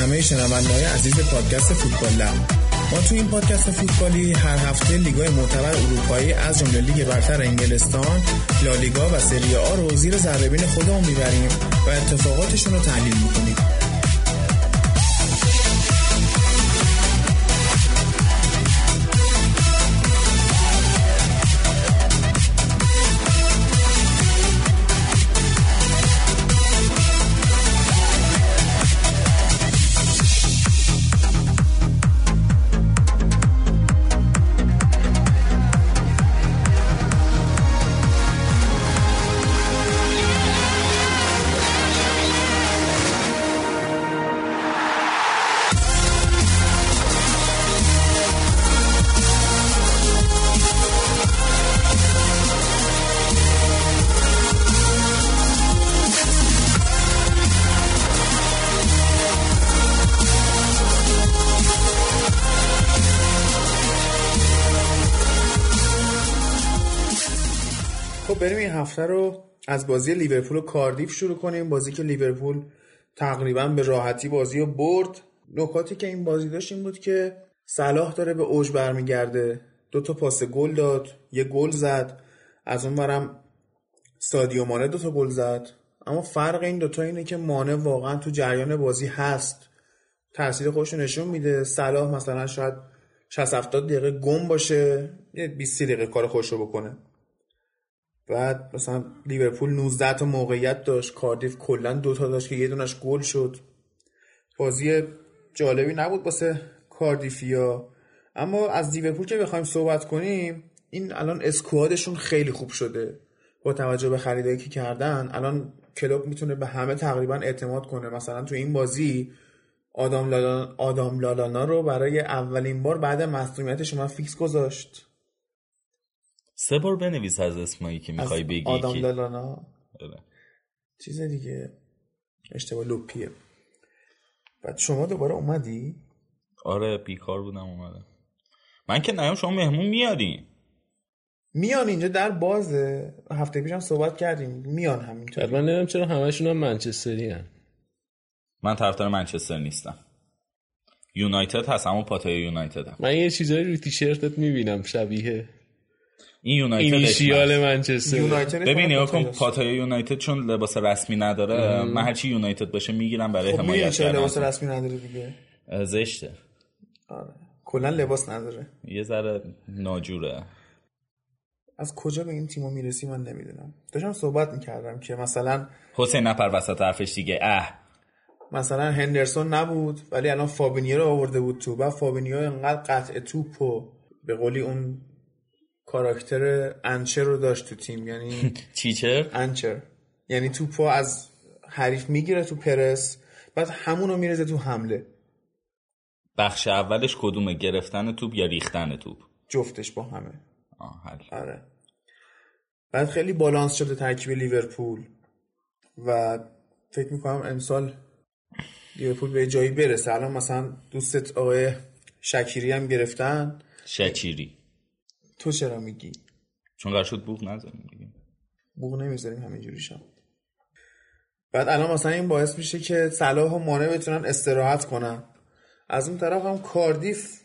همه شنوندههای عزیز پادکست فوتبال لب ما تو این پادکست فوتبالی هر هفته لیگای معتبر اروپایی از جمله لیگ برتر انگلستان، لالیگا و سری آ رو زیر ذره خودمون می‌بریم و اتفاقاتشون رو تحلیل می‌کنیم. هفته رو از بازی لیورپول و کاردیف شروع کنیم. بازی که لیورپول تقریبا به راحتی بازی رو برد. نکاتی که این بازی داشت این بود که صلاح داره به اوج برمیگرده. دو تا پاس گل داد یه گل زد. از اون برم سادیو مانه دو تا گل زد. اما فرق این دوتا اینه که مانه واقعا تو جریان بازی هست. تاثیر خودش نشون میده. صلاح مثلا شاید 60 70 دقیقه گم باشه یه 20 دقیقه کار خوش رو بکنه. بعد مثلا لیورپول 19 تا موقعیت داشت کاردیف کلا دو تا داشت که یه دونش گل شد. بازی جالبی نبود واسه کاردیفیا. اما از لیورپول که بخوایم صحبت کنیم این الان squad شون خیلی خوب شده. با توجه به خریدایی که کردن الان کلوب می‌تونه به همه تقریبا اعتماد کنه. مثلا تو این بازی آدام لالانا, آدام لالانا رو برای اولین بار بعد مصدومیتش من فیکس گذاشت. سه بار بنویس از اسمایی که می‌خوای بگی آدم لالانا. آره. چیز دیگه. اشتباه لوپیه. بعد شما دوباره اومدی؟ آره بیکار بودم اومدم. من که نیام شما مهمون میارین میان اینجا در بازه. هفته پیشم صحبت کردیم. میان همینطور من نمی‌دونم چرا همشون هم منچستری هن. من طرفدار منچستر نیستم. یونایتد هست همون پاتای یونایتد هم. من یه چیزایی روی تیشرتت می‌بینم شبیه این یونایتد اینیشیال منچستر ببین نگاه کن پاتای یونایتد چون لباس رسمی نداره من هرچی یونایتد باشه می‌گیرم برای خب حمایت کردن لباس رسمی نداره دیگه؟ زشته. آره. کلا لباس نداره. یه ذره ناجوره. از کجا به این تیمو می‌رسی من نمی‌دونم. داشتم صحبت می‌کردم که مثلا حسین نپر وسط حرفش دیگه. اه. مثلا هندرسون نبود ولی الان فابینیو رو آورده بود تو. بعد فابینیو انقدر قطع توپ و به قولی اون کاراکتر anchor رو داشت تو تیم یعنی چی‌چی؟ anchor. یعنی توپو از حریف می‌گیره تو پرس بعد همونو می‌ریزه تو حمله. بخش اولش کدومه؟ گرفتن توپ یا ریختن توپ؟ جفتش با همه. آه حل. آره. بعد خیلی بالانس شده ترکیب لیورپول. و فکر می‌کنم امسال لیورپول به جایی برسه. الان مثلا دوستت آقای شکیری هم گرفتن. شکیری. تو چرا میگی؟ چون قرار شد بوق نذاریم دیگه. بوق نمی‌ذاریم همینجوری شم بعد الان مثلا این باعث میشه که صلاح و مانه بتونن استراحت کنن. از اون طرف هم کاردیف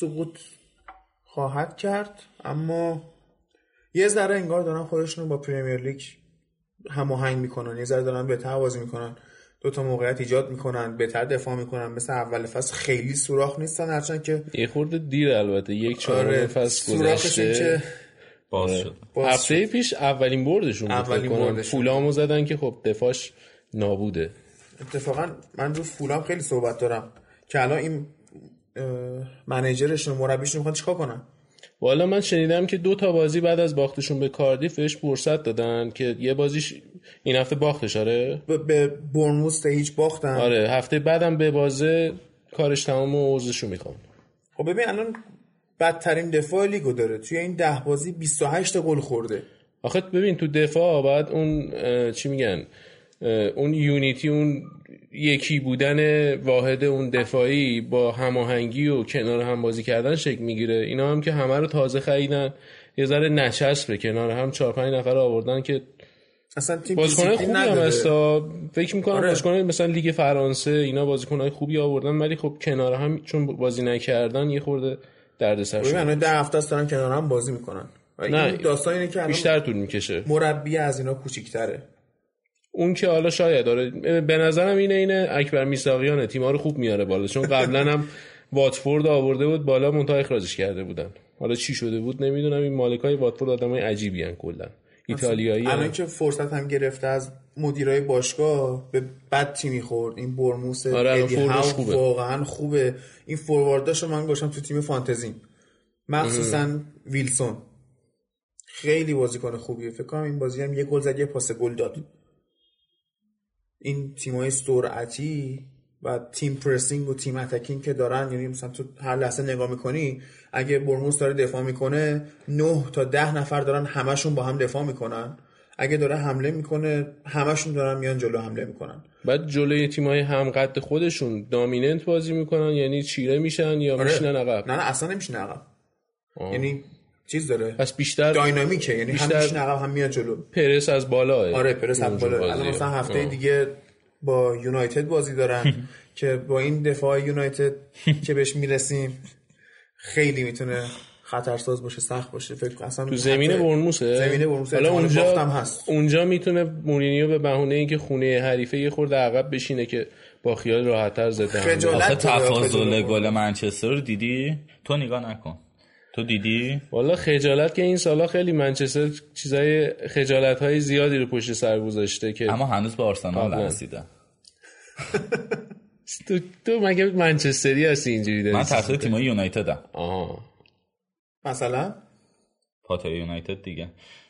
سقوط خواهد کرد اما یه ذره انگار دارن خودشون با پریمیر لیگ هماهنگ می‌کنن یه ذره دارن بهتر بازی می‌کنن. دو تا موقعیت ایجاد می‌کنن بهتر دفاع می‌کنن. مثل اول فصل خیلی سوراخ نیستن هرچند که یه خورده دیر البته. یک چهارم آره فصل گذشته. که باز آره. شد. هفته پیش اولین بردشون اولین بردشون. فولامو زدن که خب دفاعش نابوده. اتفاقا من رو فولام خیلی صحبت دارم که الان این منیجرشون مربیشون می‌خوان چیکار کنن؟ والا من شنیدم که دو تا بازی بعد از باختشون به کاردیف بهش فرصت دادن که یه بازیش این هفته باختش آره؟ به برنموس هیچ باختن؟ آره هفته بعدم به بازه کارش تمام و عوضشو می‌خوان. خب ببین الان بدترین دفاع لیگو داره. توی این ده بازی 28 گل خورده. آخه ببین تو دفاع بعد اون چی میگن؟ اون یونیتی اون یکی بودن واحد اون دفاعی با هماهنگی و کنار هم بازی کردن شکل می‌گیره. اینا هم که همه رو تازه خریدن. یه ذره نچسبه کنار هم. چهار پنج نفر آوردن که اصلا تیم بازیکنای دیسیپلین خوبی هم نداره. هستا فکر می‌کنم آره. بازیکنای مثلا لیگ فرانسه اینا بازیکنای خوبی آوردن ولی خب کنار هم چون بازی نکردن یه خورده دردسر شد الان ده هفته است دارن کنار هم بازی می‌کنن. نه، داستان اینه که بیشتر طول می‌کشه. مربی از اینا کوچیک‌تره. اون که حالا شاید داره به نظرم اینه اینه اکبر میساقیانه تیم‌ها رو خوب میاره بالا. چون قبلا هم واتفورد آورده بود بالا منتها اخراجش کرده بودن. حالا چی شده بود نمی‌دونم این مالکای واتفورد آدمای عجیبی ان کلا. ایتالیایی الان. که فرصت هم گرفته از مدیرای باشگاه به بد تیمی خورد این برموس آره، خوبه. واقعا خوبه. این فوروارداشو من گوشم تو تیم فانتزیم. مخصوصا ویلسون. خیلی بازیکن خوبیه. فکر کنم این بازی هم یه گل زد یه پاس گل داد. این تیمای سرعتی و تیم pressing و تیم attacking که دارن یعنی مثلا تو هر لحظه نگاه می‌کنی اگه بورنموث داره دفاع می‌کنه 9 تا ده نفر دارن همشون با هم دفاع می‌کنن اگه داره حمله می‌کنه همشون دارن میان جلو حمله می‌کنن بعد جلوی تیم‌های هم قد خودشون dominant بازی می‌کنن یعنی چیره میشن یا آره. می‌شینن عقب نه نه اصلا نمیشینه عقب آه. یعنی چیز داره؟ پس بیشتر داینامیکه یعنی بیشتر- عقب هم میاد جلو. پرس از بالا آره پرس هم بالا الان مثلا هفته دیگه با یونایتد بازی دارن که با این دفاع یونایتد که بهش می‌رسیم خیلی می‌تونه خطرساز باشه سخت باشه. فکر اصلا تو زمین برنموسه زمین برنموسه حالا اونجا هست. اونجا می‌تونه مورینیو به بهونه اینکه خونه حریفه یه خورده عقب بشینه که با خیال راحت‌تر زده حمله. خجالت آخه تفاضل گل منچستر رو دیدی؟ تو نگاه نکن. تو دیدی؟ والا خجالت که این سالا خیلی منچستر چیزای خجالت های زیادی رو پشت سر گذاشته که اما هنوز به آرسنال قبلا. نرسیدن تو, تو مگه منچستری هستی اینجوری داری؟ من تحصیل؟ تیمای یونایتدم. آها. مثلا؟ پاتای یونایتد دیگه.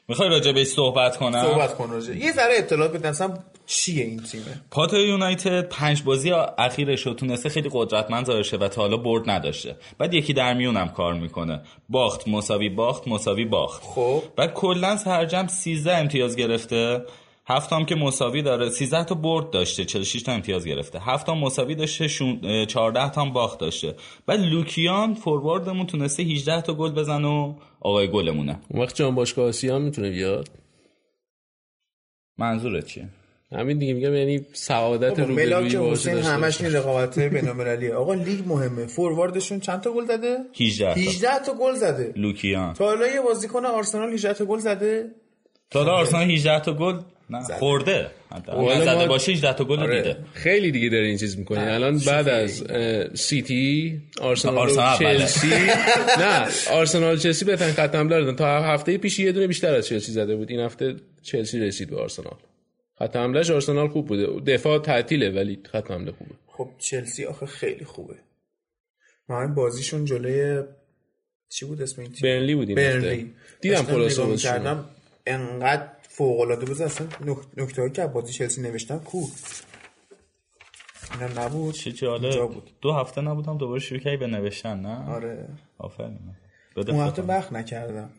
می‌خوای راجع بهش صحبت کنم؟ صحبت کن راجع. یه ذره اطلاعات بدن اصلا چیه این تیمه؟ پاتای یونایتد پنج بازی اخیرش رو تونسته خیلی قدرتمند ظاهر شه و تا حالا برد نداشته. بعد یکی در میونم کار می‌کنه. باخت مساوی باخت مساوی باخت. خب. بعد کلا سرجم 13 امتیاز گرفته. هفتم که مساوی داره. 13 تا برد داشته 46 تا امتیاز گرفته. هفتم مساوی داشته شون... اه، 14 تا هم باخت داشته. بعد لوکیان فورواردمون تونسته 18 تا گل بزنه و آقای گلمونه. اون وقت جان باشگاه آسیا می‌تونه بیاد؟ منظورت چیه؟ همین دیگه میگم یعنی سعادت روبرویی ملاک باشه حسین همش. این رقابت بین‌المللیه آقا لیگ مهمه. فورواردشون چند تا گل زده؟ 18 تا. 18 تا گل زده. لوکیان. تا حالا یه بازیکن آرسنال 18 تا گل زده؟ تا حالا آرسنال 18 تا گل نه. خورده. والا نزده ما- باشه 18 تا گل آره. دیده. خیلی دیگه داره این چیز می‌کنی الان بعد از سیتی آرسنال آرسنال. چلسی. نه آرسنال چلسی بهترین خط حمله رو دادن. تا هفته پیش یه دونه بیشتر از چلسی زده بود. این هفته چلسی رسید به آرسنال. خط حملهش آرسنال خوب بوده. دفاع تعطیله ولی خط حمله خوبه. خب چلسی آخه خیلی خوبه. من بازیشون جلوی چی بود اسم این تیم؟ برنلی بود این دیدم می‌کردم. انقدر فوق العاده بود اصلا نکته هایی که از بازی چلسی نوشتم کو؟ اینا نبود. چه جالب. بود. دو هفته نبودم دوباره شروع کردی به نوشتن نه؟ آره. آفرین. اون هفته. وقت نکردم.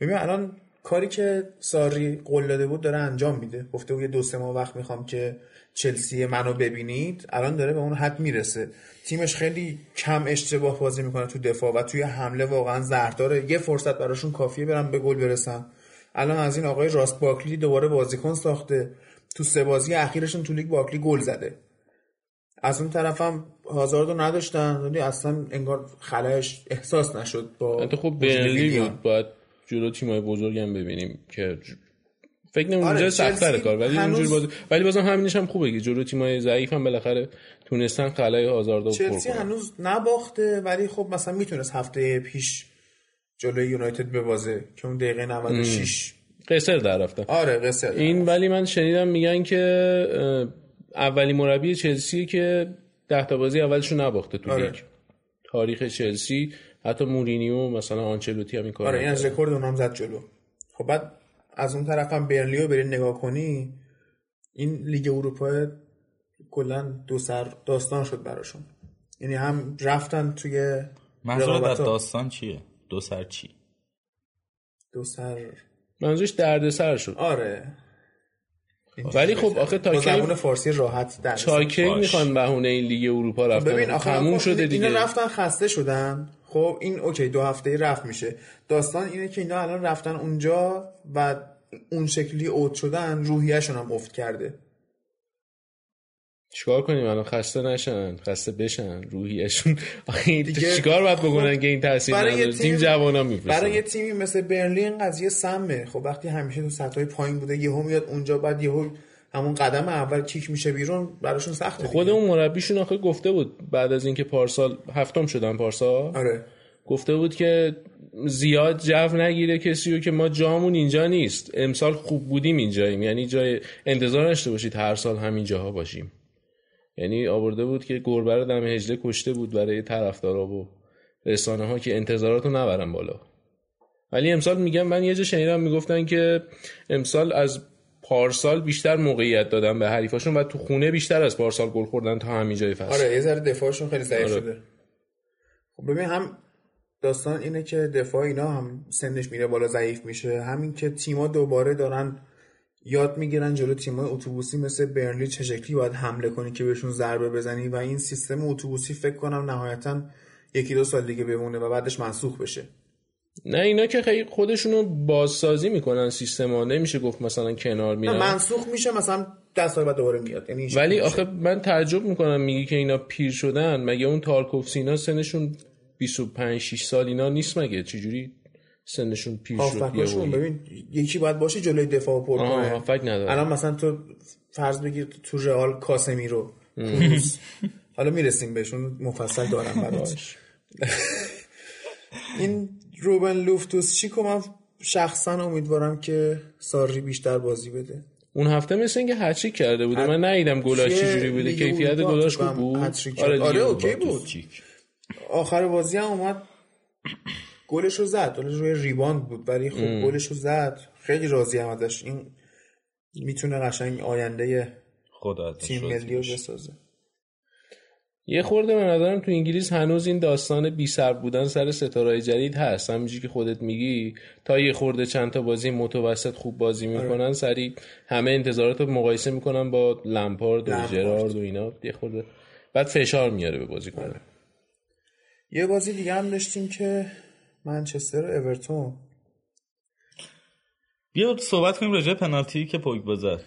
ببین الان کاری که ساری قول داده بود داره انجام میده. گفته بود یه دو سه ماه وقت می‌خوام که چلسی منو ببینید. الان داره به اون حد می‌رسه. تیمش خیلی کم اشتباه بازی می‌کنه تو دفاع و توی حمله واقعا زهرداره. یه فرصت براشون کافیه برن به گل برسن. الان از این آقای راست باکلی دوباره بازیکن ساخته. تو سه بازی اخیرشون تو لیگ باکلی گل زده. از اون طرفم هازاردو نداشتن ولی اصلا انگار خلایش احساس نشد با خب برنلی. بود باید جلو تیمای بزرگ هم ببینیم که فکر نمی‌کنم آره، اونجا سخت‌تره چلسی کار ولی هنوز- اونجوری بازی ولی بازم همینش هم خوبه که جلو تیمای ضعیف هم بالاخره تونستن خلای هازاردو پر چلسی کنن. هنوز نباخته ولی خب مثلا می‌تونست هفته پیش جلوی یونایتد ببازه که اون دقیقه 96 قصر در رفتن آره قصه این ولی من شنیدم میگن که اولی مربی چلسی که ده تا بازی اولشو نباخته تو آره. لیگ. تاریخ چلسی حتی مورینیو مثلا آنچلوتی هم این کار آره این از. رکورد اونم زد جلو. خب بعد از اون طرف هم برنلی رو برید نگاه کنی این لیگ اروپا کلا دو سر داستان شد براشون. یعنی هم رفتن توی منظور از. داستان چیه؟ دو سر چی؟ دو سر. منظورش دردسر شد. آره. ولی خب آخه تا زبون فارسی راحت در تا کی باش. می‌خوان بهونه این لیگ اروپا رفتن ببین آخه تموم شده اینا دیگه. رفتن خسته شدن. خب این اوکی دو هفته رفت میشه. داستان اینه که اینا الان رفتن اونجا و اون شکلی اوت شدن روحیهشون هم افت کرده. چیکار کنیم الان؟ خسته نشن خسته بشن روحیشون چیکار باید بکنن که این تاثیر نداره؟ تیم جوانا میفرستن. برای یه تیمی مثل برلین قضیه سمه. خب وقتی همیشه تو سطح پایین بوده یهو میاد اونجا بعد یهو همون قدم اول کیک میشه بیرون براشون سخته خود اون مربیشون آخه گفته بود بعد از اینکه پارسال هفتم شدن پارسال. آره. گفته بود که زیاد جو نگیره کسی رو که ما جامون اینجا نیست. امسال خوب بودیم اینجاییم. یعنی جای انتظار نشته باشید هر سال همین جاها باشیم. یعنی آورده بود که گربه رو دم هجله کشته بود برای طرفدارا و رسانه ها که انتظاراتو نبرن بالا. ولی امسال میگم من یه جا شنیدم می‌گفتن که امسال از پارسال بیشتر موقعیت دادن به حریفاشون و تو خونه بیشتر از پارسال گل خوردن تا همین جای فصل. آره یه ذره دفاعشون خیلی ضعیف آره. شده. خب ببین هم داستان اینه که دفاع اینا هم سنش میره بالا ضعیف میشه. همین که تیما دوباره دارن یاد می‌گیرن جلو تیمای اتوبوسی مثل برنلی چه شکلی باید حمله کنی که بهشون ضربه بزنی و این سیستم اتوبوسی فکر کنم نهایتا یکی دو سال دیگه بمونه و بعدش منسوخ بشه. نه اینا که خیلی خودشونو بازسازی می‌کنن سیستم ها نمیشه گفت مثلا کنار میرن منسوخ میشه مثلا دست سال بعد دوباره میاد. یعنی ولی آخه من تعجب می‌کنم میگی که اینا پیر شدن. مگه اون تارکوف سینا سنشون 25 6 سال اینا نیست مگه؟ چجوری سنشون پیر شد ببین یکی باید باشه جلوی دفاع پر کنه. الان مثلا تو فرض بگیر تو رئال کاسمی رو حالا می‌رسیم بهشون مفصل دارم براش این روبن لوفتوس چیک و من شخصا امیدوارم که ساری بیشتر بازی بده. اون هفته مثل اینکه هت‌تریک کرده بوده. من ندیدم گلاش چجوری بوده کیفیت گلاش خوب بود. آره, آره OK بود. آخر بازی هم اومد. گلش رو زد. گلش روی rebound بود ولی خب گلش رو زد. خیلی راضی هم ازش. این می‌تونه قشنگ آینده خدا تیم ملی رو بسازه. یه خورده به نظرم تو انگلیس هنوز این داستان بی سر بودن سر ستاره جدید هست. همینجوری که خودت میگی تا یه خورده چند تا بازی متوسط خوب بازی آره. می‌کنن سری همه انتظارات رو مقایسه می‌کنن با لمپارد و جرارد و اینا. یه خورده بعد فشار میاره به بازی کنه یه بازی دیگه هم داشتیم که منچستر و اورتون. بیا صحبت کنیم راجع پنالتی که پوگ بازد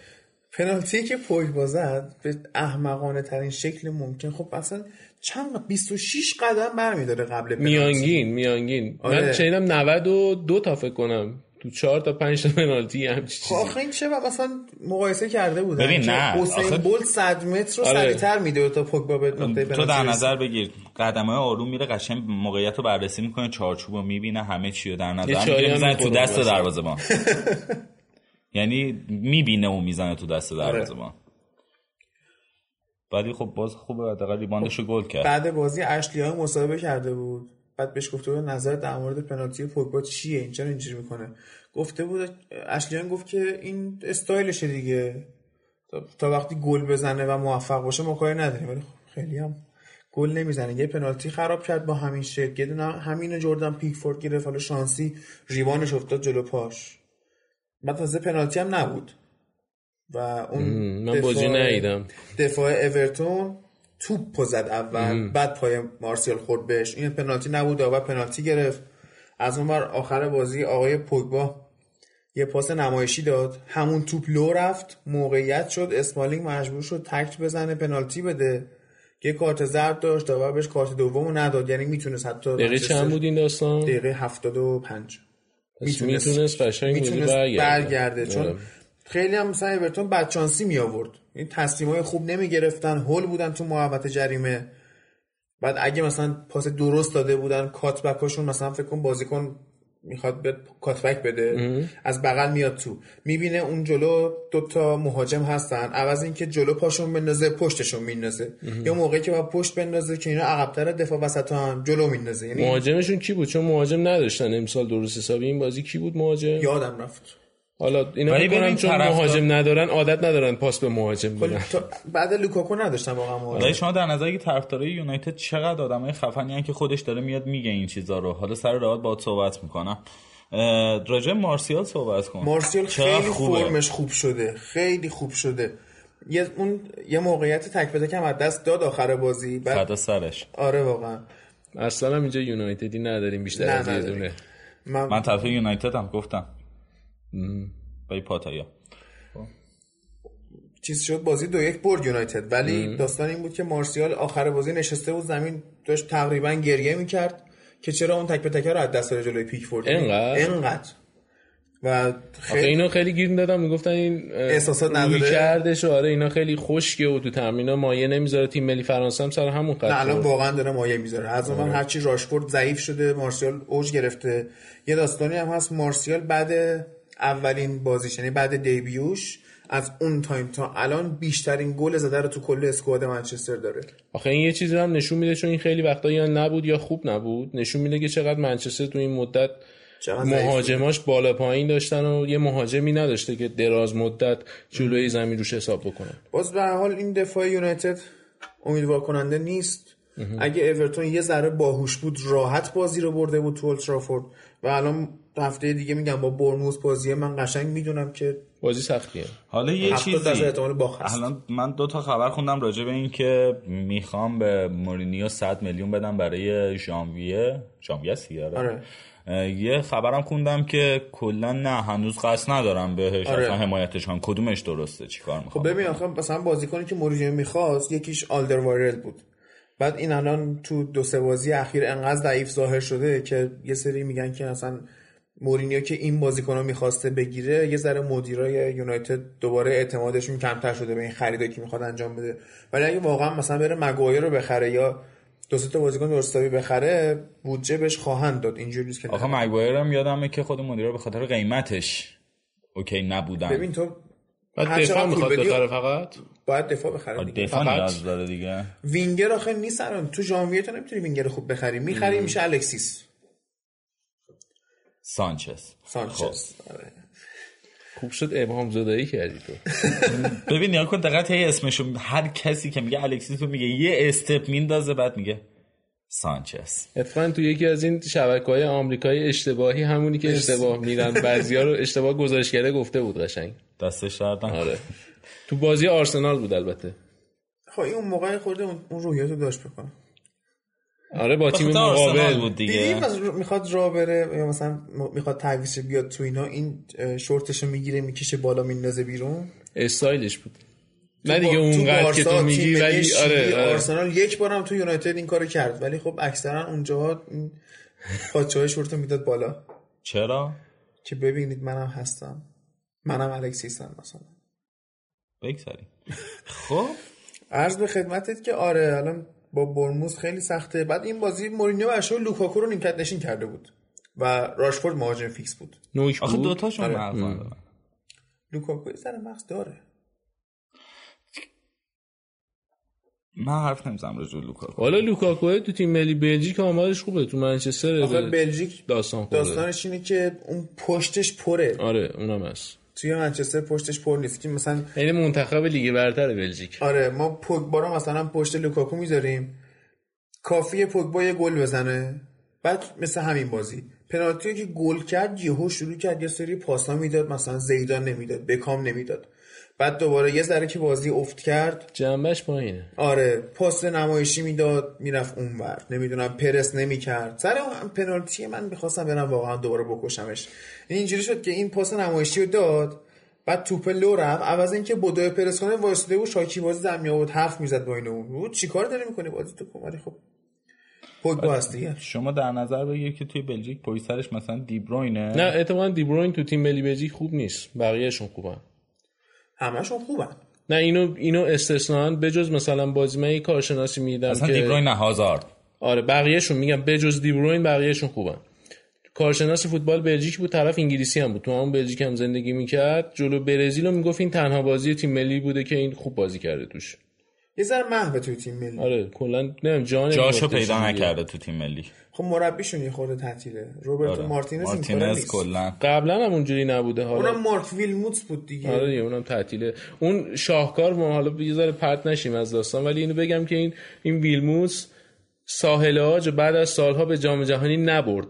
پنالتی که پوگ بازد به احمقانه ترین شکل ممکن. خب اصلا چند 26 قدم برمیداره قبل پنالتی. میانگین میانگین. آره. من شنیدم 92 تا فکر کنم. تو چهار تا پنج تا پنالتی هم چیزی. آخه این چه مثلا مقایسه کرده بودن؟ ببین نه حسین آخه... بولت 100 متر رو آره. سریعتر میده تا پوگبا به نقطه تو در نظر بگیر. قدمای آروم میره قشنگ موقعیت رو بررسی می‌کنه چارچوب رو می‌بینه همه چی رو در نظر می‌گیره می‌زنه تو دست دروازه‌بان یعنی می‌بینه و می‌زنه تو دست آره. دروازه‌بان ولی خب باز خوبه حداقل ریباندش گل کرد. بعد بازی اشلی ها مصاحبه کرده بود. بعد بهش گفته بود نظر در مورد پنالتی پوگبا چیه؟ این چرا اینجوری می‌کنه. گفته بود اشلیان گفت که این استایلشه دیگه. تا وقتی گل بزنه و موفق باشه ما کاری نداریم. ولی خب خیلی هم گل نمی‌زنه. یه پنالتی خراب کرد با همین شکل یه دونه همینو جردن پیکفورد گرفت. حالا شانسی ریوانش افتاد جلو پاش. بعد تازه پنالتی هم نبود. و اون من بازی ندیدم. دفاع اورتون توپ زد اول بعد پای مارسیال خورد بهش. این پنالتی نبود و پنالتی گرفت. از اون بر آخر بازی آقای پوگبا یه پاس نمایشی داد. همون توپ لو رفت موقعیت شد. اسمالینگ مجبور شد تکت بزنه پنالتی بده. یه کارت زرد داشت داور بهش کارت دومو نداد. یعنی می‌تونست حتی دقیقه چند بود این داستان؟ دقیقه 75 می‌تونست می‌تونست قشنگ برگرده, برگرده. چون آره. خیلی هم مثلا اورتون بدشانسی می آورد. این تصمیمای خوب نمی گرفتن هول بودن تو محوطه جریمه. بعد اگه مثلا پاس درست داده بودن کاتبکاشون مثلا فکر کن بازیکن می‌خواد به کاتبک بده از بغل میاد تو. می‌بینه اون جلو دوتا مهاجم هستن. عوض اینکه جلو پاشون بندازه پشتشون میندازه. یا موقعی که با پشت بندازه که اینا عقبتر دفاع وسط هم جلو میندازه. یعنی مهاجمشون کی بود؟ چون مهاجم نداشتن امسال درست حسابی. این بازی کی بود مهاجم؟ یادم رفت. حالا اینا ببین چون مهاجم ندارن عادت ندارن پاس به مهاجم بدن. بعد لوکاکو نداشتن واقعا مهاجم. شما در نظر طرفدارای یونایتد چقدر آدمای خفنی که خودش داره میاد میگه این چیزا رو. حالا سر راحت باهات صحبت می‌کنم. راجع مارسیال صحبت کن. مارسیال خیلی خوبه. فرمش خوب شده. خیلی خوب شده. یه اون یه موقعیت تک به تک از دست داد آخر بازی. بعد سرش. آره واقعا. اصلا هم اینجا یونایتدی نداریم بیشتر از یه دونه. من, من طرف یونایتد هم گفتم. با پاتایا. چیز شد بازی دو یک برد یونایتد. ولی داستان این بود که مارسیال آخر بازی نشسته بود زمین داشت تقریبا گریه می‌کرد که چرا اون تک به تک رو از دست داره جلوی پیکفورد؟ انقدر؟ انقدر و خیلی اینا خیلی گیر دادن می‌گفتن این احساسات نداره؟ کردش آره اینا خیلی خشکه و تو تمرینا مایه نمی‌ذاره تیم ملی فرانسه هم سر همون خط نه الان. واقعا داره مایه می‌ذاره. از من هرچی راشفورد ضعیف شده مارسیال اوج گرفته. یه داستانی هم هست مارسیال بعد اولین بازیش یعنی بعد دیبیوش. از اون تایم تا الان بیشترین گل زده رو تو کل اسکواد منچستر داره. آخه این یه چیزی هم نشون میده چون این خیلی وقتا یا نبود یا خوب نبود. نشون میده که چقدر منچستر تو این مدت مهاجماش بالا پایین داشتن و یه مهاجمی نداشته که دراز مدت جلوی زمین روش حساب بکنن باز به هر حال این دفاع یونایتد امیدوار کننده نیست اگه اورتون یه ذره باهوش بود راحت بازی رو برده بود تو اولترافورد و الان هفته دیگه میگم با برنوس بازیه من قشنگ می‌دونم که بازی سختیه. حالا یه 70 درصد چیزی احتمال باخت. هست. الان من دو تا خبر خوندم راجع به این که می‌خوام به مورینیو 100 میلیون بدم برای ژانویه. ژانویه سیاره آره. یه خبرم خوندم که کلا نه هنوز قصد ندارم بهش آره. اصلا حمایتش کنم کدومش درسته؟ چیکار خب می‌خوام؟ ببین آخه مثلا بازیکنی که مورینیو می‌خواست یکیش آلدر بود. بعد این الان تو دو سه بازی اخیر انقدر ضعیف ظاهر شده که یه سری میگن که اصلا مورینیو که این بازیکن رو می‌خواسته بگیره یه ذره مدیرای یونایتد دوباره اعتمادشون کمتر شده به این خریدایی که می‌خواد انجام بده. ولی اگه واقعا مثلا بره مگوایر رو بخره یا دو سه تا بازیکن درستابی بخره بودجه بهش خواهند داد. اینجوری نیست که آخه. مگوایر هم یادمه که خود مدیر به خاطر قیمتش OK نبودن. ببین تو بعد دفاع می‌خواد بدی، بخره فقط؟ باید دفاع بخره دیگه. دفاع فقط؟ نیاز داره دیگه. وینگر آخه نیست الان. تو ژانویه تو نمی‌تونی وینگر خوب بخری. می‌خری میشه الکسیس. سانچز. سانچز. آره. خوب شد ابهام زدایی کردی تو. ببین نگا کن دقیقا هی اسمشو. هر کسی که میگه الکسیس رو میگه یه استپ میندازه بعد میگه سانچز. اتفاقا تو یکی از این شبکه های آمریکایی اشتباهی همونی که اشتباه میرن بعضیا رو اشتباه گزارشگره گفته بود قشنگ. دستش دردن آره. تو بازی آرسنال بود البته. خب این اون موقع خورده اون اون روحیاتو داشت بکنه. آره با تیم مقابل بود دیدی دیگه مثلا می‌خواد را بره یا مثلا می‌خواد تعویض بیاد تو اینا این شورتشو می‌گیره می‌کشه بالا میندازه بیرون؟ استایلش بود. نه تو دیگه اونقدر که تو میگی ولی آره, آره. آرسنال یک بارم تو یونایتد این کارو کرد ولی خب اکثرا اونجاها پاچه های شورتو می‌داد بالا. چرا؟ که ببینید منم هستم. منم الکسیسم مثلا. بگذاریم. خب؟ عرض به خدمتت که آره الان با بورنموث خیلی سخته. بعد این بازی مورینیو اشو لوکاکو رو نیمکت نشین کرده بود. و راشفورد مهاجم فیکس بود. نوک آخه بود؟ دوتاشون آره. لوکاکو یه ذره مغز داره. من حرف نمی‌زنم راجع به لوکاکو. حالا لوکاکو تو تیم ملی بلژیک آمارش خوبه. تو منچستر آخه بلژیک داستان خورده داستانش اینه که اون پشتش پره. آره اونم هست. توی منچستر پشتش پر نیست. که مثلا یعنی منتخب لیگ برتر بلژیک. آره ما پوگبا رو مثلا پشت لوکاکو می‌ذاریم. کافیه پوگبا یه گل بزنه. بعد مثل همین بازی. پنالتی که گل کرد یهو شروع کرد یه سری پاسا می‌داد. مثلا زیدان نمی‌داد بکام نمی‌داد. بعد دوباره یه ذره که بازی افت کرد. جنبش پایینه. آره پاس نمایشی می‌داد می‌رفت اونور. نمی‌دونم پرس نمی‌کرد. سر اون پنالتی من می‌خواستم برم واقعا دوباره بکشمش. این اینجوری شد که این پاس نمایشی رو داد بعد توپ لو رفت. عوض اینکه بدو پرس کنه واسطه و شاکی بازی در میآورد حرف می‌زد با این اون. بود چیکار داری می‌کنی بازی تو کماری خب پوگبا هست دیگه. شما در نظر بگیر که توی بلژیک پشت سرش مثلا دیبروینه. نه اتفاقا دیبروین تو تیم ملی بلژیک خوب نیست. بقیهشون خوبن. همشون خوبن. نه اینو اینو استثنا بجز مثلا بازی من کارشناسی میدم اصلا که دیبروین نه هازارد. آره بقیهشون میگم بجز دیبروین بقیهشون خوبن. کارشناس فوتبال بلژیک بود طرف انگلیسی هم بود. تو همون بلژیک هم زندگی می‌کرد. جلو برزیل رو می‌گفت این تنها بازی تیم ملی بوده که این خوب بازی کرده توش. یه ذره محو توی تیم ملی. آره کلا نمی‌دونم جان جاشو پیدا. نکرده تو تیم ملی. خب مربیشون یه خورده تعطیله. روبرتو آره. مارتینز مارتینز کلا. قبلا هم اونجوری نبوده حالا. اونم مارک ویلموتس بود دیگه. آره دیگه اونم تعطیله. اون شاهکار ما حالا یه ذره پرت نشیم از داستان ولی اینو بگم که این این ویلموس ساحل آج بعد از سالها به جام جهانی نبرد.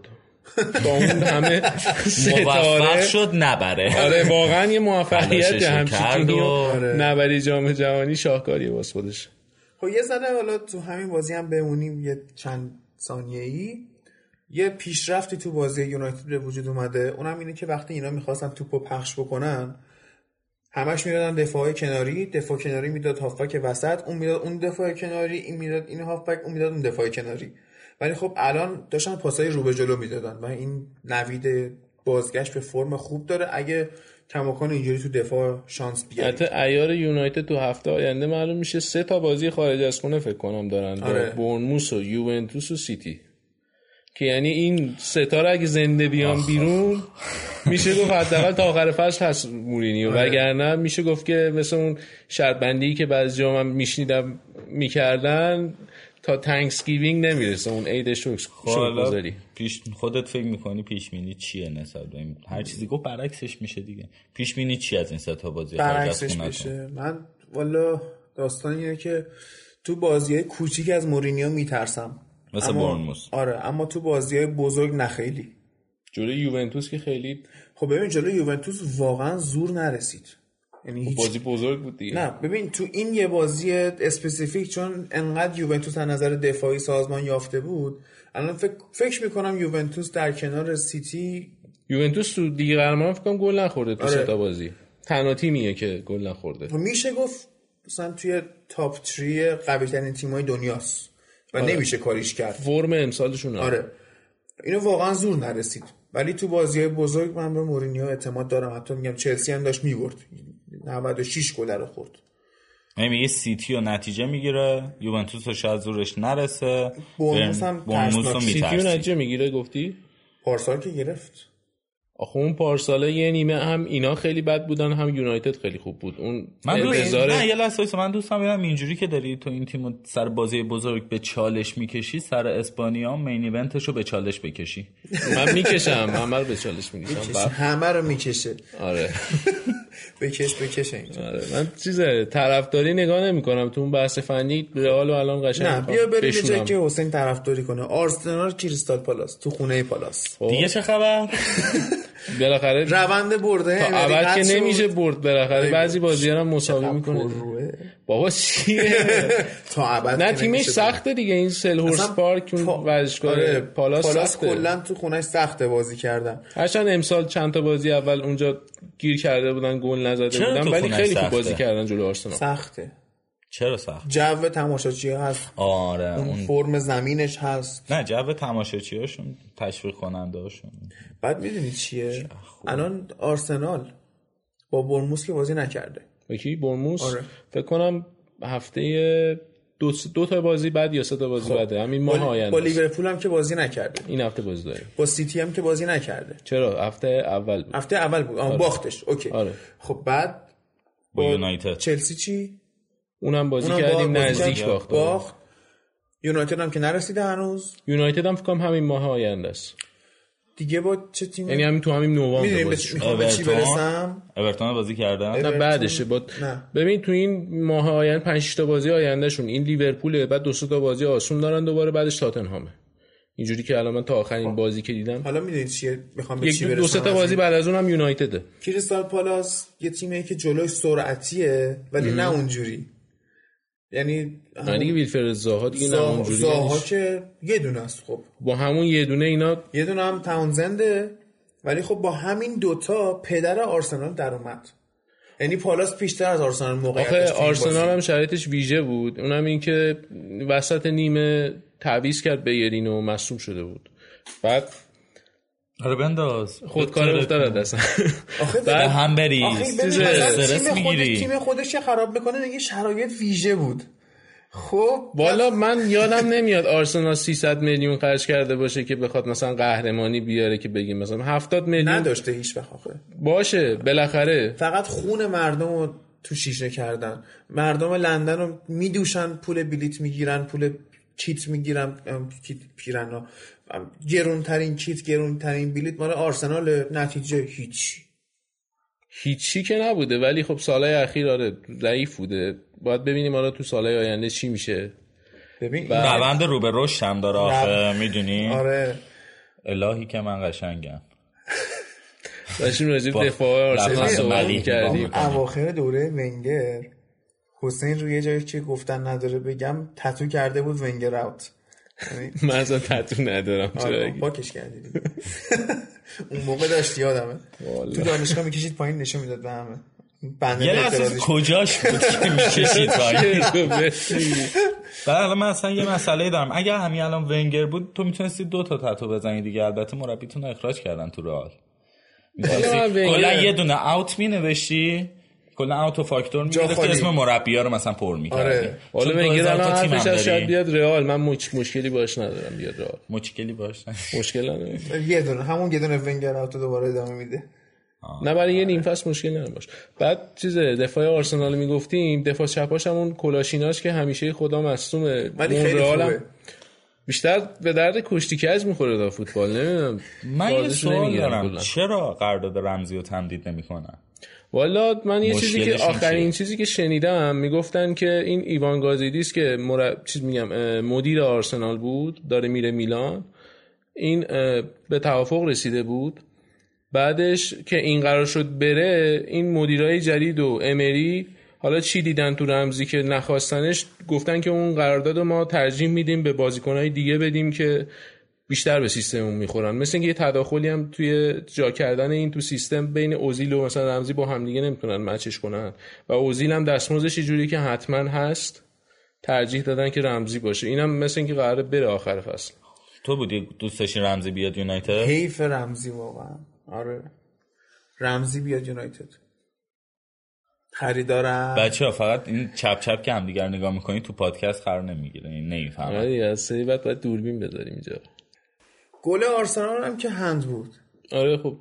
با اون همه موفق ستاره شد نبره. آره واقعا یه موفقیت همچین و- آره. نبری جام جهانی شاهکاریه واسه خودش. خب یه ذره حالا تو همین بازی هم بمونیم یه چند ثانیه ای یه پیشرفتی تو بازی یونایتد به وجود اومده. اونم اینه که وقتی اینا می‌خواستن توپو پخش بکنن همش می‌دادن دفاع کناری. دفاع کناری می‌داد هافبک وسط اون می‌داد اون دفاع کناری این می‌داد این هافبک اون می‌داد اون دفاع کناری. ولی خب الان داشتن پاسای رو به جلو می‌دادن و این نوید بازگشت به فرم خوب داره. اگه کماکان اینجوری تو دفاع شانس بیاره حتی ایار یونایتد تو هفته آینده معلوم میشه سه تا بازی خارج از خونه فکر کنم دارن. آره. با برنموس و یوونتوس و سیتی. که یعنی این ستاره اگه زنده بیان بیرون میشه گفت حداقل تا آخر فصل هست مورینیو. آره. وگرنه میشه گفت که مثل اون شرط بندی که بعضی جا من میشنیدم می‌کردن تا Thanksgiving نمی‌رسه اون عید شکر حالا گذاری. پیش خودت فکر می‌کنی پیش بینی چیه نسبت به این؟ هر چیزی گفت برعکسش میشه دیگه. پیش بینی چی از این سه تا بازی برعکسش؟ میشه. من والا داستان اینه که تو بازی های کوچیک از مورینیو میترسم. مثل اما- بورنموث. آره اما تو بازی های بزرگ نه خیلی. جلوی یوونتوس که خیلی خب ببین جلو یوونتوس واقعا زور نرسید. یعنی هیچ بازی بزرگ بود دیگه. نه ببین تو این یه بازی specific چون انقدر یوونتوس از نظر دفاعی سازمان یافته بود الان فکر, فکر می‌کنم یوونتوس در کنار سیتی یوونتوس تو دیگه قهرمان فکر کنم گل نخورده تو آره. بازی. تنها تیمیه که گل نخورده. میشه گفت مثلا توی top three قوی ترین تیمای دنیاست و نمیشه کاریش کرد. فرم امسالشون آره. آره اینو واقعا زور نرسید. ولی تو بازی های بزرگ من به مورینیو اعتماد دارم. حتی میگم چلسی هم داشت می‌برد. 96 گل رو خورد. یعنی میگه سیتی و نتیجه می‌گیره یوونتوس رو شاید زورش نرسه برنموس هم برنموس رو. سیتی و میترسی نتیجه می‌گیره گفتی؟ پارسال که گرفت. آخه اون پارساله یه نیمه هم اینا خیلی بد بودن هم یونایتد خیلی خوب بود. اون من دوست انتظار نه یه لحظه. من دوستم ببینم اینجوری که داری تو این تیم سر بازی بزرگ به چالش می‌کشی سر اسپانیا مین ایونتش رو به چالش بکشی. من می‌کشم همه رو به چالش می‌کشم. همه رو می‌کشه. آره. بکش بکش اینجا. آره من چیز طرفداری نگاه نمی‌کنم تو اون بحث فنی رئال و الان قشنگ نه بیا بریم. جایی که حسین طرفداری کنه. آرسنال کریستال پالاس تو خونه پالاس. خب، دیگه چه خبر؟ بالاخره روند برده تا اول که. نمیشه برد بالاخره. بعضی بازی هم مساوی می‌کنه. بابا چیه؟ تا ابد نه تیمش سخته دیگه. این سل هورس پارک اون ورزشگاه آره، پالاس, پالاس کلا تو خونش سخته بازی کردن. هرچند امسال چند تا بازی اول اونجا گیر کرده بودن گل نزده بودن ولی خیلی خوب؟ بازی کردن جلو آرسنال. سخته. چرا سخت؟ جو تماشاچی هست. آره اون اون فرم زمینش هست. نه جو تماشاچی هاشون تشویق کننده هاشون. بعد می‌دونی چیه؟ الان آرسنال با برموس که بازی نکرده. با کی برموس؟ آره. فکر کنم هفته دو, دو تا بازی بعد یا سه تا بازی بعده همین ماه با, با آینده است. لیورپول هم که بازی نکرده. این هفته بازی داریم با سیتی هم که بازی نکرده. چرا؟ هفته اول بود. هفته اول بود. آه باختش. OK. آره. خب بعد با یونایتد. چلسی چی؟ اونم بازی اونم کردیم بازی نزدیک. باخت. باخت. یونایتد هم که نرسیده هنوز. یونایتد هم فکر کنم همین ماه آینده است. دیگه با چه تیم یعنی همین تو همین نوامبر می‌دونیم به چی؟ برسم. اورتون بازی کردن؟ نه؟ بعدشه با نه. ببین تو این ماه آینده 5 تا بازی آیندهشون این لیورپوله بعد دو سه تا بازی آسون دارن دوباره بعدش تاتنهامه. اینجوری که الان من تا آخرین بازی که دیدم. حالا می‌دونید چیه؟ می‌خوام به چی یک برسم دو سه تا از بازی؟ بعد از اونم یونایتده. کریستال پالاس یه تیمیه که جلوی سرعتیه ولی نه اونجوری. یعنی نه دیگه ویلفرد زاها دیگه نه اونجوری زاها. که یه دونه است خب با همون یه دونه اینا یه دونه هم تاونزنده ولی خب با همین دوتا پدر آرسنال در اومد یعنی پالاس بیشتر از آرسنال موقعیت آخه آرسنال. هم شرایطش ویژه بود اونم این که وسط نیمه تعویض کرد به یرین و مصوم شده بود بعد آره بنداز. خودکار افتاد دست آخه به هم بری. استرس می‌گیری. تیم خودش که خراب می‌کنه؟ دیگه شرایط ویژه بود. خب والا من یادم نمیاد آرسنال 300 میلیون خرج کرده باشه که بخواد مثلا قهرمانی بیاره که بگیم مثلا 70 میلیون نداشته هیچ وقت آخه. باشه بالاخره. فقط خون مردم رو تو شیشه کردن. مردم لندن رو میدوشن پول بلیت می‌گیرن پول کیت می‌گیرن کیت پیرنا ام، گرونترین کیت گرونترین بلیت مال آرسنال نتیجه هیچ. هیچی که نبوده ولی خب سالهای اخیر آره ضعیف بوده. باید ببینیم حالا تو سالهای آینده چی میشه. ببین این- روند رو به رشد هم داره آخه می‌دونی؟ آره. الهی که من قشنگم. داشتیم راجع به با دفاع آرسنال صحبت کردیم. اواخر دوره ونگر حسین روی جایی که گفتن نداره بگم تتو کرده بود ونگر اوت من اصلا تتو ندارم چرا آره؟ پاکش کردی. اون موقع داشتی یادمه. تو دانشگاه می‌کشید پایین نشون می‌داد به همه یه لحظه. کجاش بود که می‌کشید؟ بعد الان من اصلا یه مسئله دارم اگر همین الان ونگر بود تو می‌تونستی دو تا تتو بزنی دیگه البته مربیتون رو اخراج کردن تو رئال کلا یه دونه اوت می نوشتی کلا اوت و فاکتور می‌گرفتی خالی. اسم مربی ها رو مثلا پر می‌کردی. آره. حالا ونگر الان حرفش از شاید بیاد رئال. من مش... مشکلی باش ندارم بیاد رئال. مشکلی باش مشکل ندارم. یه دونه همون یه دونه ونگر اوت دوباره ادامه میده. نه برای یه نیم فصل مشکل نداره باش. بعد چیز دفاع آرسنال می‌گفتیم دفاع چپاش همون کلاشیناش که همیشه خدا مصدومه. ولی اون خیلی خوبه. بیشتر به درد کشتی کج می‌خوره دا فوتبال؟ نمی‌دونم. من یه سوال دارم. چرا قرارداد رمزی رو تمدید نمی‌کنن؟ والا من یه چیزی که آخرین؟ چیزی که شنیدم می‌گفتن که این ایوان گازیدیس که مرب... چیز میگم مدیر آرسنال بود داره میره میلان این به توافق رسیده بود بعدش که این قرار شد بره این مدیرای جدید و امری حالا چی دیدن تو رمزی که نخواستنش گفتن که اون قرارداد رو ما ترجیح میدیم به بازیکنهای دیگه بدیم که بیشتر به سیستممون می‌خورن. مثل اینکه یه تداخلی هم توی جا کردن این تو سیستم بین اوزیل و مثلا رمزی با همدیگه نمی‌تونن مچش کنن. و اوزیل هم دستمزدش یه جوری که حتما هست ترجیح دادن که رمزی باشه. اینم مثل اینکه قراره بره آخر فصل. تو بودی دوست داشتی رمزی بیاد یونایتد؟ حیف رمزی واقعا. آره. رمزی بیاد یونایتد. خریدارم بچه ها فقط این چپ چپ که همدیگر نگاه می‌کنی تو پادکست قرار نمی‌گیره. این نمی‌فهمم آره دیگه، از سری بعد باید دوربین بذاریم اینجا. گل آرسنال هم که هند بود. آره خب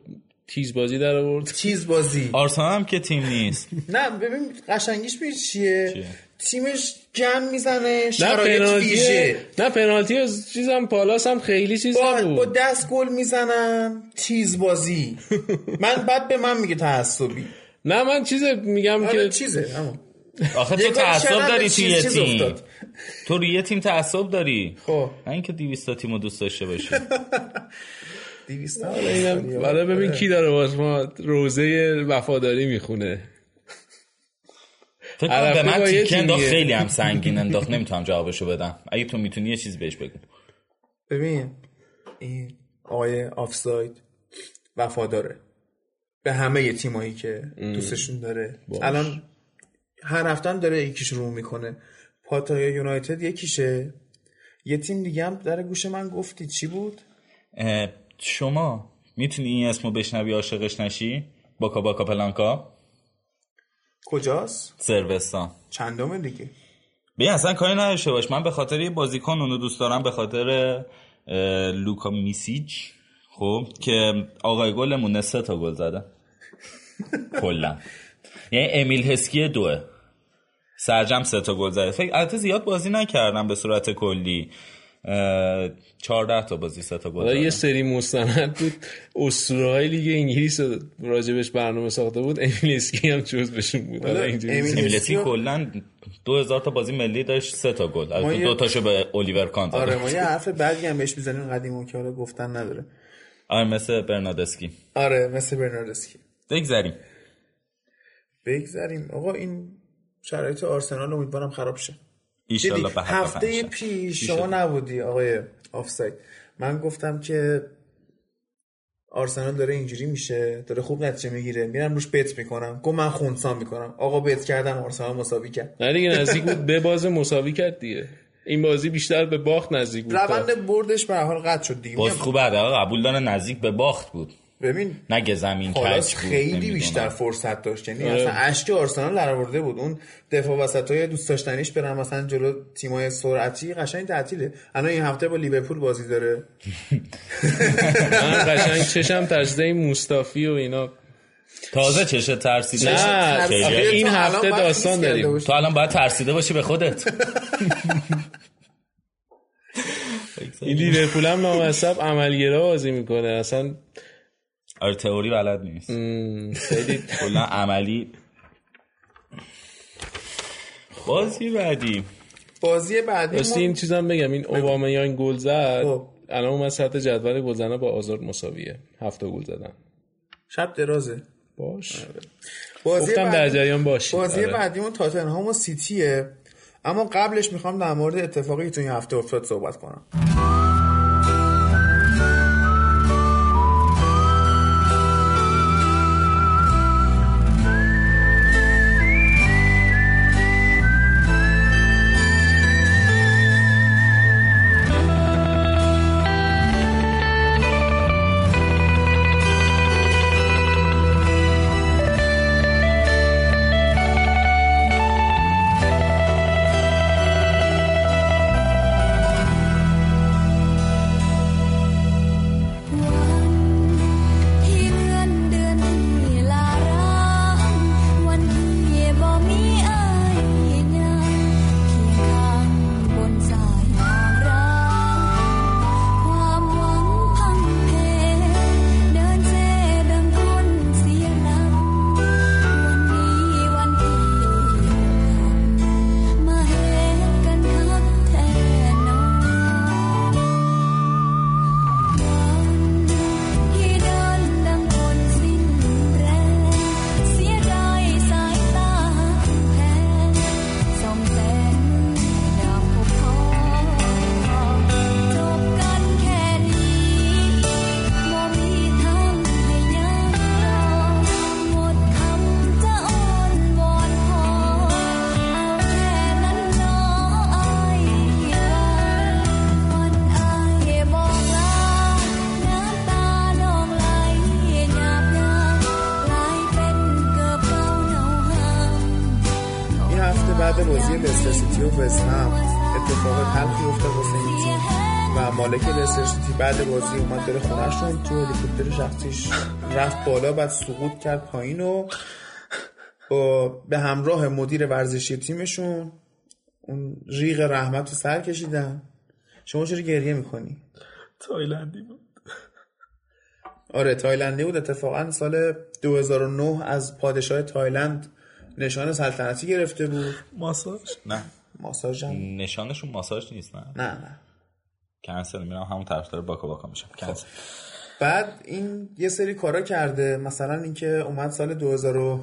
تیز بازی در آورد. چیز بازی آرسنال هم که تیم نیست. نه ببین قشنگیش میشه چیه؟ تیمش گم می‌زنه نه شرایط ویژه. نه پنالتی از چیزم پالاس هم خیلی چیز با, با نبود دست گل می‌زنن تیز بازی من بعد به من میگه تعصبی. نه من چیز میگم آره که چیزه آخه تو تعصب داری تو چیز- یه چیز تیم. تو روی یه تیم تعصب داری؟ خب. نه اینکه 200 تا تیمو دوست داشته باشی. 200 اینم برای ببین کی داره باز ما روزه وفاداری می‌خونه. فکر کنم به من یه تیکه انداخت. خیلی هم سنگین انداخت. نمی‌تونم جوابشو بدم. اگه تو می‌تونی یه چیز بهش بگو. ببین این آقای آفساید وفاداره. به همه تیمایی که دوستشون داره. الان هر هفته داره یکیش رو می‌کنه. پاتایا یونایتد یکیشه؟ یه تیم دیگه هم در گوش من گفتی. چی بود؟ شما می‌تونی این اسمو بشنوی عاشقش نشی؟ باکا باکا پلانکا. کجاست؟ سروستان. چندمه دیگه؟ ببین اصلا کاری نداشته باش. من به خاطر یه بازیکن اونو دوست دارم به خاطر لوکا میسیچ خب که آقای گلمون سه تا گل زده. کلا. یعنی امیل هسکی دوه. سرجم سه تا گل زده. فکر البته زیاد بازی نکردم به صورت کلی. اه، 14 تا بازی سه تا گل یه. سری مستند بود. اسطوره‌های لیگ انگلیس رو راجبش برنامه ساخته بود. امیل اسکی هم جزوشون بود. حالا حالا اینجوری امیل- امیل اسکی هسکی کلا 2000 تا بازی ملی داشت سه تا گل. یه- دو تاشو به الیور کان زد. آره ما یه حرف بعدی هم بهش می‌زنیم. قدیمو که حالا گفتن نداره. آره مثل برنادسکی. آره مثل برناردسکی بگذریم. بگذریم. آقا این شرایط آرسنال امیدوارم خراب شه. هفته. پیش شما؟ نبودی آقای آفساید. من گفتم که آرسنال داره اینجوری میشه داره خوب نتیجه می‌گیره. میرم روش بت می‌کنم. گفت من خونسا می‌کنم. آقا بت کردم آرسنال مساوی کرد. نه دیگه نزدیک بود. به باز مساوی کرد دیگه. این بازی بیشتر به باخت نزدیک بود. روند بردش به هر حال قطع شد دیگه. باز میگم، خوب حداقل قبول داره نزدیک به باخت بود. ببین نگه زمین خلاص کج خیلی. بیشتر فرصت داشت. یعنی آره. اصلا اشک آرسنال در آورده بود اون دفاع وسط های دوست داشتنیش برن مثلا جلو تیمای سرعتی قشنگ تعطیله. الان این هفته با لیورپول بازی داره. من قشنگ چشم ترسیده این مصطفی و اینا. تازه چشه ترسیده. نه این هفته داستان داریم. تو الان باید ترسیده باشی به خودت. این لیورپول هم نامصب عملگرا بازی می‌کنه. اصلا آره تئوری بلد نیست. خیلی. کلا عملی. بازی بعدی. بازی بعدی راستی این چیزم بگم. این اوبامیان گل زد. خب. الان اومد سطح جدول گلزنه با آزار مساویه. هفت گل زدن. شب درازه. باش. بازی گفتم در بعدی جریان باشی بازی آره. بعدیمون تاتنهام و سیتیه. اما قبلش می‌خوام در مورد اتفاقی تو این هفته افتاد صحبت کنم. بالا بعد سقوط کرد پایین و با به همراه مدیر ورزشی تیمشون اون ریغ رحمت رو سر کشیدن. شما چرا گریه می‌کنی؟ تایلندی بود. آره تایلندی بود. اتفاقا سال 2009 از پادشاه تایلند نشان سلطنتی گرفته بود. ماساژ؟ نه. ماساژ نشانشون ماساژ نیست نه؟ نه نه. کنسل میرم همون طرفدار باکا باکا میشم کنسل. بعد این یه سری کارا کرده. مثلا اینکه اومد سال 2000 و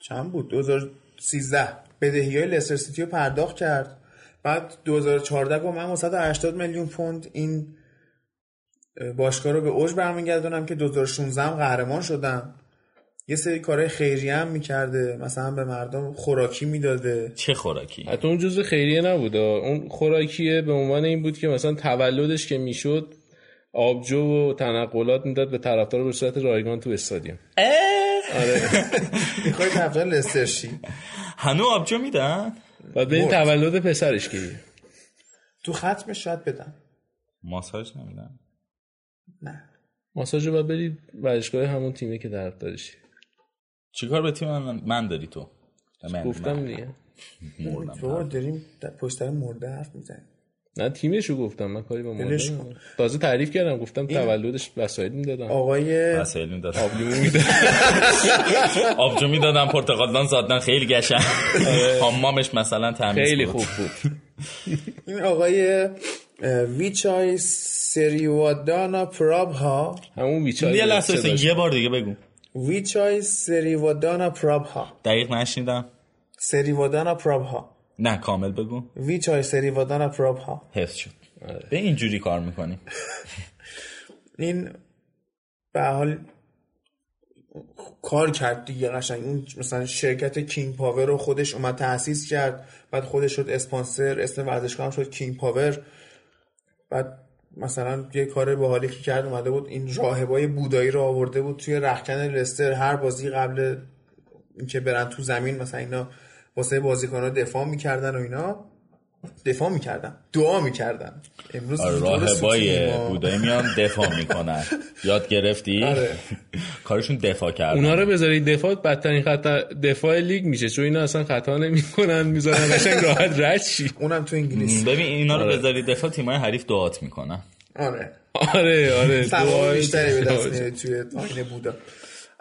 چند بود؟ 2013 بدهی های لستر سیتی رو پرداخت کرد. بعد 2014 گفت من 180 میلیون پوند این باشگاه رو به اوج برمیگردونم که 2016 هم قهرمان شدم. یه سری کارهای خیریه هم می‌کرده. مثلا به مردم خوراکی می‌داده. چه خوراکی؟ حتی اون جزء خیریه نبود اون خوراکیه به عنوان این بود که مثلا تولدش که می‌شد آبجو و تنقلات می‌داد به طرفدار به صورت رایگان تو استادیوم. آره. می‌خوای طرفدار لستر شی هنو آبجو میدن؟ و به این تولد پسرش گیری. تو ختمش شاید بدن ماساژ نمیدن؟ نه. ماساژ رو باید برید ورزشگاه همون تیمی که طرفدارشی چیکار به تیم من, من داری تو؟ گفتم دیگه؟ مردم. داریم پشت سر مرده حرف می‌زنیم. نه تیمشو گفتم. من کاری با مورد. تازه تعریف کردم گفتم تولدش وسایل می‌دادم. آقای وسایل می‌دادن آبلیمو می‌دادم. آبجو. می‌دادن پرتقالدان زادن خیلی قشنگ حمامش مثلا تمیز خیلی بود. خوب بود. این آقای ویچای سریوادانا پرابها. همون بیچاره یه لحظه. یه بار دیگه بگو. ویچای سریوادانا پرابها. دقیق نشنیدم سریوادانا پرابها. نه کامل بگو. ویچای سریوادانا پرابها حفظ شد. به اینجوری کار می‌کنیم این باحال کار کرد دیگه قشنگ. اون مثلا شرکت کینگ پاور رو خودش اومد تأسیس کرد. بعد خودش شد اسپانسر اسم ورزشگاه هم شد کینگ پاور. بعد مثلا یه کار باحالی که کرد اومده بود این راهبای بودایی رو آورده بود توی رخکن لستر. هر بازی قبل اینکه برن تو زمین مثلا اینا واسه بازیکن‌ها دفاع می‌کردن و اینا. دفاع می‌کردن. دعا می‌کردن. امروز راه درست بای سوتیم ما. بودایی میان دفاع می‌کنن. یاد گرفتی؟ آره. کارشون دفاع کردن. اونا رو بذارید دفاع بدترین خطا دفاع لیگ میشه. چون اینا اصلا خطا نمی‌کنن می‌ذارن قشنگ راحت رد شی. اونم تو انگلیس. ببین اینا رو بذاری دفاع تیمای حریف دعات می‌کنن. آره. آره آره بیشتری به دست توی آینه بودا.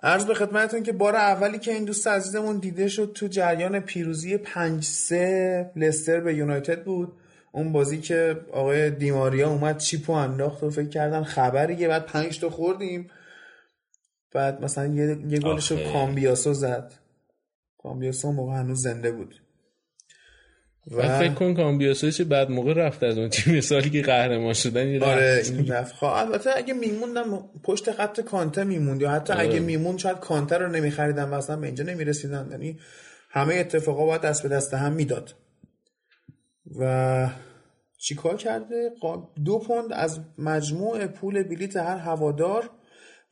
عرض به خدمتتون که بار اولی که این دوست عزیزمون دیده شد تو جریان پیروزی 5 3 لستر به یونایتد بود. اون بازی که آقای دیماریا اومد چیپو انداخت و فکر کردن خبریه بعد 5 تا خوردیم. بعد مثلا یه, یه گلش رو. کامبیاسو زد. کامبیاسو موقع هنوز زنده بود. بعد فکر کن کامبیاسو چه بعد موقع رفت از اون تیم سالی که قهرمان شدن یه آره. این رفت خب البته اگه میموندم پشت خط کانته میموند یا حتی اگه میموند شاید کانته رو نمیخریدن و اصلا به اینجا نمی‌رسیدن یعنی همه اتفاقا باید دست به دست هم می‌داد. و چیکار کرده؟ دو پوند از مجموع پول بلیت هر هوادار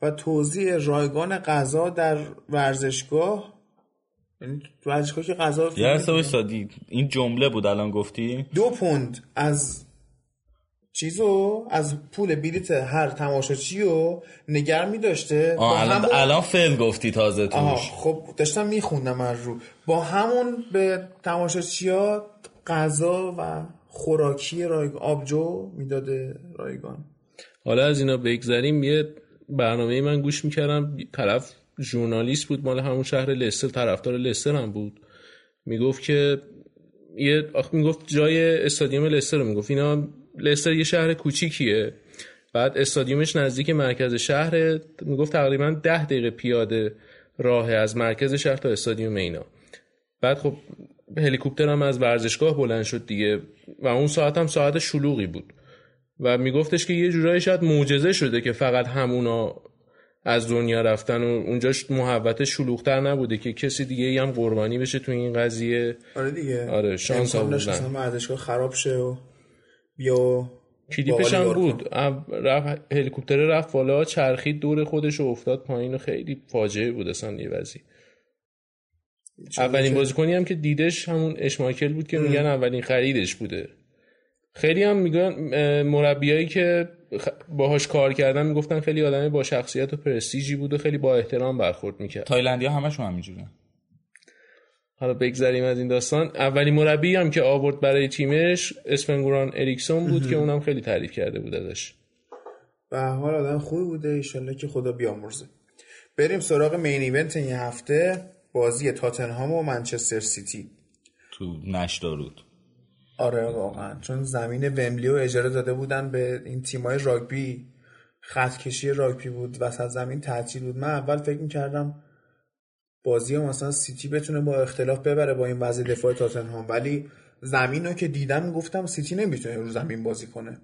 و توزیع رایگان غذا در ورزشگاه تو ورزشگاه که غذا یه لحظه وایسادی. این جمله بود الان گفتی؟ دو پوند از چیزو؟ از پول بلیت هر تماشاچی رو نگر می داشته الان, الان فعل گفتی تازه توش. خب داشتم میخوندم از رو. با همون به تماشاچی ها غذا و خوراکی رایگان آبجو می‌داده رایگان. حالا از اینا بگذریم یه برنامه من گوش می‌کردم طرف ژورنالیست بود مال همون شهر لستر طرفدار لستر هم بود. می‌گفت که یه آخ می‌گفت جای استادیوم لستر رو می‌گفت. اینا لستر یه شهر کوچیکیه. بعد استادیومش نزدیک مرکز شهر می‌گفت تقریبا ده دقیقه پیاده راه از مرکز شهر تا استادیوم اینا. بعد خب هلیکوپتر هم از ورزشگاه بلند شد دیگه و اون ساعت هم ساعت شلوغی بود. و میگفتش که یه جورایی شاید معجزه شده که فقط همونا از دنیا رفتن و اونجاش محوت شلوغتر نبوده که کسی دیگه ای هم قربانی بشه تو این قضیه. آره دیگه. آره، شانس آوردن. ورزشگاه خراب شه و بیا و کلیپش هم. بود. رفت هلیکوپتر رفت بالا چرخید دور خودش و افتاد پایین و خیلی فاجعه بود اصلا یه وضعی اولین بازیکنی هم که دیدش همون اشماکل بود که میگن اولین خریدش بوده. خیلی هم میگن مربیایی که باهاش کار کردن می‌گفتن خیلی آدمی با شخصیت و پرستیجی بود و خیلی با احترام برخورد می‌کرد. تایلندی ها همشون همینجوره حالا بگذریم از این داستان. اولین مربی هم که آورد برای تیمش اسون گوران اریکسون بود که اونم خیلی تعریف کرده بود ازش. به حال آدم خوبی بوده. ایشالله که خدا بیامرزه. بریم سراغ main event این هفته. بازی تاتنهام و منچستر سیتی. تو نشدارود آره واقعا. چون زمین ومبلی رو اجاره داده بودن به این تیمای راگبی. خط کشی راگبی بود وسط زمین تعطیل بود. من اول فکر می‌کردم بازی هم مثلا سیتی بتونه با اختلاف ببره با این وضع دفاع تاتنهام. ولی زمین رو که دیدم گفتم سیتی نمی‌تونه رو زمین بازی کنه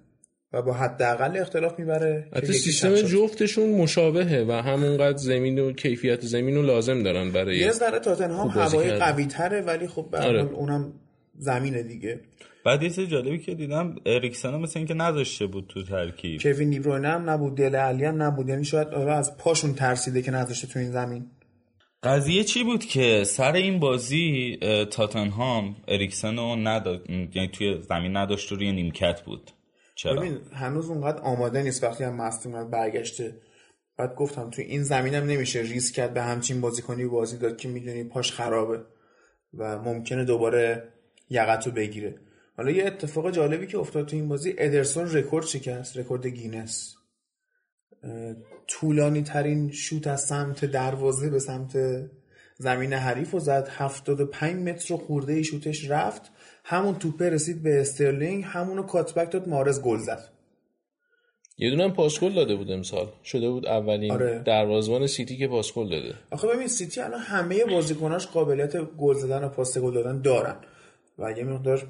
و با حداقل اختلاف می‌بره حتی سیستم جفتشون مشابهه و همونقدر زمین و کیفیت زمین رو لازم دارن برای یه ذره تاتنهام هوای قوی تره ولی خب به آره. اونم زمینه دیگه. بعد یه جالبی که دیدم اریکسن مثل اینکه نذاشته بود تو ترکیب. کوین دیبروینه هم نبود دل علی هم نبود. یعنی شاید آره از پاشون ترسیده که نذاشته تو این زمین. قضیه چی بود که سر این بازی تاتنهام اریکسن رو نداد یعنی توی زمین نذاشت و روی نیمکت بود. چرا؟ ببین هنوز اونقدر آماده نیست وقتی هم مصدوم برگشته. بعد گفتم توی این زمینم نمیشه ریسک کرد به همچین بازیکنی بازی داد که می‌دونی پاش خرابه و ممکنه دوباره یقت بگیره. حالا یه اتفاق جالبی که افتاد تو این بازی ادرسون رکورد شکست رکورد گینس. طولانی ترین شوت از سمت دروازه به سمت زمین حریف و زد. 75 متر و خورده ای شوتش رفت. همون توپه رسید به استرلینگ همونو cutback داد محرز گل زد. یه دونه گل داده بود امسال. شده بود اولین آره. دروازه‌بان سیتی که پاس گل داده. آخه ببین سیتی الان همه بازیکناش قابلیت گل زدن و پاس گل دادن دارن. و یه مقدار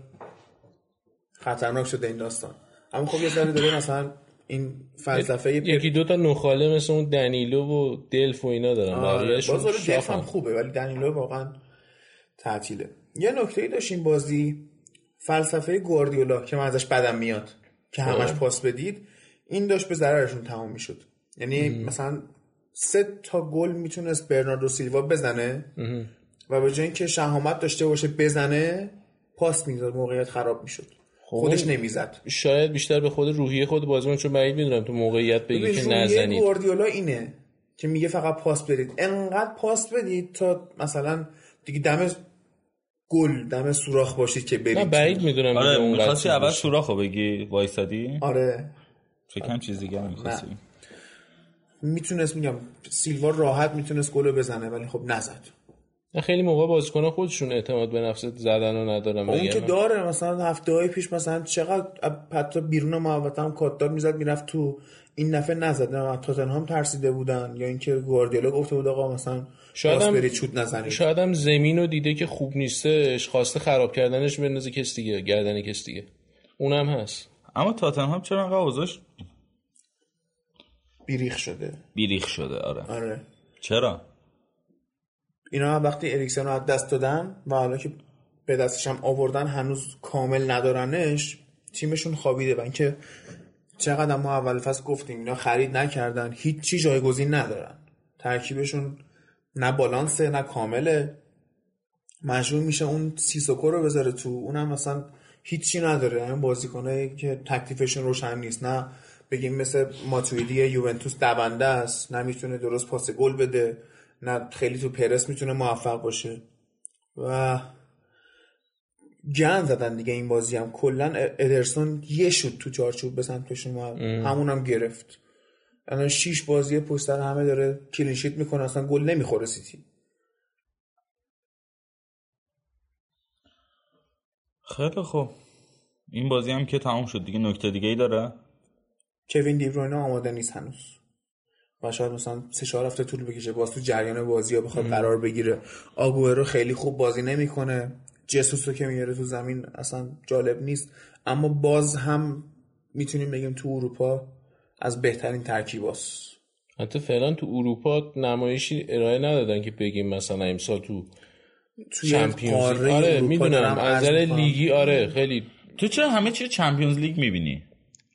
خطرناک شده این داستان. اما خب یه ذره داره مثلا این فلسفه یکی دو تا نخاله مثل اون دنیلو و دلف و اینا دارن. آره. باز دلف هم خوبه ولی دنیلو واقعا تعطیله. یه نکته ای داشتیم بازی فلسفه گواردیولا که من ازش بدم میاد که همش پاس بدید. این داشت به ضررشون تمام می‌شد. یعنی مثلا سه تا گل می‌تونست برناردو سیلوا بزنه و به جای اینکه شهامت داشته باشه بزنه پاس می‌داد موقعیت خراب می‌شد. خودش نمی‌زد. شاید بیشتر به خود روحیه خود بازیکن چون بعید می‌دونم تو موقعیت بگی که نزنید. گواردیولا اینه که میگه فقط پاس بدید. انقدر پاس بدید تا مثلا دیگه دم گل دم سوراخ باشید که برید. من بعید می‌دونم آره می‌خواستی اول سوراخو بگی وایسادی؟ آره. فکرم چیز دیگه می‌خواستی. می‌تونست میگم سیلوا راحت می‌تونست گل بزنه ولی خب نزد. خیلی موقع بازیکن خودشون اعتماد به نفس زدن و ندارن اون که داره مثلا هفته های پیش مثلا چقدر حتی بیرون محوطه هم کاتدار می‌زد می‌رفت تو این نفع نزد. نه تاتنهام ترسیده بودن یا اینکه گواردیولا گفته بود آقا مثلا شاید هم برید چوت نزنید. شاید هم زمین رو دیده که خوب نیستش خواسته خراب کردنش بندازه کس دیگه گردن کس دیگه. اونم هست. اما تاتنهام چرا انقدر اوضاعش بیریخ شده. بیریخ شده؟ آره. آره. چرا؟ اینا هم وقتی اریکسن رو از دست دادن و حالا که به دستش هم آوردن هنوز کامل ندارنش تیمشون خوابیده و اینکه چقدر ما اول فصل گفتیم اینا خرید نکردن هیچی جایگزین ندارن. ترکیبشون نه بالانسه نه کامله. مجبور میشه اون سیسوکو رو بذاره تو اونم مثلا هیچی نداره. این بازیکنایی که تکلیفشون روشن نیست. نه بگیم مثل ماتویدی یوونتوس دونده است نمی‌تونه درست پاس گل بده. نه خیلی تو پرس می‌تونه موفق باشه. و گن زدن دیگه این بازی هم. کلا ادرسون یه شد تو چارچوب به سمت شما همونم گرفت. الان شیش بازی پشت همه داره کلینشیت می‌کنه اصلا گل نمی‌خوره سیتی. خیلی خوب. این بازی هم که تمام شد دیگه نکته دیگه ای داره؟ کوین دیبروینه آماده نیست هنوز. و شاید مثلا سه چهار هفته طول بکشه باز تو جریان بازی ها بخواد قرار بگیره. رو خیلی خوب بازی نمی‌کنه. جسوس رو که میاره تو زمین اصلا جالب نیست. اما باز هم می‌تونیم بگیم تو اروپا از بهترین ترکیباست حتی فعلا تو اروپا نمایشی ارائه ندادن که بگیم مثلا امسال تو Champions آره می‌دونم از لیگی آره خیلی تو چرا همه چی Champions League می‌بینی؟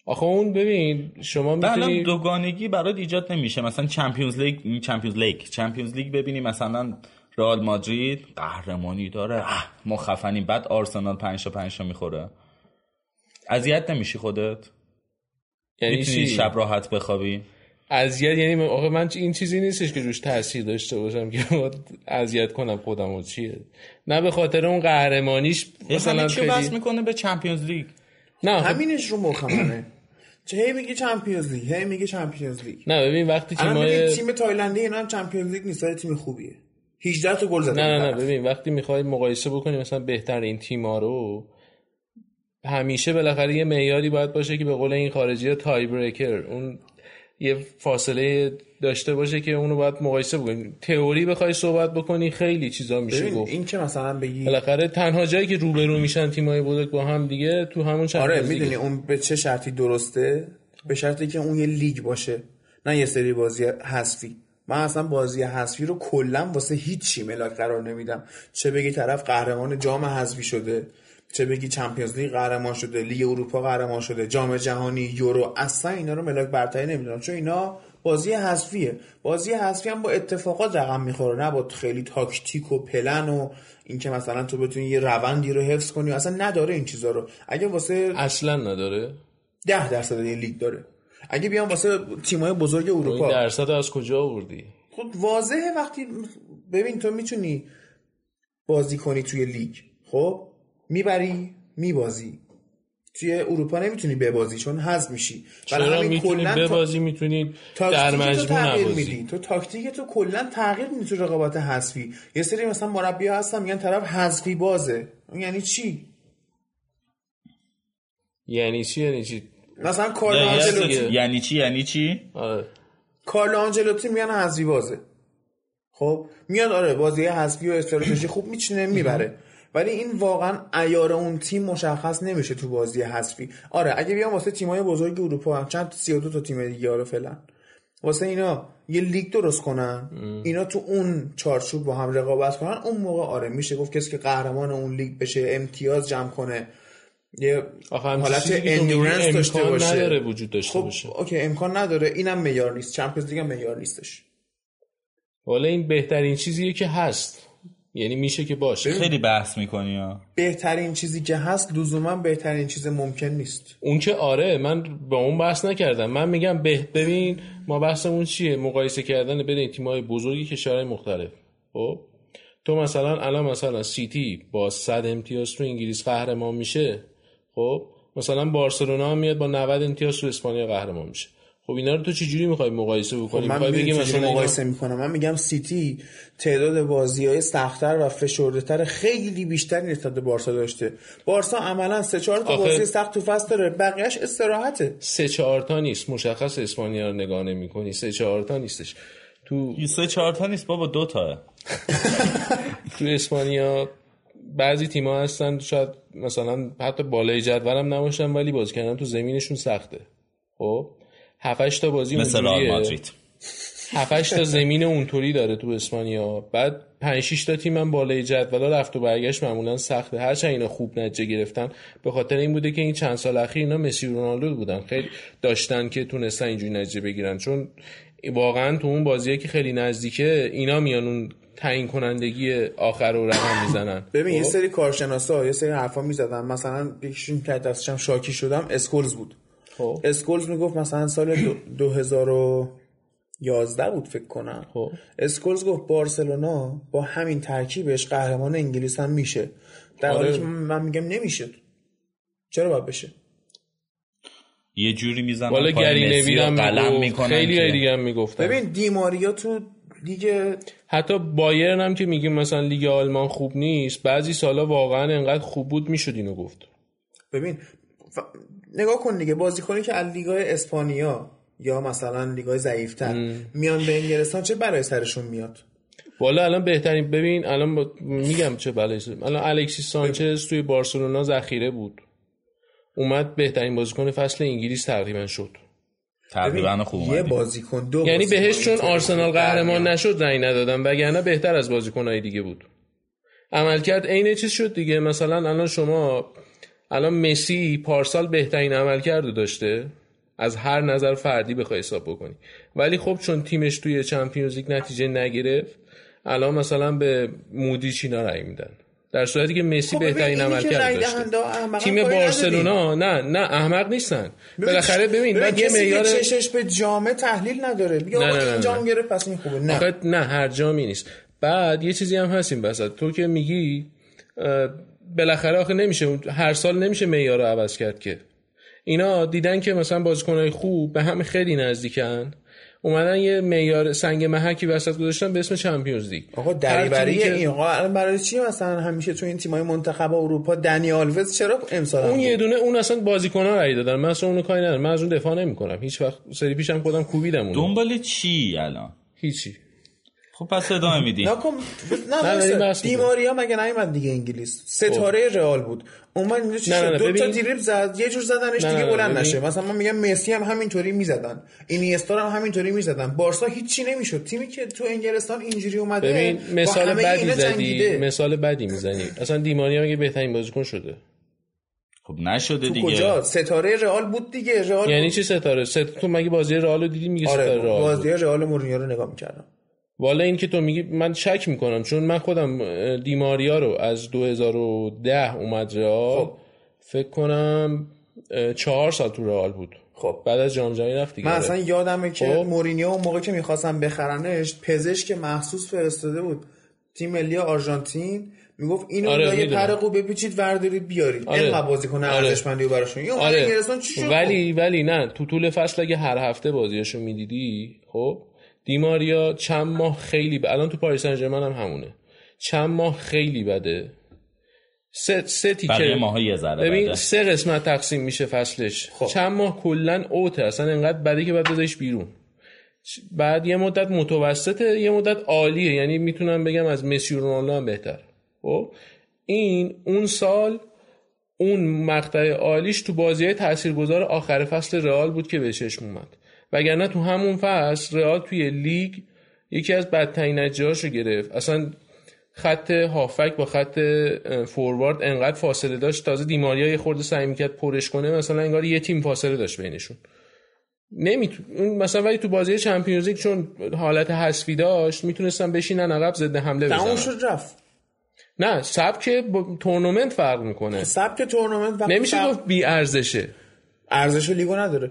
آخه اون ببین شما می‌تونی دوگانگی برات ایجاد نمیشه. مثلا Champions League Champions League. Champions League ببینی مثلا رئال مادرید قهرمانی داره. اه، ما خفنیم. بعد آرسنال 5 تا 5 تا می‌خوره. اذیت نمیشی خودت؟ یعنی می‌تونی چی؟ شب راحت بخوابی؟ اذیت؟ یعنی من- آخه من این چیزی نیستش که روش تاثیر داشته باشم که اذیت کنم خودم و چیه. نه به خاطر اون قهرمانیش مثلا چی بس می‌کنه به Champions League؟ نه همینش رو مخ منه چه هی میگه Champions League؟ هی میگه Champions League. نه ببین وقتی تیمای ببین تیم تایلندی اینا هم Champions League نیست ولی تیم خوبیه. 18 تا گل زدن نه نه نه. ببین وقتی می‌خوای مقایسه بکنی مثلا بهترین تیما رو همیشه بالاخره یه معیاری باید باشه که به قول این خارجی tie breaker اون یه فاصله داشته باشه که اونو باید مقایسه بکنی. تئوری بخوای صحبت بکنی خیلی چیزا میشه گفت. این که مثلا بگی بالاخره تنها جایی که روبرو میشن تیمای بزرگ با هم دیگه تو همون آره چمپیونز لیگه. می‌دونی اون به چه شرطی درسته؟ به شرطی که اون یه لیگ باشه نه یه سری بازی حذفی. من اصلا بازی حذفی رو کلا واسه هیچی ملاک قرار نمیدم. چه بگی طرف قهرمان جام حذفی شده چه بگی چمپیونز لیگ قهرمان شده لیگ اروپا قهرمان شده جام جهانی یورو اصلا اینا رو ملاک برتری نمی‌دونم. چون اینا بازی حذفیه. بازی حذفی هم با اتفاقات رقم می‌خوره نه با خیلی تاکتیک و پلن و اینکه مثلا تو بتونی یه روندی رو حفظ کنی اصلا نداره این چیزا رو. اگه واسه اصلا نداره؟ ده درصد یه لیگ داره. اگه بیام واسه تیمای بزرگ این اروپا. درصد از کجا آوردی؟ خب واضحه وقتی ببین تو می‌تونی بازی کنی توی لیگ. خب؟ می‌بری میبازی. توی اروپا نمی‌تونی ببازی چون حذف میشی. برای چرا همین می‌تونی کلاً ببازی؟ می‌تونی در مجموع تغییر نبازی. میدی. تو تاکتیک تو کلا تغییر میدی تو رقابت حذفی. یه سری مثلا مربی هستن میگن طرف حذفی بازه. یعنی چی؟ یعنی چی؟ یعنی چی؟ مثلا کارلو یعنی آنجلوتی. یعنی چی؟ یعنی چی؟ آره. کارلو آنجلوتی میگن حذفی بازه. خب میاد آره بازی حذفی و استراتژی خوب میچینه می‌بره. ولی این واقعا ایار اون تیم مشخص نمیشه تو بازی حذفی. آره اگه بیام واسه تیمای بزرگ اروپا هم چند 32 تا تیم دیگه آره فعلا. واسه اینا یه لیگ درست کنن اینا تو اون چارچوب با هم رقابت کنن اون موقع آره میشه گفت کسی که قهرمان اون لیگ بشه امتیاز جمع کنه. یه حالت endurance داشته امکان باشه. نداره وجود داشته خب باشه. OK امکان نداره. اینم معیار نیست. Champions League هم معیار نیستش. حالا این بهترین چیزیه که هست. یعنی میشه که باشه. خیلی بحث می‌کنی ها. بهترین چیزی که هست لزوما بهترین چیز ممکن نیست. اون که آره من با اون بحث نکردم. من میگم به ببین ما بحثمون چیه؟ مقایسه کردن بین تیم‌های بزرگی کشورهای مختلف. خب؟ تو مثلا الان مثلا سیتی با 100 امتیاز تو انگلیس قهرمان میشه. خب؟ مثلا بارسلونا هم میاد با 90 امتیاز تو اسپانیا قهرمان میشه. خب اینا رو تو چجوری می‌خوای مقایسه بکنی؟ من می‌خوای بگی مثلا اینا- مقایسه می‌کنم. من میگم سیتی تعداد بازی های سختتر و فشرده خیلی بیشتری نسبت به بارسا داشته. بارسا عملا سه چهار تا آخه- بازی سخت تو فصل داره. بقیهش استراحته. سه چهار تا نیست. مشخص اسپانیا رو نگاه نمی‌کنی. سه چهار تا نیستش. تو این سه چهار تا نیست بابا دو تاه تو اسپانیا بعضی تیم‌ها هستن شاید مثلا حتی بالای جدول هم نباشن ولی بازی کردن تو زمینشون سخته. خب؟ 7 تا بازی مثل رئال مادرید. 7 تا زمین اونطوری داره تو اسپانیا. بعد 5 6 تا تیم هم بالای جدول رفت و برگشت معمولا سخته. هرچند اینا خوب نتیجه گرفتن. به خاطر این بوده که این چند سال اخیر اینا مسی رونالدو بودن. خیلی داشتن که تونستن اینجوری نتیجه بگیرن. چون واقعا تو اون بازیه که خیلی نزدیکه اینا میان اون تعیین کنندگی آخر رو رقم می‌زنن. ببین یه خب؟ سری کارشناسا یه سری حرفا می‌زدن. مثلا یکیشون که دستشم شاکی شدم اسکولز بود. خب. اسکولز می‌گفت مثلا سال دو- 2011 بود فکر کنم خب. اسکولز گفت بارسلونا با همین ترکیبش قهرمان انگلیس هم میشه در حالی آره. که من میگم نمیشه چرا باید بشه یه جوری می‌زنن والا پای گری هم قلم می‌گفت می‌کنن خیلی که- دیگه هم می‌گفتن ببین دیماریا تو لیگ حتی بایرن هم که میگیم مثلا لیگ آلمان خوب نیست بعضی سالا واقعا انقدر خوب بود می‌شد اینو گفت ببین. نگاه کن دیگه بازیکنی که از لیگای اسپانیا یا مثلا لیگای ضعیفتر میان به انگلستان چه برای سرشون میاد؟ والا الان بهترین ببین الان با... میگم چه بلایی. الان الکسیس سانچز توی بارسلونا ذخیره بود. اومد بهترین بازیکن فصل انگلیس تقریبا شد. تقریبا خوب یه. بازیکن دو یعنی بازیکن بهش چون آرسنال قهرمان. نشد رأی ندادم وگرنه بهتر از بازیکنهای دیگه بود. عملکرد عین چیز شد دیگه. مثلا الان شما الان مسی پارسال بهترین عملکرد رو داشته؟ از هر نظر فردی بخوای حساب بکنی. ولی خب چون تیمش توی چمپیونز لیگ نتیجه نگرفت الان مثلا به مودیچ اینا رأی میدن. در صورتی که مسی خب بهترین عملکرد رای داشته. تیم بارسلونا نه نه احمق نیستن. بالاخره ببین بعد یه معیار چشش به جامعه تحلیل نداره. نه، آقا این. جام گرفت پس این خوبه. نه. نه هر جامی نیست. بعد یه چیزی هم هست این وسط. تو که میگی بالاخره آخه نمیشه. اون- هر سال نمیشه معیار رو عوض کرد که. اینا دیدن که مثلا بازیکنهای خوب به هم خیلی نزدیکن. اومدن یه معیار سنگ محکی وسط گذاشتن به اسم چمپیونز لیگ. آقا دریوری که- این. آقا الان برای چی مثلا همیشه تو این تیمای منتخب اروپا دنی آلوز چرا امسال اون؟ یه دونه اون اصلا بازیکن‌ها رأی دادن. من اصلا اونو کاری ندارم. من از اون دفاع نمی‌کنم. هیچ وقت سری پیشم خودم کوبیدم اون دنبال چی الان؟ هیچی. خب پس ادامه میدی نکن نه می‌کنیم. دیماریا مگه نیومد دیگه انگلیس؟ ستاره رئال بود. اون من اینجا چی نه، نه، شد؟ نه، دو تا دریبل زد یه جور زدنش دیگه بلند ببین- نشه. مثلا من میگم مسی هم همینطوری می‌زدن. اینیستا هم همینطوری می‌زدن. بارسا هیچی نمی‌شد. تیمی که تو انگلستان اینجوری اومده ببین مثال بدی زدی. مثال بدی می‌زنی. اصلا دیماریا میگه بهترین بازیکن شده. خب نشده تو دیگه. کجا؟ ستاره رئال بود دیگه. رئال یعنی. چی ستاره؟ ست... تو مگه بازی رئال رو دیدی؟ میگه آره ستاره رئال. بازی رئال مورینیو رو نگاه می‌کردم. والا این که تو میگی من شک می‌کنم چون من خودم دیماریا رو از 2010 اومد رئال خب. فکر کنم چهار سال تو رئال بود خب بعد از جام جهانی رفت دیگه من. اصلا یادمه که خب. مورینیو اون موقع که می‌خواستم بخرنش پزشک مخصوص فرستاده بود تیم ملی آرژانتین می‌گفت اینو آره، آره می‌دونم. پر خوب بپیچید وردارید بیارید آره. اینقدر بازیکن آره. ارزشمندی براشون یا آره. انگلستان چی شد ولی ولی نه تو طول فصل اگه هر هفته بازیاشو می‌دیدی خب دیماریا چند ماه خیلی ب... الان تو پاریس سن ژرمن هم همونه. چند ماه خیلی بده. سه سه تیکه. بقیه ماها یه ذره ببین بده. سه قسمت تقسیم میشه فصلش. خب. چند ماه کلا اوته اصلا انقدر بده که باید بذاریش بیرون. بعد یه مدت متوسطه یه مدت عالیه. یعنی می‌تونم بگم از مسی و رونالدو هم بهتر. خب؟ این اون سال اون مقطع عالیش تو بازی های تاثیرگذار آخر فصل رئال بود که به چشم اومد. وگرنه تو همون فصل رئال توی لیگ یکی از بدترین نتیجه‌هاش رو گرفت. اصلا خط هافک با خط فوروارد انقدر فاصله داشت. تازه دیماریا یه خورده سعی می‌کرد پرش کنه. مثلا انگار یه تیم فاصله داشت بینشون. نمیتو... اون مثلا ولی تو بازی چمپیونز لیگ چون حالت حذفی داشت می‌تونستن بشینن عقب ضد حمله تموم بزنن شد رفت. نه سبک با تورنمنت فرق می‌کنه. سبک تورنمنت نمیشه گفت بی ارزشه ارزش لیگو نداره.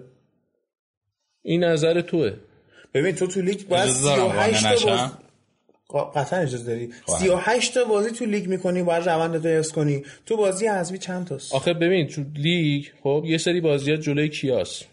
این نظر توه. ببین تو تو لیگ باید اجازه دارم قانع 38 تا؟ بازی قطعا اجازه داری. 38 تا بازی تو لیگ می‌کنی باید روند حفظ کنی. تو بازی حذفی چند تاست؟ آخه ببین تو لیگ خب یه سری بازیات جلوی کیاس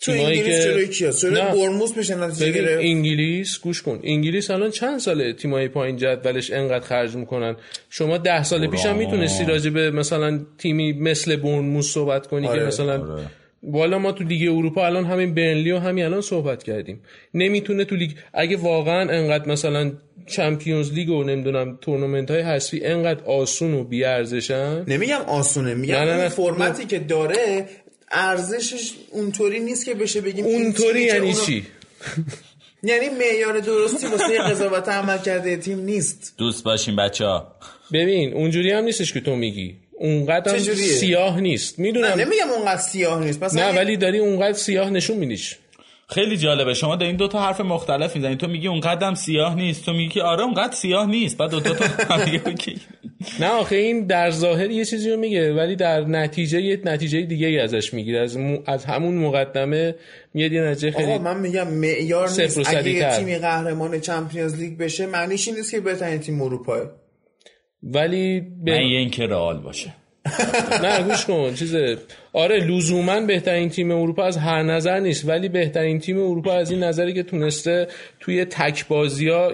تو تیمایی انگلیس که- جلوی کیاس جلوی نه. بورنموث میشه نتیجه ببین انگلیس گوش کن. انگلیس الان چند ساله تیمای پایین جدولش انقدر خرج می‌کنن؟ شما ده سال پیش هم می‌تونستی راجع به مثلا تیمی مثل بورنموث صحبت کنی آره، که مثلا آره. والا ما تو لیگ اروپا الان همین برنلی و همین الان صحبت کردیم. نمی‌تونه تو لیگ اگه واقعا انقدر مثلا چمپیونز لیگ و نمی‌دونم تورنمنت های حذفی انقدر آسون و بی ارزشن نمیگم آسونه میگم نه، نه، نه. فرمتی که داره ارزشش اونطوری نیست که بشه بگیم اونطوری یعنی اونو- چی؟ یعنی معیار درستی واسه قضاوت عمل کرده تیم نیست. دوست باشین بچه ها ببین اونجوری هم نیستش که تو میگی. اونقدر؟ سیاه نیست. نه می‌دونم نمیگم اونقدر سیاه نیست. مثلا نه ولی داری اونقدر سیاه نشون میدیش. خیلی جالبه. شما دارین دو تا حرف مختلف می‌زنین. تو میگی اونقدرم سیاه نیست. تو میگی که آره اونقدر سیاه نیست. بعد دو, دو تا. نه آخه این در ظاهر یه چیزی رو میگه ولی در نتیجه یه نتیجه دیگه ای ازش می‌گیره. از, مو- از همون مقدمه میاد یه نتیجه خیلی آقا من میگم معیار نیست. اگه. تیمی قهرمان چمپیونز لیگ بشه معنیش این نیست که بهترین تیم اروپا ولی به... من یه اینکه رئال باشه. نه گوش کن چیزه آره لزوما بهترین تیم اروپا از هر نظر نیست ولی بهترین تیم اروپا از این نظری که تونسته توی تک بازی ها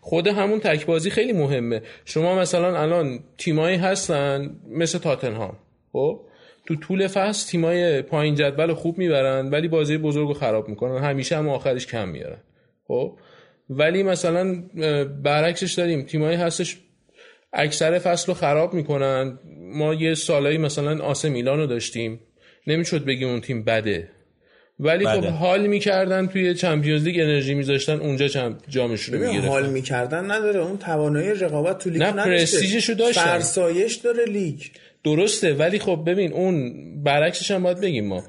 خود همون تک بازی خیلی مهمه. شما مثلا الان تیمایی هستن مثل تاتنهام خب؟ تو طول فصل تیمای پایین جدول خوب می‌برن ولی بازی بزرگ رو خراب می‌کنن همیشه هم آخرش کم میارن خب؟ ولی مثلا برعکسش داریم تیمایی هستش اکثر فصل رو خراب می‌کنن. ما یه سالایی مثلا آسه میلان رو داشتیم. نمی‌شد بگیم اون تیم بده. ولی خب بده. حال می‌کردن توی چمپیونز لیگ انرژی میذاشتن اونجا چم... جامشون رو می‌گرفتن. حال می‌کردن نداره. اون توانایی رقابت تو لیگ نه،. پرستیژشو داشتن. فرسایش داره لیگ. درسته ولی خب ببین اون برعکسش هم باید بگیم ما.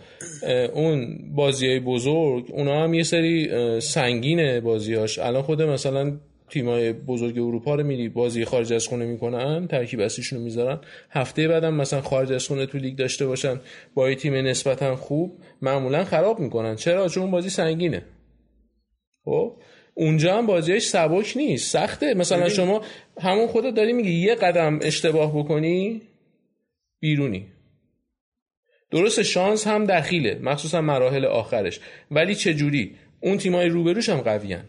اون بازی های بزرگ اونا هم یه سری سنگینه بازیاش الان خود مثلا تیمای بزرگ اروپا رو میری بازی خارج از خونه می‌کنن ترکیب اصلیشون رو می‌ذارن. هفته بعدم مثلا خارج از خونه تو لیگ داشته باشن با یه تیم نسبتا خوب معمولا خراب می‌کنن. چرا؟ چون بازی سنگینه. خب؟ اونجا هم بازیش سبک نیست سخته. مثلا شما همون خودت داری میگی یه قدم اشتباه بکنی بیرونی. درست شانس هم دخیله مخصوصا مراحل آخرش. ولی چه جوری اون تیمای روبروش هم قویان.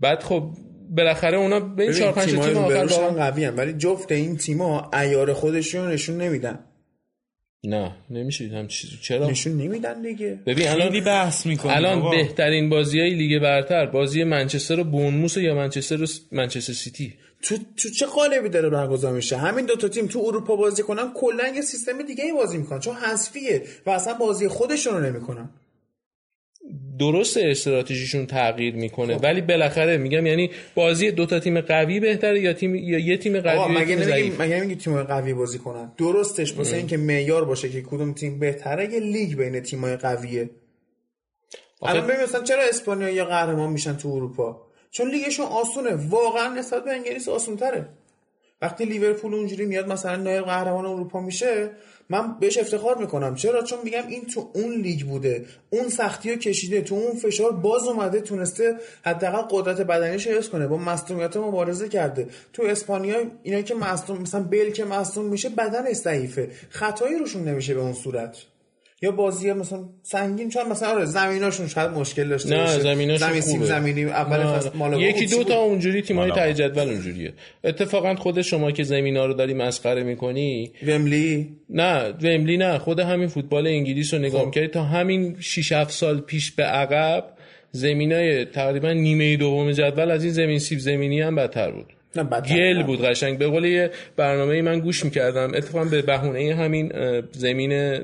بعد خب بالاخره اونا به این 4 5 تیم آخر قوی هم. ولی جفت این تیما عیار خودشون نشون نمیدن. نه نمیشه هم چیزی چرا؟ نشون نمیدن دیگه. ببین الان بحث می‌کنه الان بابا. بهترین بازیای لیگ برتر بازی منچستر و بونموس یا منچستر و منچستر سیتی؟ تو تو چه قالبی داره برگزار میشه؟ همین دو تا تیم تو اروپا بازی کنن کلا یه سیستم دیگه ای بازی می‌کنن چون حذفیه و اصلا بازی خودشون رو نمی‌کنن. درست استراتژیشون تغییر می‌کنه. خب. ولی بالاخره میگم یعنی بازی دو تا تیم قوی بهتره یا تیم یا یه تیم قوی مگه نمیگی مگه نمیگی تیم قوی بازی کنن؟ درستش واسه اینکه معیار باشه که کدوم تیم بهتره یه لیگ بین تیم‌های قویه. الان ببین مثلا چرا اسپانیا یا قهرمان میشن تو اروپا؟ چون لیگشون آسونه. واقعا نسبت به انگلیس آسونتره. وقتی لیورپول اونجوری میاد مثلا نایب قهرمان اروپا میشه من بهش افتخار می‌کنم. چرا؟ چون میگم این تو اون لیگ بوده. اون سختی رو کشیده. تو اون فشار باز اومده تونسته حداقل قدرت بدنیش حفظ کنه. با مصونیت مبارزه کرده. تو اسپانیا اینا که مصدوم مثلا بیل که مصدوم میشه بدنش ضعیفه. خطایی روشون نمیشه به اون صورت. یا بازی مثلا سنگین چون مثلا آره زمیناشون شاید مشکل داشته نه زمیناشون زمین سیب زمینی اول مال یکی دو تا اونجوری تیمای ته جدول اونجوریه. اتفاقا خود شما که زمینا رو داری مسخره می‌کنی وملی نه وملی نه. خود همین فوتبال انگلیس رو نگاه خب. تا همین 6 7 سال پیش به عقب زمینای تقریبا نیمه دوم جدول از این زمین سیب زمینی هم بدتر بود. گل بود قشنگ. به قول یه برنامه من گوش می‌کردم. اتفاقا به بهونه همین زمین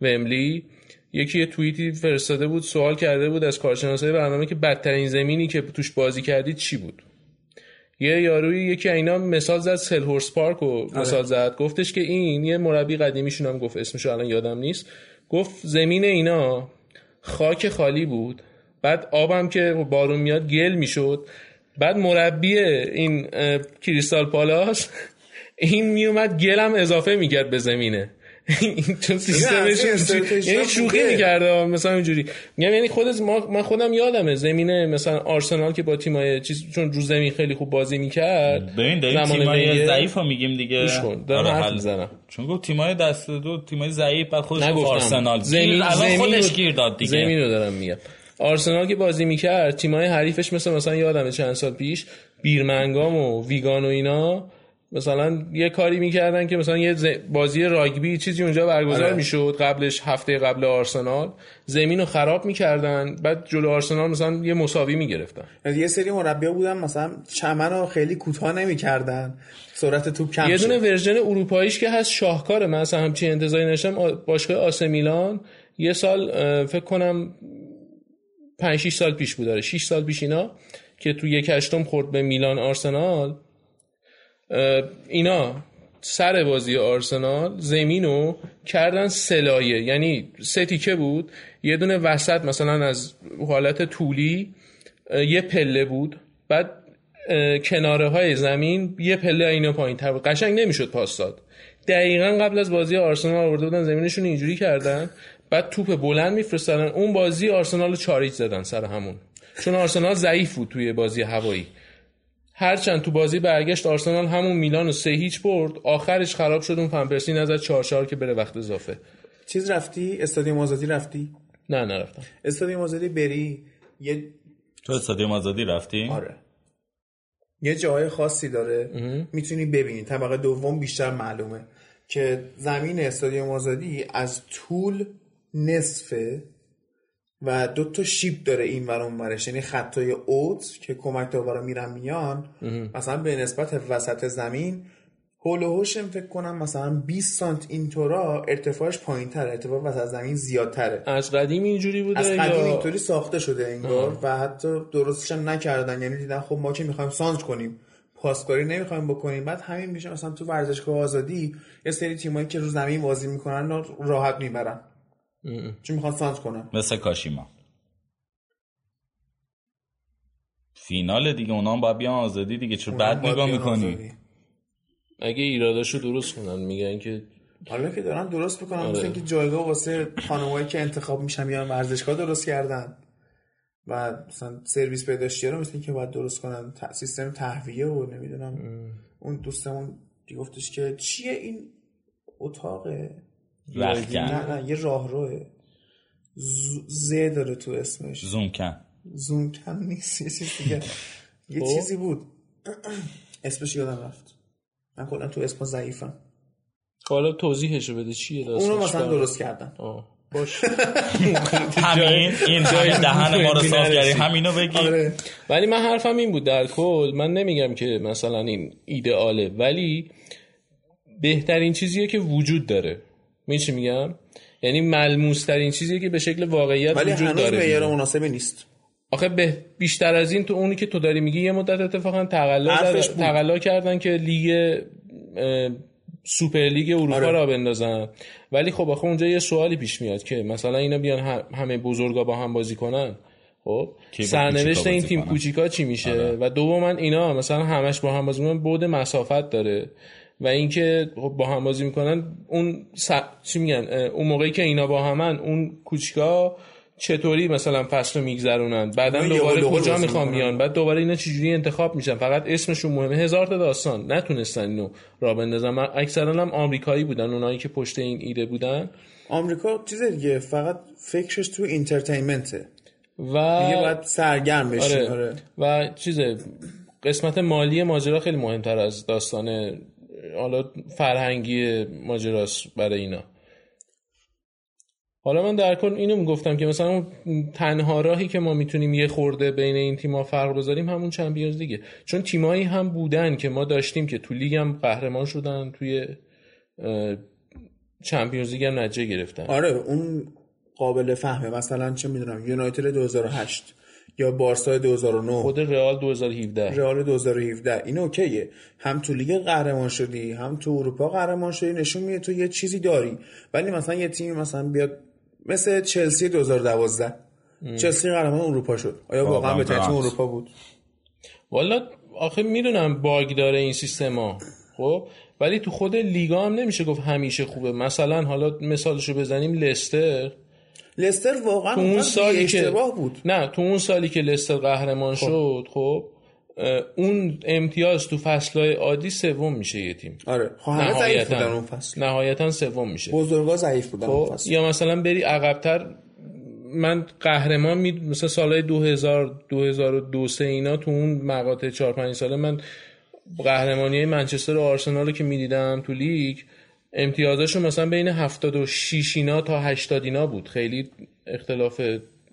وملی یکی یه توییتی فرستاده بود سوال کرده بود از کارشناسای برنامه که بدترین زمینی که توش بازی کردید چی بود؟ یه یاروی یکی اینا مثال زد سل هورس پارک و آره. مثال زد. گفتش که این یه مربی قدیمیشون هم گفت اسمش الان یادم نیست. گفت زمین اینا خاک خالی بود بعد آبم که بارون میاد گل می‌شد. بعد مربی این کریستال پالاس این میومد گلم اضافه می‌کرد به زمینه. چون سیستمش یعنی شوخی می‌کرده مثلا اینجوری. میگم یعنی خود ما من خودم یادمه زمینه مثلا آرسنال که با تیمای چیز چون رو زمین خیلی خوب بازی می‌کرد. ببین داریم تیمای ضعیف رو میگیم دیگه. دارم آره، حرف می‌زنم. چون گفت تیمای دست دو تیمای ضعیف بعد خودش آرسنال. زمین خودش گیر داد دیگه. زمین رو دارم میگم. آرسنال که بازی می‌کرد تیمای حریفش مثل مثلا یادمه چند سال پیش بیرمنگام و ویگان و اینا مثلا یه کاری می‌کردن که مثلا یه بازی راگبی چیزی اونجا برگزار آره. می‌شد. قبلش هفته قبل آرسنال. زمین رو خراب می‌کردن. بعد جلو آرسنال مثلا یه مساوی می‌گرفتن. یه سری مربیا بودن مثلا چمن رو خیلی کوتاه نمی‌کردن. سرعت توپ کم یه دونه ورژن اروپاییش که هست شاهکاره. من مثلا همچین انتظاری نشم باشگاه آسه میلان یه سال فکر کنم 5 6 سال پیش بود. 6 سال پیش اینا که تو یک هشتم خورد به میلان آرسنال. اینا سر بازی آرسنال زمینو کردن سلایه. یعنی سه تیکه بود یه دونه وسط مثلا از حالت طولی یه پله بود. بعد کناره های زمین یه پله اینا پایین. تر بود قشنگ نمی‌شد پاس داد. دقیقا قبل از بازی آرسنال آورده بودن زمینشون اینجوری کردن. بعد توپ بلند میفرستادن. اون بازی آرسنال رو چاریج زدن سر همون. چون آرسنال ضعیف بود توی بازی هوایی. هرچند تو بازی برگشت آرسنال همون میلان رو سه هیچ برد آخرش خراب شد اون فنپرسی نظر چهار چهار که بره وقت اضافه. چیز رفتی؟ استادیوم آزادی رفتی؟ نه نرفتم. استادیوم آزادی بری؟ یه تو استادیوم آزادی رفتی؟ آره. یه جای خاصی داره. می‌تونی ببینی. طبقه دوم بیشتر معلومه. که زمین استادیوم آزادی از طول نصفه. و دو تا شیب داره این ور اون ورش. یعنی خطای اوت که کمک داورا میرن میان مثلا به نسبت وسط زمین هول و فکر کنم مثلا 20 سانت اینطورا ارتفاعش پایین تر ارتفاع وسط زمین زیادتره. از قدیم اینجوری بوده از قدیم اینطوری ساخته شده انگار و حتی درستش نکردن. یعنی دیدن خب ما که می‌خوایم سانج کنیم پاسکاری نمی‌خوایم بکنیم. بعد همین میشه مثلا تو ورزشگاه آزادی یه سری تیمایی که رو زمین بازی می‌کنن راحت می‌برن. چون می‌خواد سانس کنم مثل کاشیما. فینال دیگه اونا هم باید بیان آزادی دیگه. چون بعد نگاه می‌کنی؟ آزادی. اگه ایراداشو درست کنن میگن که حالا که دارن درست می‌کنن مثل اینکه جایگاه واسه خانمایی که انتخاب میشن میان ورزشگاه درست کردن و مثلا سرویس بهداشتی رو مثل اینکه باید درست کنن. ت- سیستم تهویه و نمی‌دونم. اون دوستمون دیگه گفتش که چیه این اتاقه؟ رختکن. نه نه یه راهروه ز- ز داره تو اسمش. زوم کن زوم کم نیست یه چیز دیگه. یه خب. چیزی بود. اسمش یادم رفت. من کلا تو اسم ضعیفم. حالا توضیحشو بده چیه داستانش؟ اونو مثلا؟ درست کردن. آه. باش. همین این دهن ما رو صاف کردی. همینو بگی. آره. ولی من حرفم این بود در کل. من نمیگم که مثلا این ایدئاله ولی بهترین چیزیه که وجود داره. می چی میگم؟ یعنی ملموس ترین چیزیه که به شکل واقعیت ولی وجود هنوز داره معیار مناسبی نیست. آخه به بیشتر از این تو اونی که تو داری میگی یه مدت اتفاقا تقلا. تقلا کردن که لیگ سوپر لیگ اروپا آره. را بندازن. ولی خب آخه اونجا یه سوالی پیش میاد که مثلا اینا بیان هم- همه بزرگا با هم بازی کنن. خب؟ سرنوشت این تیم کنن؟ کوچیکا چی میشه؟ و دوما اینا مثلا همش با هم بازی می‌کنن بعد مسافت داره. و اینکه خب با هم بازی می‌کنن اون س... چی میگن اون موقعی که اینا با همن اون کوچیکا چطوری مثلا فصل رو میگذرونن؟ بعدا دوباره کجا می‌خوان. بیان؟ بعد دوباره اینا چجوری انتخاب میشن؟ فقط اسمشون مهمه. هزار تا داستان. نتونستن اینو را بندازن. من اکثرا هم آمریکایی بودن اونایی که پشت این ایده بودن. آمریکا چیز دیگه فقط فکرش تو اینترتینمنته و دیگه باید سرگرم بشی. آره. آره. و چیز قسمت مالی ماجرا خیلی مهمتر از داستان حالا فرهنگی ماجراست برای اینا. حالا من در کل اینو می‌گفتم که مثلا تنها راهی که ما می‌تونیم یه خورده بین این تیم‌ها فرق بذاریم همون چمپیونز لیگه. چون تیمایی هم بودن که ما داشتیم که تو لیگ هم قهرمان شدن توی چمپیونز لیگ هم نتیجه گرفتن. آره اون قابل فهمه. مثلا چه می‌دونم یونایتد 2008 یا بارسا 2009 خود رئال 2017 رئال 2017 این اوکیه. هم تو لیگ قهرمان شدی هم تو اروپا قهرمان شدی نشون میده تو یه چیزی داری. ولی مثلا یه تیم مثلا بیاد مثل چلسی 2012 چلسی قهرمان اروپا شد. آیا واقعا به تیم. اروپا بود؟ والا آخه می‌دونم باگ داره این سیستما خب؟ ولی تو خود لیگا هم نمیشه گفت همیشه خوبه. مثلا حالا مثالشو بزنیم لستر. لستر واقعا تو اون اون سالی که اشتباه بود. نه تو اون سالی که لستر قهرمان شد خب اون امتیاز تو فصلهای عادی سوم میشه یه تیم. آره خب همه ضعیف بودن اون فصل. نهایتا سوم میشه. بزرگا ضعیف بودن اون خب فصل. یا مثلا بری عقبتر من قهرمان می مثلا سالهای 2000 2002 سه اینا تو اون مقاطع 4 5 ساله من قهرمانی منچستر و آرسنال رو که می‌دیدم تو لیگ امتیازاشون مثلا بین 76 اینا تا 80 اینا بود. خیلی اختلاف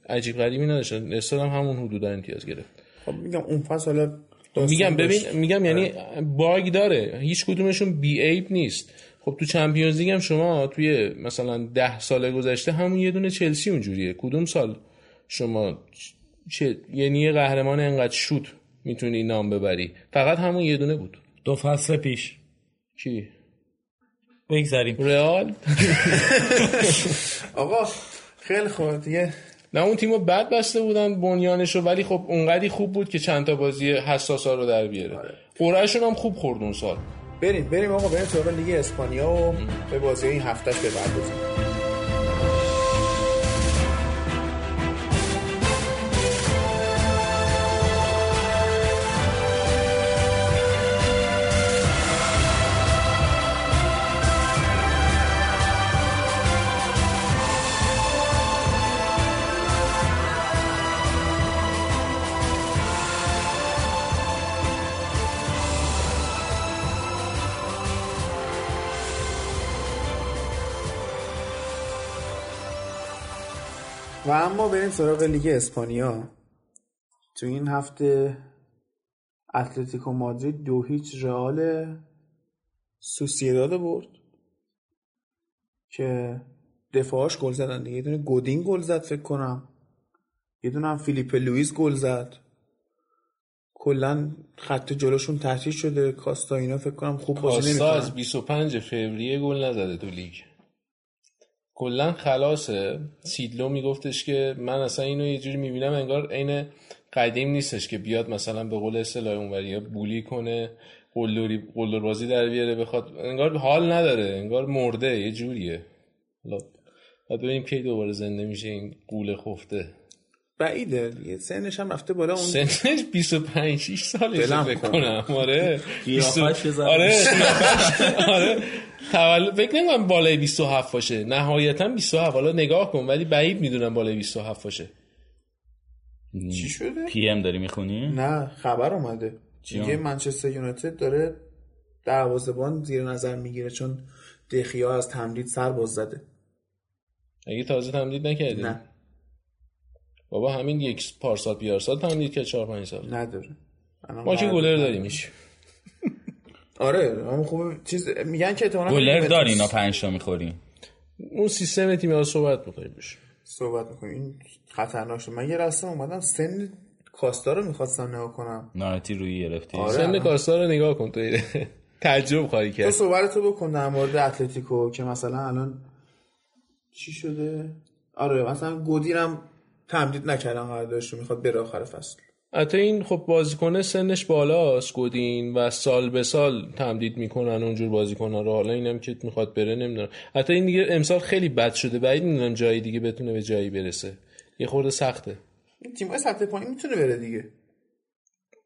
عجیب غریبی نداشتن لستر هم همون حدودا امتیاز گرفت. خب میگم اون فصل حالا میگم ببین داشت. میگم یعنی باگ داره. هیچ کدومشون بی عیب نیست. خب تو چمپیونز لیگ هم شما توی مثلا ده سال گذشته همون یه دونه چلسی اونجوریه. کدوم سال شما چه یعنی یه قهرمان انقدر شوت می‌تونی نام ببری؟ فقط همون یه دونه بود. دو فصل پیش. کی؟ بگذاریم. رئال؟ آقا خیلی خوب دیگه. نه اون تیمو بد بسته بودن بنیانشو ولی خب اونقدی خوب بود که چند تا بازی حساسا رو در بیاره. قرعهشون هم خوب خورد اون سال. بریم بریم آقا بریم سراغ لیگ اسپانیا و به بازی این هفتهش بپردازیم اما بریم سراغ لیگ اسپانیا. تو این هفته اتلتیکو مادرید دو هیچ رئال سوسیداد برد که دفاعش گل زدن دیگه. یه دونه گودین گل زد فکر کنم. یه دونه هم فیلیپ لوئیس گل زد. کلا خط جلوشون تعطیل شده. کاستا اینا فکر کنم خوب بازی کاستا از نمی‌کنن 25 فوریه گل نزده تو لیگ. کلا خلاصه. سیدلو میگفتش که من اصلا اینو یه جوری می‌بینم انگار عین قدیم نیستش که بیاد مثلا به قول اصطلاح اونوری بولی کنه قلدری قلدر بازی در بیاره بخواد. انگار حال نداره انگار مرده یه جوریه. حالا ببینیم کی دوباره زنده میشه این قول خفته. بعیده دیگه. سنش هم رفته بالا اون سنش 25 6 سالشه فکر کن. کنم. آره. آره. آره. تولد فکر نمی‌کنم بالای 27 باشه. نهایتا 27 حالا نگاه کن ولی بعید می‌دونم بالای 27 باشه. چی شده؟ پی ام داری می‌خونی؟ نه خبر اومده. چی میگه هم؟ منچستر یونایتد داره دروازه‌بان زیر نظر می‌گیره چون دخیا از تمدید سر باز زده. اگه تازه تمدید نکردی؟ نه. بابا همین یک پارسال پیارسال تمدید که 4 5 سال. نداره. الان ما که گلر داریمش آره اما خوب چیز میگن که احتمالاً گلر داری اینا پنج تا می‌خوری اون سیستم تیم ها صحبت می‌کنیم بشه صحبت می‌کنیم. این خطرناک شد. من یه رسم اومدم سن کاستا رو می‌خواستم نگاه کنم. نارتی روی گرفتی. آره. سن کاستا رو نگاه کن تو تعجب خواهی تو کرد صحبت تو بکن در مورد اتلتیکو که مثلا الان چی شده؟ آره مثلا گودینم تمدید نکردن قراردادش رو می‌خواد بره آخر فصل. حتی این خب بازیکنه سنش بالاست گودین و سال به سال تمدید می‌کنن اونجور بازیکنها رو. حالا اینم که می‌خواد بره نمی‌دونم. حتی این دیگه امسال خیلی بد شده بعید می‌دونم جایی دیگه بتونه به جایی برسه. یه خورده سخته. این تیم سطح پایین می‌تونه بره دیگه.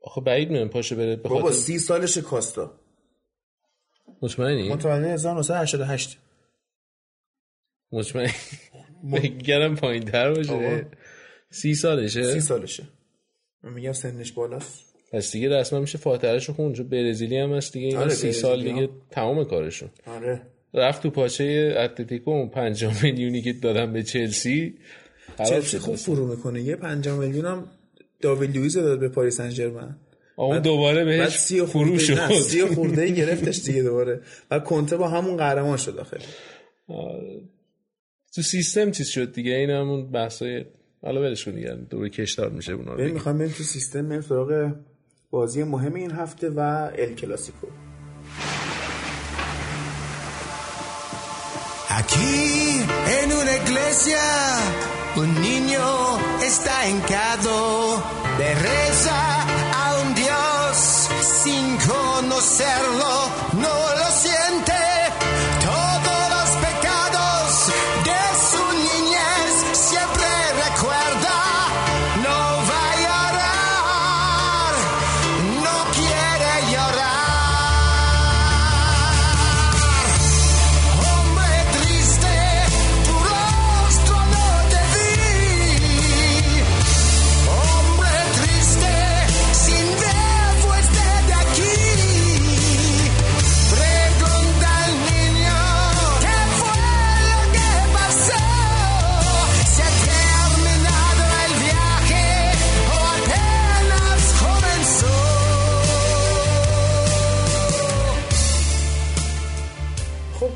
آخه بعید می‌دونم پاشه بره به بابا سی سالش کاستا. مطمئنی؟ متولد 1988 مطمئن فکر کردم پایین تر باشه. سی سالشه؟ سی سالشه. من میگم سنش بالاست. پس دیگه رسما میشه فاتحهش رو خوند چون برزیلی هم هست دیگه اینا آره، سی سال دیگه تمام کارشون. آره. رفت تو پاچه اتلتیکو اون پنجاه میلیونی که دادن به چلسی. چلسی شد خوب. فرو می‌کنه. یه 5 میلیون هم داوید لوئیز داد به پاریس سن ژرمن اون دوباره بعد بهش سی فرو نه، سی شد خورده گرفتش دیگه دوباره. و کنته با همون قهرمان شد آخر تو سیستم چیز شد دیگه این همون بحثای حالا ولش کن دیگه دوباره کشدار میشه اونا رو بگیم. می‌خوام بریم تو سیستم بریم سراغ بازی مهم این هفته و ال کلاسیکو Aquí en una iglesia un niño está hincado le reza a un Dios sin conocerlo, no lo siente.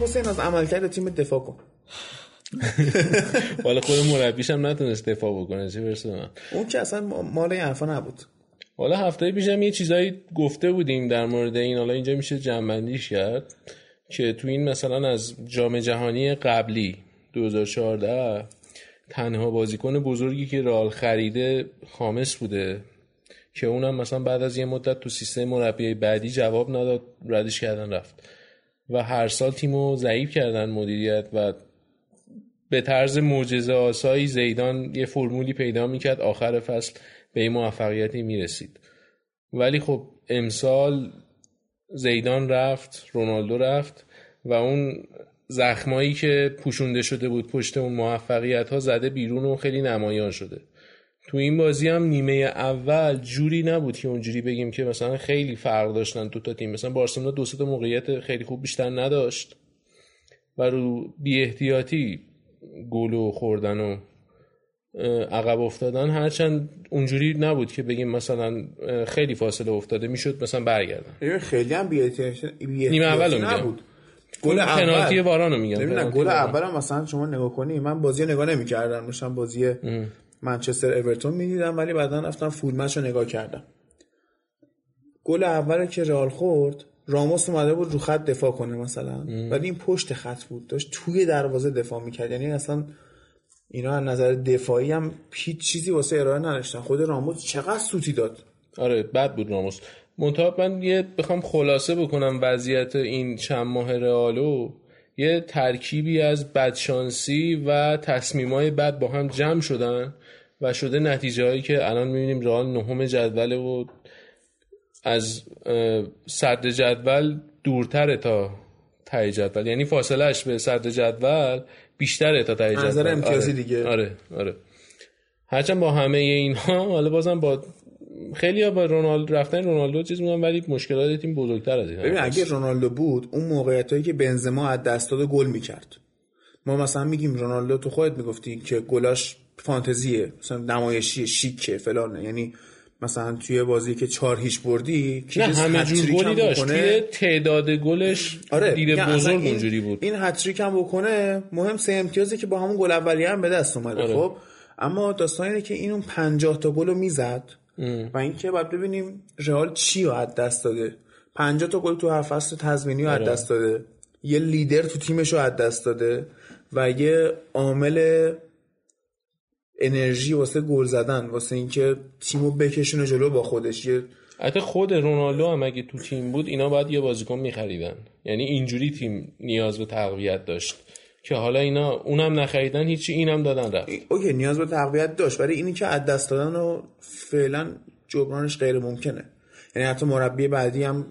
حسین از عملکرد تیم دفاع کن. حالا خود مربیش هم نتونست دفاع بکنه چه برسه من. اون که اصلا ما- مال این حرفا نبود. حالا هفته پیشم یه چیزایی گفته بودیم در مورد این حالا اینجا میشه جنبندیش کرد که تو این مثلا از جام جهانی قبلی 2014 تنها بازیکن بزرگی که رال خریده خامس بوده که اونم مثلا بعد از یه مدت تو سیستم مربی بعدی جواب نداد ردش کردن رفت. و هر سال تیمو ضعیف کردن مدیریت و به طرز معجزه آسایی زیدان یه فرمولی پیدا می‌کرد آخر فصل به این موفقیتی می‌رسید. ولی خب امسال زیدان رفت رونالدو رفت و اون زخمایی که پوشونده شده بود پشت اون موفقیت ها زده بیرون و خیلی نمایان شده. تو این بازی هم نیمه اول جوری نبود که اونجوری بگیم که مثلا خیلی فرق داشتن دو تا تیم. مثلا بارسلونا دو سه تا موقعیت خیلی خوب بیشتر نداشت و رو بی احتیاطی گلو خوردن و عقب افتادن هرچند اونجوری نبود که بگیم مثلا خیلی فاصله افتاده. می‌شد مثلا برگردن. خیلی هم بی نیمه اول. نبود. گل پنالتی وارانو میگم. گل واران. اول هم مثلا شما نگاه کنی من بازی نگاه نمی‌کردم. داشتم بازی منچستر اورتون می‌دیدم ولی بعدا رفتم فول مچ رو نگاه کردم. گل اول که رئال خورد راموس اومده بود رو خط دفاع کنه مثلا. ولی این پشت خط بود داشت توی دروازه دفاع می‌کرد. یعنی اصلا اینا از نظر دفاعی هم هیچ چیزی واسه ارائه نداشتن. خود راموس چقدر سوتی داد. آره بد بود راموس. منتها من یه بخوام خلاصه بکنم وضعیت این چند ماه رئالو. یه ترکیبی از بدشانسی و تصمیمای بد با هم جمع شدن. و شده نتیجه هایی که الان می‌بینیم رئال نهم جدوله و از صدر جدول دورتره تا ته جدول یعنی فاصلهش به صدر جدول بیشتره تا ته جدول نظر امتیازی آره. دیگه. آره آره هرچند با همه اینها حالا بازم با خیلی ها با رونالدو رفتن رونالدو چیز میگن ولی مشکلات تیم بزرگتر از این ببین. اگه رونالدو بود اون موقعیت هایی که بنزما از دست داد گل می‌کرد ما مثلا میگیم رونالدو تو خودت می‌گفتی که گلاش فانتزیه مثلا نمایشی شیکه فلانه یعنی مثلا توی بازی که چهار هیچ بردی نه همه جور گلی داشت. توی تعداد گلش آره دید میگم اصلا بزرگ اونجوری بود. این هتریک هم بکنه مهم سه امتیازی که با همون گل اولیه هم به دست اومده آره. خب؟ اما داستان اینه که این اون 50 تا گل رو می‌زد و اینکه باید ببینیم رئال چی رو از دست داده. 50 تا گل تو هر فصل تضمینی رو از آره. دست داده. یه لیدر تو تیمش رو از دست داده و یه عامل انرژی واسه گل زدن واسه اینکه تیمو بکشونه جلو با خودش. یه حتی خود رونالدو هم اگه تو تیم بود اینا باید یه بازیکن میخریدن. یعنی اینجوری تیم نیاز به تقویت داشت که حالا اینا اونم نخریدن هیچی اینم دادن رفت. اوکی نیاز به تقویت داشت ولی اینی که از دست دادن و فعلا جبرانش غیر ممکنه. یعنی حتی مربی بعدی هم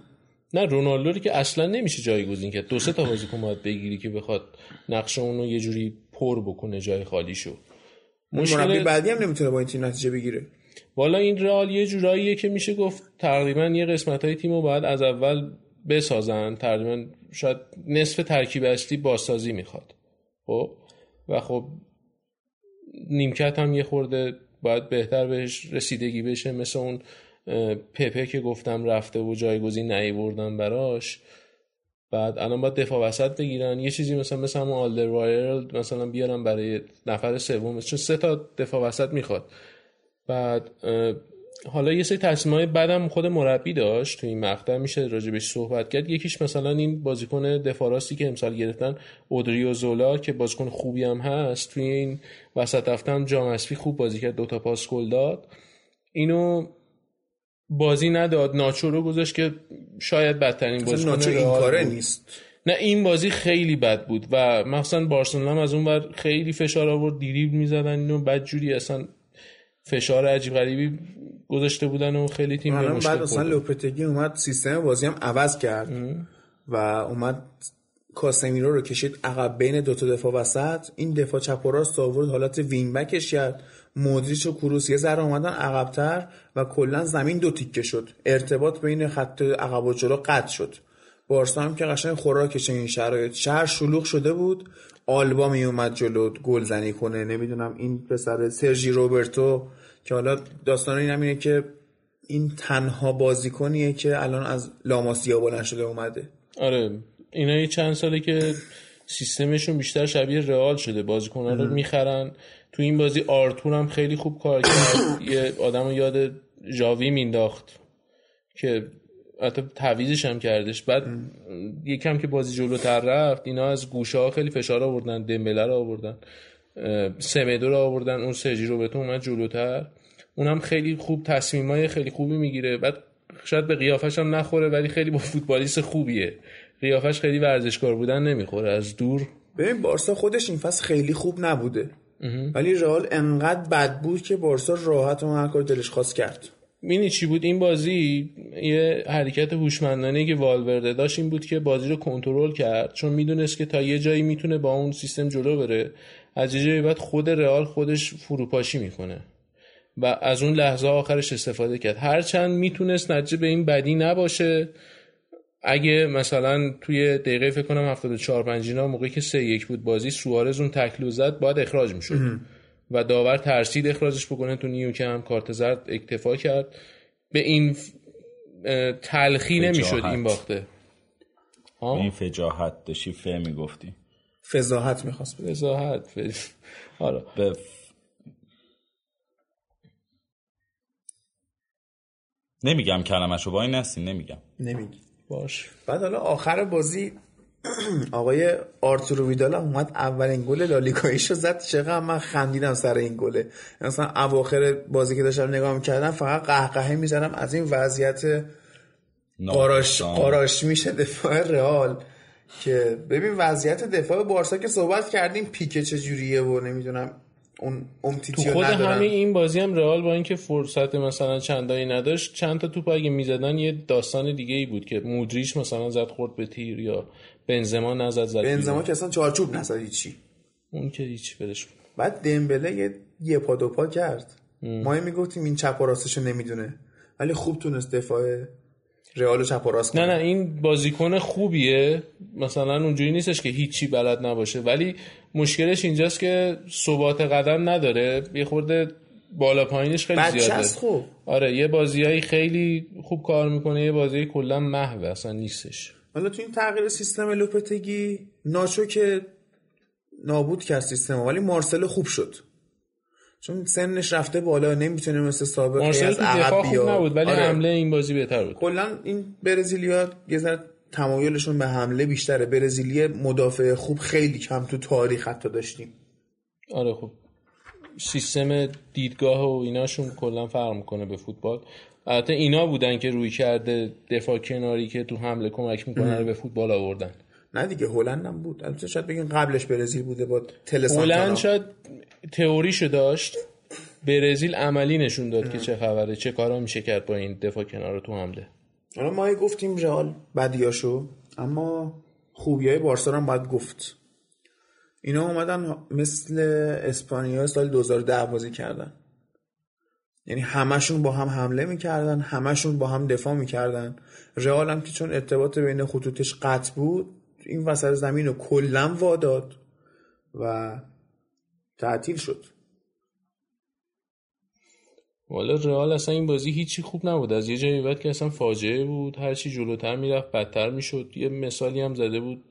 نه رونالدو رو که اصلا نمیشه جایگزین کرد. دو سه تا بازیکن باید بگیری که بخواد نقش اون رو یه جوری پر بکنه جای خالیشو. مربی مشکل بعدی هم نمی‌تونه با این تیم نتیجه بگیره. والا این رئال یه جوراییه که میشه گفت تقریبا یه قسمت های تیم رو باید از اول بسازن. تقریبا شاید نصف ترکیب اصلی بازسازی می‌خواد. خب؟ و خب نیمکت هم یه خورده باید بهتر بهش رسیدگی بشه. مثل اون پپه که گفتم رفته و جایگزین نیوردن براش. بعد الان باید دفاع وسط بگیرن. یه چیزی مثلا مثل همون آلدر مثلا بیارن برای نفر سوم. چون سه تا دفاع وسط می‌خواد. بعد حالا یه سری تصمیمای بعدم خود مربی داشت. تو این مقطع میشه راجبش صحبت کرد. یکیش مثلا این بازیکن دفاع راستی که امسال گرفتن اودریو زولا که بازیکن خوبی هم هست. توی این وسط رفتن جام خوب بازی کرد دوتا پاس گل داد. اینو بازی نداد ناچو رو گذاشت که شاید بدترین اصلا بازیکن ناچو این کاره. نیست نه این بازی خیلی بد بود و مخصوصا بارسلونا هم از اون ور خیلی فشار آورد دیریب می‌زدن اینو بعد جوری اصلا فشار عجیب غریبی گذاشته بودن و خیلی تیم به مشکل بعد خورد. لوپتگی اومد سیستم بازی هم عوض کرد و اومد کاسمیرو رو کشید عقب بین دوتا دفاع وسط این دفاع چپ و راست آورد حالت وینگ بکش کرد مودریچ و کروس یه ذره اومدن عقبتر و کلا زمین دو تیکه شد. ارتباط بین خط عقب و جلو قطع شد. بارسا هم که قشنگ خوراکش این شرایط. شهر شلوغ شده بود. آلبا می اومد جلو گلزنی کنه. نمی‌دونم این پسر سرژی روبرتو که حالا داستان این اینه که این تنها بازیکنیه که الان از لاماسیا بلند شده اومده. آره اینا یه چند ساله که سیستمشون بیشتر شبیه رئال شده. بازیکن‌ها رو می‌خرن. تو این بازی آرتور هم خیلی خوب کار کرد. یه آدم رو یاد ژاوی مینداخت که حتی تعویزش هم کردش. بعد یکم که بازی جلوتر رفت اینا از گوشه ها خیلی فشار آوردن دمبله رو آوردن سمدو رو آوردن اون سرژی روبرتو اومد جلوتر. اونم خیلی خوب تصمیمای خیلی خوبی می‌گیره. بعد شاید به قیافش هم نخوره ولی خیلی با فوتبالیست خوبیه. قیافش خیلی ورزشکار بودن نمی‌خوره. از دور ببین بارسا خودش این فصل خیلی خوب نبوده. ولی رئال انقدر بد بود که بارسا راحت اون هر کار دلش خواست کرد. مینی چی بود؟ این بازی یه حرکت هوشمندانه که والورده داشت این بود که بازی رو کنترل کرد. چون می‌دونست که تا یه جایی می‌تونه با اون سیستم جلو بره. از یه جایی بعد خود رئال خودش فروپاشی می‌کنه. و از اون لحظه آخرش استفاده کرد. هرچند می‌تونست نتیجه به این بدی نباشه اگه مثلا توی دقیقه فکر کنم 74 5 اینا موقعی که 3 1 بود بازی سوارز اون تکلو زد باید اخراج می‌شد. و داور ترسید اخراجش بکنه تو نیو که هم کارت زرد اکتفا کرد. به این تلخی نمی‌شد. این باخته. ها این فجاحت داشتی فه می‌گفتی. فضاحت می‌خواست بده. وضاحت ف- آره. به نمیگم کلمش رو وای نسیم نمیگم. نمیگی. باش. بعد حالا آخر بازی آقای آرتورو ویدال اومد اولین گل لالیگاییشو زد. چقدر من خندیدم سر این گله. مثلا اواخر بازی که داشتم نگاه می‌کردم فقط قهقهه می‌زنم از این وضعیت قاراش قاراش میشه دفاع رئال. که ببین وضعیت دفاع بارسا که صحبت کردیم پیکه چجوریه و نمی‌دونم. اون تو امتیتیو خود ندارن همین این بازی هم رئال با اینکه فرصت مثلا چندانی نداشت چند تا توپ اگه می‌زدن یه داستان دیگه ای بود که مودریچ مثلا زد خورد به تیر یا بنزما نزد زد بنزما. که اصلا چارچوب نزد چی اون که هیچ بدش. بعد دمبله یه, یه پا دو پا کرد. ما هم می‌گفتیم این چپ و راستشو نمی‌دونه. ولی خوب تونست دفاع رئال چپ و راست نه کنه. نه این بازیکن خوبیه. مثلا اونجوری نیستش که هیچی بلد نباشه. ولی مشکلش اینجاست که ثبات قدم نداره. یه خورده بالا پایینش خیلی بچه زیاده. خوب. آره یه بازیایی خیلی خوب کار می‌کنه یه بازی کلا محو اصلا نیستش. حالا تو این تغییر سیستم لوپتگی ناچو که نابود کرد سیستم ولی مارسلو خوب شد. چون سنش رفته بالا نمی‌تونه مثل سابق از عقب خوب. نبود ولی آره. حمله این بازی بهتر بود. کلا این برزیلیا یه ذره تمایلشون به حمله بیشتره. برزیلی مدافع خوب خیلی کم تو تاریخ حتی داشتیم. آره خب سیستم دیدگاه و ایناشون کلا فرق می‌کنه به فوتبال. البته اینا بودن که روی کرده دفاع کناری که تو حمله کمک می‌کنن رو به فوتبال آوردن. نه دیگه هلند هم بود. البته شاید بگین قبلش برزیل بوده با تل هلند. شاید تئوریشو داشت برزیل عملی نشون داد که چه خبره چه کارا میشه کرد با این دفاع کنار تو حمله. حالا ما گفتیم رئال بدیاشو اما خوبیای بارسا هم باید گفت. اینا اومدن مثل اسپانیا سال 2010 بازی کردن. یعنی همشون با هم حمله می‌کردن همشون با هم دفاع می‌کردن. رئال هم که چون ارتباط بین خطوطش قطع بود این وسط زمین رو کلا واداد و تعطیل شد. والا رئال اصلا این بازی هیچی خوب نبود. از یه جایی بعد که اصلا فاجعه بود هر چی جلوتر می‌رفت بدتر می‌شد. یه مثالی هم زده بود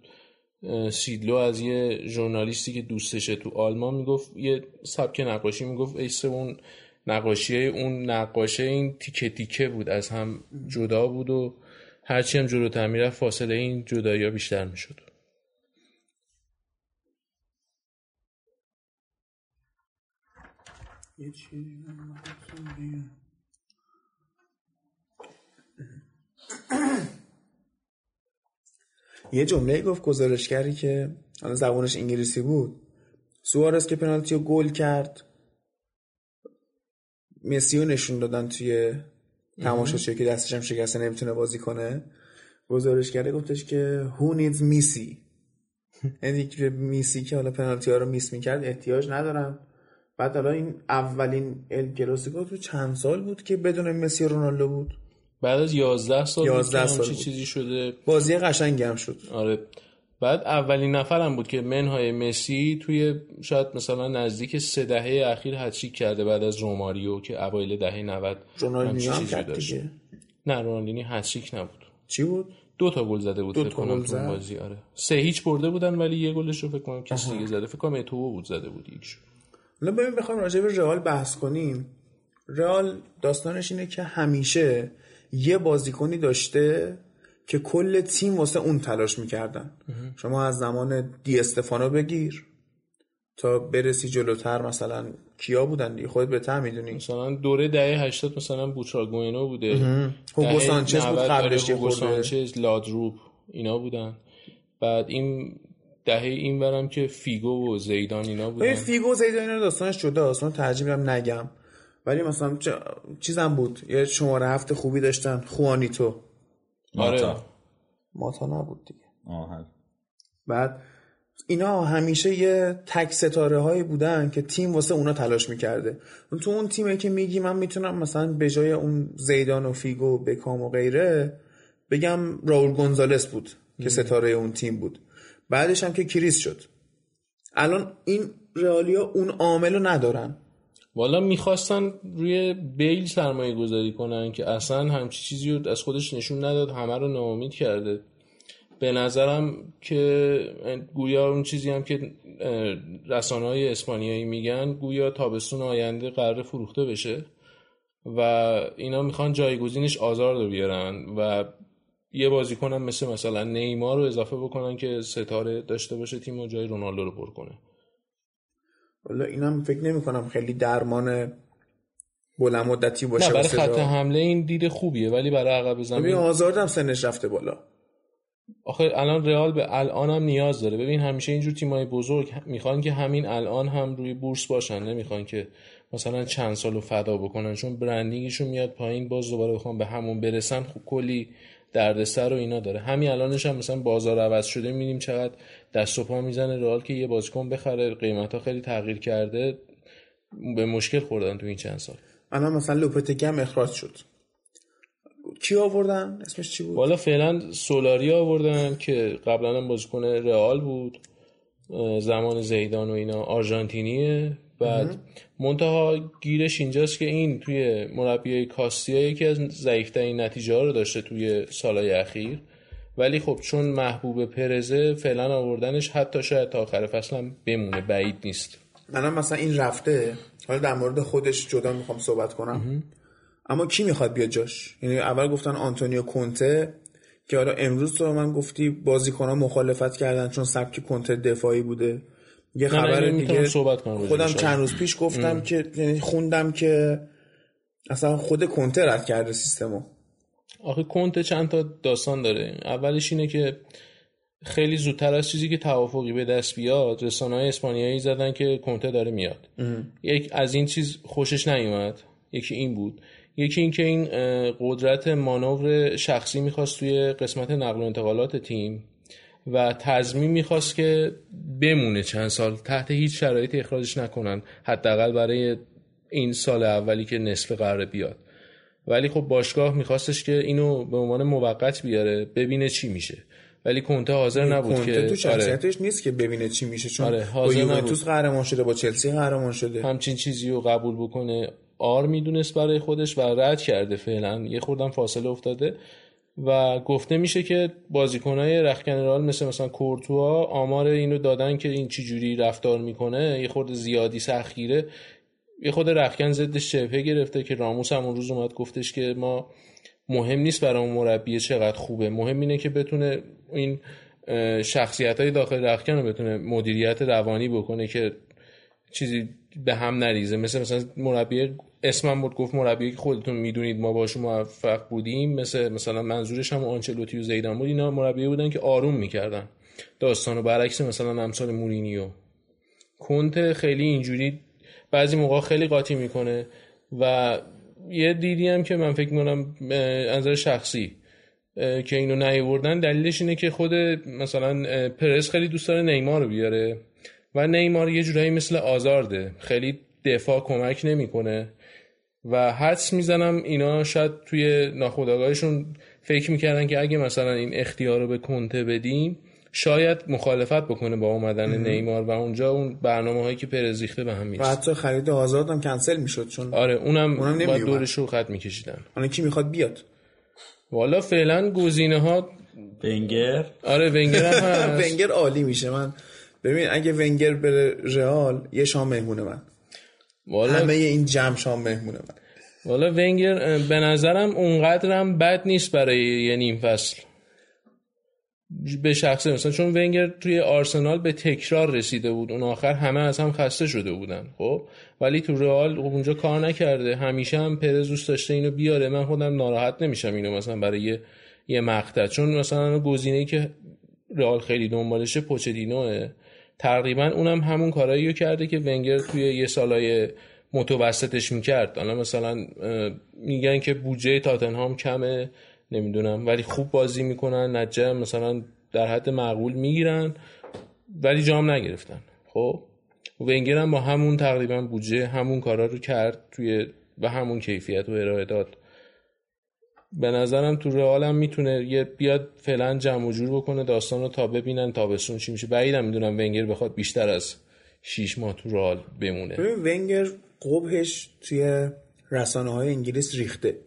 سیدلو از یه ژورنالیستی که دوستشه تو آلمان می‌گفت یه سبک نقاشی می‌گفت ایسه اون نقاشی اون نقاشه این تیکه تیکه بود از هم جدا بود و هرچی هم جلوتر می‌رفت فاصله این جدایی بیشتر می‌شد. یه جمله گفت گزارشگری که حالا زبانش انگلیسی بود. سوارز که پنالتی رو گل کرد مسی رو نشون دادن توی تماشاچی که دستش هم شکسته نمی‌تونه بازی کنه. گزارشگره گفتش که who needs میسی یعنی که میسی که حالا پنالتی ها رو میس می‌کرد احتیاج ندارم بعد حالا این اولین ال کلاسیکو تو چند سال بود که بدون مسی رونالدو بود؟ بعد از 11 سال 11 11 سال. چیزی شده. بازی قشنگی هم شد. آره. بعد اولین نفرم بود که منهای مسی توی شاید مثلا نزدیک سه دهه اخیر هتریک کرده بعد از روماریو که اوایل دهه 90 رونالدینیو هم کرد. دیگه. نه رونالدینی هتریک نبود. چی بود؟ دو تا گل زده بود فکر کنم تو؟ بازی آره. سه هیچ برده بودن ولی یه گلش رو فکر کنم کسی دیگه زده. فکر کنم اتو بود زده بود یکشو حالا ببین بخوایم راجع به رئال بحث کنیم. رئال داستانش اینه که همیشه یه بازیکنی داشته که کل تیم واسه اون تلاش می‌کردن. شما از زمان دی استفانو بگیر تا برسی جلوتر مثلا کیا بودن دیگه؟ خودت بهتر می‌دونی. مثلا دوره دهه 80 مثلا بوتراگوئنو بوده. هوگو دهه سانچز بود 90 قبلش آره، هوگو. سانچز لادروپ اینا بودن. بعد این دهه این برم که فیگو و زیدان اینا بودن. فیگو زیدان اینا داستانش جدا اصلا ترجیح میدم نگم. ولی مثلا چه- چیزم بود. یه شماره هفت خوبی داشتن. خوانیتو. آره. ماتا. ماتا نبود دیگه. آه. بعد اینا همیشه یه تک ستاره هایی بودن که تیم واسه اونا تلاش می‌کرده. تو اون تیمه که میگی من می‌تونم مثلا به جای اون زیدان و فیگو و بکام و غیره بگم راول گونزالس بود که ستاره اون تیم بود. بعدش هم که کریس شد. الان این رئالیا اون عامل رو ندارن. والا می‌خواستن روی بیل سرمایه گذاری کنن که اصلا همچی چیزی رو از خودش نشون نداد همه رو ناامید کرده. به نظرم که گویا اون چیزی هم که رسانه های اسپانیایی میگن گویا تابستون آینده قرار فروخته بشه و اینا می‌خوان جایگزینش آزار رو بیارن و یه بازیکنم مثل مثلا نیمار رو اضافه بکنن که ستاره داشته باشه تیم و جای رونالدو رو پر کنه. والا اینم فکر نمی کنم خیلی درمان بلند مدتی باشه نه برای خط. حمله این دید خوبیه ولی برای عقب ببین زمین آزارد هم سنش رفته بالا آخه الان رئال به الان هم نیاز داره ببین همیشه اینجور تیمای بزرگ می‌خوان که همین الان هم روی بورس باشن نمی‌خوان که مثلا چند سالو فدا بکنن چون برندینگشون میاد پایین باز دوباره بخوام به همون برسن خب کلی دردسر و اینا داره. همین الانش هم مثلا بازار عوض شده می‌بینیم چقدر دست و پا می‌زنه رئال که یه بازیکن بخره. قیمت ها خیلی تغییر کرده به مشکل خوردن تو این چند سال. الان مثلا لوپتگی هم اخراج شد. کی آوردن؟ اسمش چی بود؟ والا فعلا سولاری آوردن که قبلا هم بازیکن رئال بود. زمان زیدان و اینا آرژانتینیه. بعد. منتها گیرش اینجاست که این توی مربیای کاستیا یکی از ضعیفترین نتیجه ها رو داشته توی سالهای اخیر. ولی خب چون محبوب پرزه فعلا آوردنش حتی شاید تا آخر فصل هم بمونه بعید نیست. منم مثلا این رفته حالا در مورد خودش جدا می‌خوام صحبت کنم. اما کی می‌خواد بیاد جاش؟ یعنی اول گفتن آنتونیو کونته که حالا امروز تو من گفتی بازیکنان مخالفت کردن چون سبک کنته دفاعی بوده. یه خبر دیگه صحبت کنم. خودم چند روز پیش گفتم که یعنی خوندم که اصلا خود کنته رد کرده سیستمو. آخه کنته چند تا داستان داره. اولش اینه که خیلی زودتر از چیزی که توافقی به دست بیاد رسانه های اسپانیایی زدن که کنته داره میاد. یک از این چیز خوشش نیومد. یکی این بود. یکی این که این قدرت مانور شخصی می‌خواست توی قسمت نقل و انتقالات تیم و تضمین می‌خواست که بمونه چند سال تحت هیچ شرایطی اخراجش نکنن حداقل برای این سال اولی که نصف قراره بیاد. ولی خب باشگاه میخواستش که اینو به عنوان موقت بیاره ببینه چی میشه. ولی کنته حاضر نبود کنته که تو آره، شخصیتش نیست که ببینه چی میشه چون آره، با حاضر یوونتوس قهرمان شده با چلسی قهرمان شده. همچین چیزی رو قبول بکنه آر می‌دونست برای خودش و رد کرده فعلا. یه خوردم فاصله افتاده. و گفته میشه که بازیکنهای رخکن رئال مثل مثلا کورتوا آمار اینو دادن که این چی جوری رفتار می‌کنه. یه خورده زیادی سختگیره. یه خود رخکن ضدش شبهه گرفته که راموس هم اون روز اومد گفتش که ما مهم نیست برای اون مربی چقدر خوبه. مهم اینه که بتونه این شخصیت های داخل رخکن رو بتونه مدیریت روانی بکنه که چیزی به هم نریزه. مثل مثلا مربی اسمم بود گفت مربی که خودتون می‌دونید ما باشون موفق بودیم. مثل مثلا منظورش هم آنچلوتی و زیدان بود. اینا مربی بودن که آروم می‌کردن. داستانو برعکس مثلا امثال مورینیو. کنته خیلی اینجوری بعضی موقع خیلی قاطی می‌کنه و یه دیدی هم که من فکر می‌کنم نظر شخصی که اینو نیوردن دلیلش اینه که خود مثلا پرس خیلی دوست داره نیمار رو بیاره و نیمار یه جورایی مثل آزارده. خیلی دفاع کمک نمی‌کنه. و حدس می‌زنم اینا شاید توی ناخودآگاهشون فکر می‌کردن که اگه مثلا این اختیار رو به کنته بدیم شاید مخالفت بکنه با اومدن نیمار و اونجا اون برنامه هایی که پرزیخته به هم و می‌رسه حتی خرید آزاد هم کنسل می‌شد چون آره اونم, اونم نمیومد. دورش رو خط میکشیدن. حالا کی می‌خواد بیاد؟ والا فعلا گزینه ها ونگر. آره ونگر هم هست. ونگر عالی میشه. من ببین اگه ونگر بره رئال یه شام مهمونه من. والا همه این جمع شام مهمونه من والا ونگر به نظرم اونقدرم بد نیست برای یه نیم فصل. به شخصه مثلا چون ونگر توی آرسنال به تکرار رسیده بود. اون آخر همه از هم خسته شده بودن خب؟ ولی تو رئال اونجا کار نکرده. همیشه هم پرز دوست داشته اینو بیاره. من خودم ناراحت نمیشم اینو مثلا برای یه, یه مقطع. چون مثلا گزینه‌ای که رئال خیلی دنبالشه پوچدینوه تقریبا اونم همون کارایی کرده که ونگر توی یه سالای متوسطش می‌کرد. حالا مثلا میگن که بودجه تاتنهام کمه نمی‌دونم ولی خوب بازی می‌کنن هم مثلا در حد معقول می‌گیرن ولی جام نگرفتن. خب ونگر هم با همون تقریبا بودجه همون کارا رو کرد توی و همون کیفیت و ارائه داد. به نظرم تو رئال هم می‌تونه یه بیاد فعلا جمع و جور بکنه داستان رو تا ببینن تابستون چی میشه. بعیدم می‌دونم ونگر بخواد بیشتر از 6 ماه تو رئال بمونه. ببین ونگر قبهش توی رسانه های انگلیس ریخته.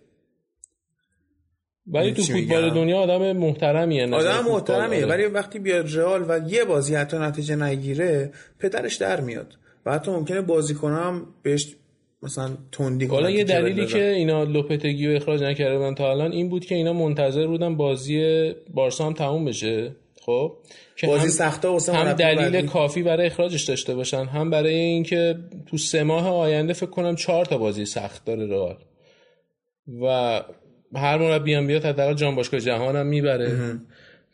ولی تو فوتبال؟ دنیا آدم محترمیه آدم محترمیه. ولی وقتی بیاد رئال و یه بازی حتی نتیجه نگیره پدرش در میاد. و حتی ممکنه بازیکن هم بهش مثلا تندی حالا یه دلیلی. که اینا لوپتگی رو اخراج نکرده بودن تا الان این بود که اینا منتظر بودن بازی بارسا هم تموم بشه. خب؟ که بازی هم- سخته واسه هم دلیل بعدی. کافی برای اخراجش داشته باشن. هم برای اینکه تو سه ماه آینده فکر کنم چهار تا بازی سخت داره رئال. و هر مربی هم بیاد حداقل جام باشگاه جهان هم می‌بره.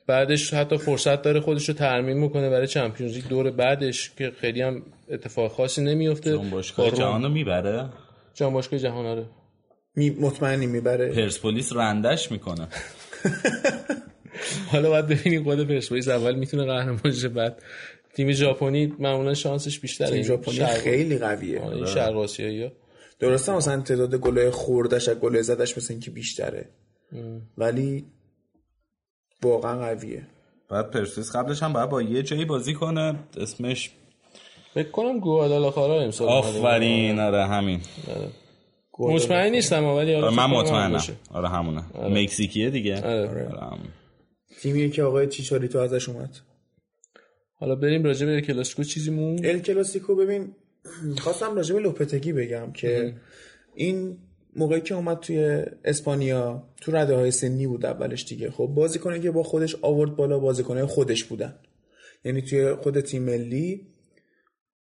بعدش حتی فرصت داره خودش رو ترمیم می‌کنه برای چمپیونز لیگ. دور بعدش که خیلی هم اتفاق خاصی نمیفته اون باشگاه با روم. جهانو می‌بره؟ جام باشگاه جهان آره. می مطمئنی می‌بره؟ پرسپولیس رندش می‌کنه. حالا باید ببینیم خود پرسپولیس اول می‌تونه قهرمان شه بعد تیم ژاپنی معمولا شانسش بیشتره. تیم ژاپنی شرق- خیلی قویه. آره، این شرق آسیایی‌ها. درسته مثلا تعداد گله خوردش از گله زدش مثل اینکه بیشتره. ولی واقعا قویه. بعد پرسپولیس قبلش هم باید با یه جایی بازی کنه اسمش فکر کنم گوادالاخارا امسال آفرین آره همین. مطمئن نیستم ولی آره، فکر من مطمئنم. آره همونه. مکزیکیه دیگه. آره. آره، همون. تیمیه که آقای چیچاریتو ازش اومد. حالا بریم راجع به کلاسیکو چیزی مون ال کلاسیکو ببین خواستم راجع به لوپتگی بگم که این موقعی که اومد توی اسپانیا تو رده های سنی بود اولش دیگه. خب بازیکنی که با خودش آورد بالا بازیکنه خودش بودن. یعنی توی خود تیم ملی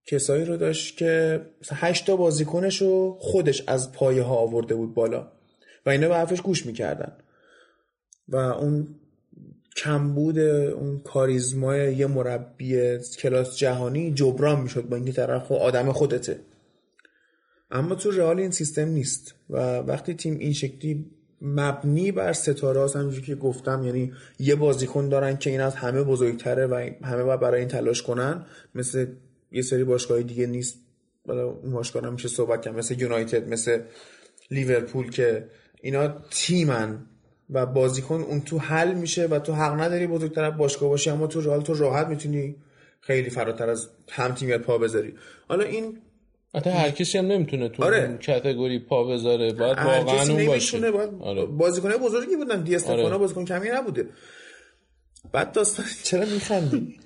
کسایی رو داشت که مثلا هشت تا بازیکنش رو خودش از پایه ها آورده بود بالا و اینا به حرفش گوش می‌کردن. و اون کمبود اون کاریزمای یه مربی کلاس جهانی جبران می‌شد با اینکه طرف آدم خودته. اما تو رئال این سیستم نیست و وقتی تیم این شکلی مبنی بر ستاره هاست که گفتم یعنی یه بازیکن دارن که این از همه بزرگتره و همه باید برای این تلاش کنن مثل یه سری باشگاه دیگه نیست. حالا اون باشگاه هم میشه صحبت کرد. مثل یونایتد مثل لیورپول که اینا تیمن و بازیکن اون تو حل میشه و تو حق نداری بزرگتر باشگاه باشی اما تو رئال تو راحت می‌تونی خیلی فراتر از هم تیمیت پا بذاری. حالا این حتی هر کسی هم نمی‌تونه تو آره. اون کتگوری پا بذاره. باید واقعا اون باشه. باید آره. بازیکنای بزرگی بودن. دی استفانا آره. بازیکن کمی نبوده. بعد داستان چرا میخندی؟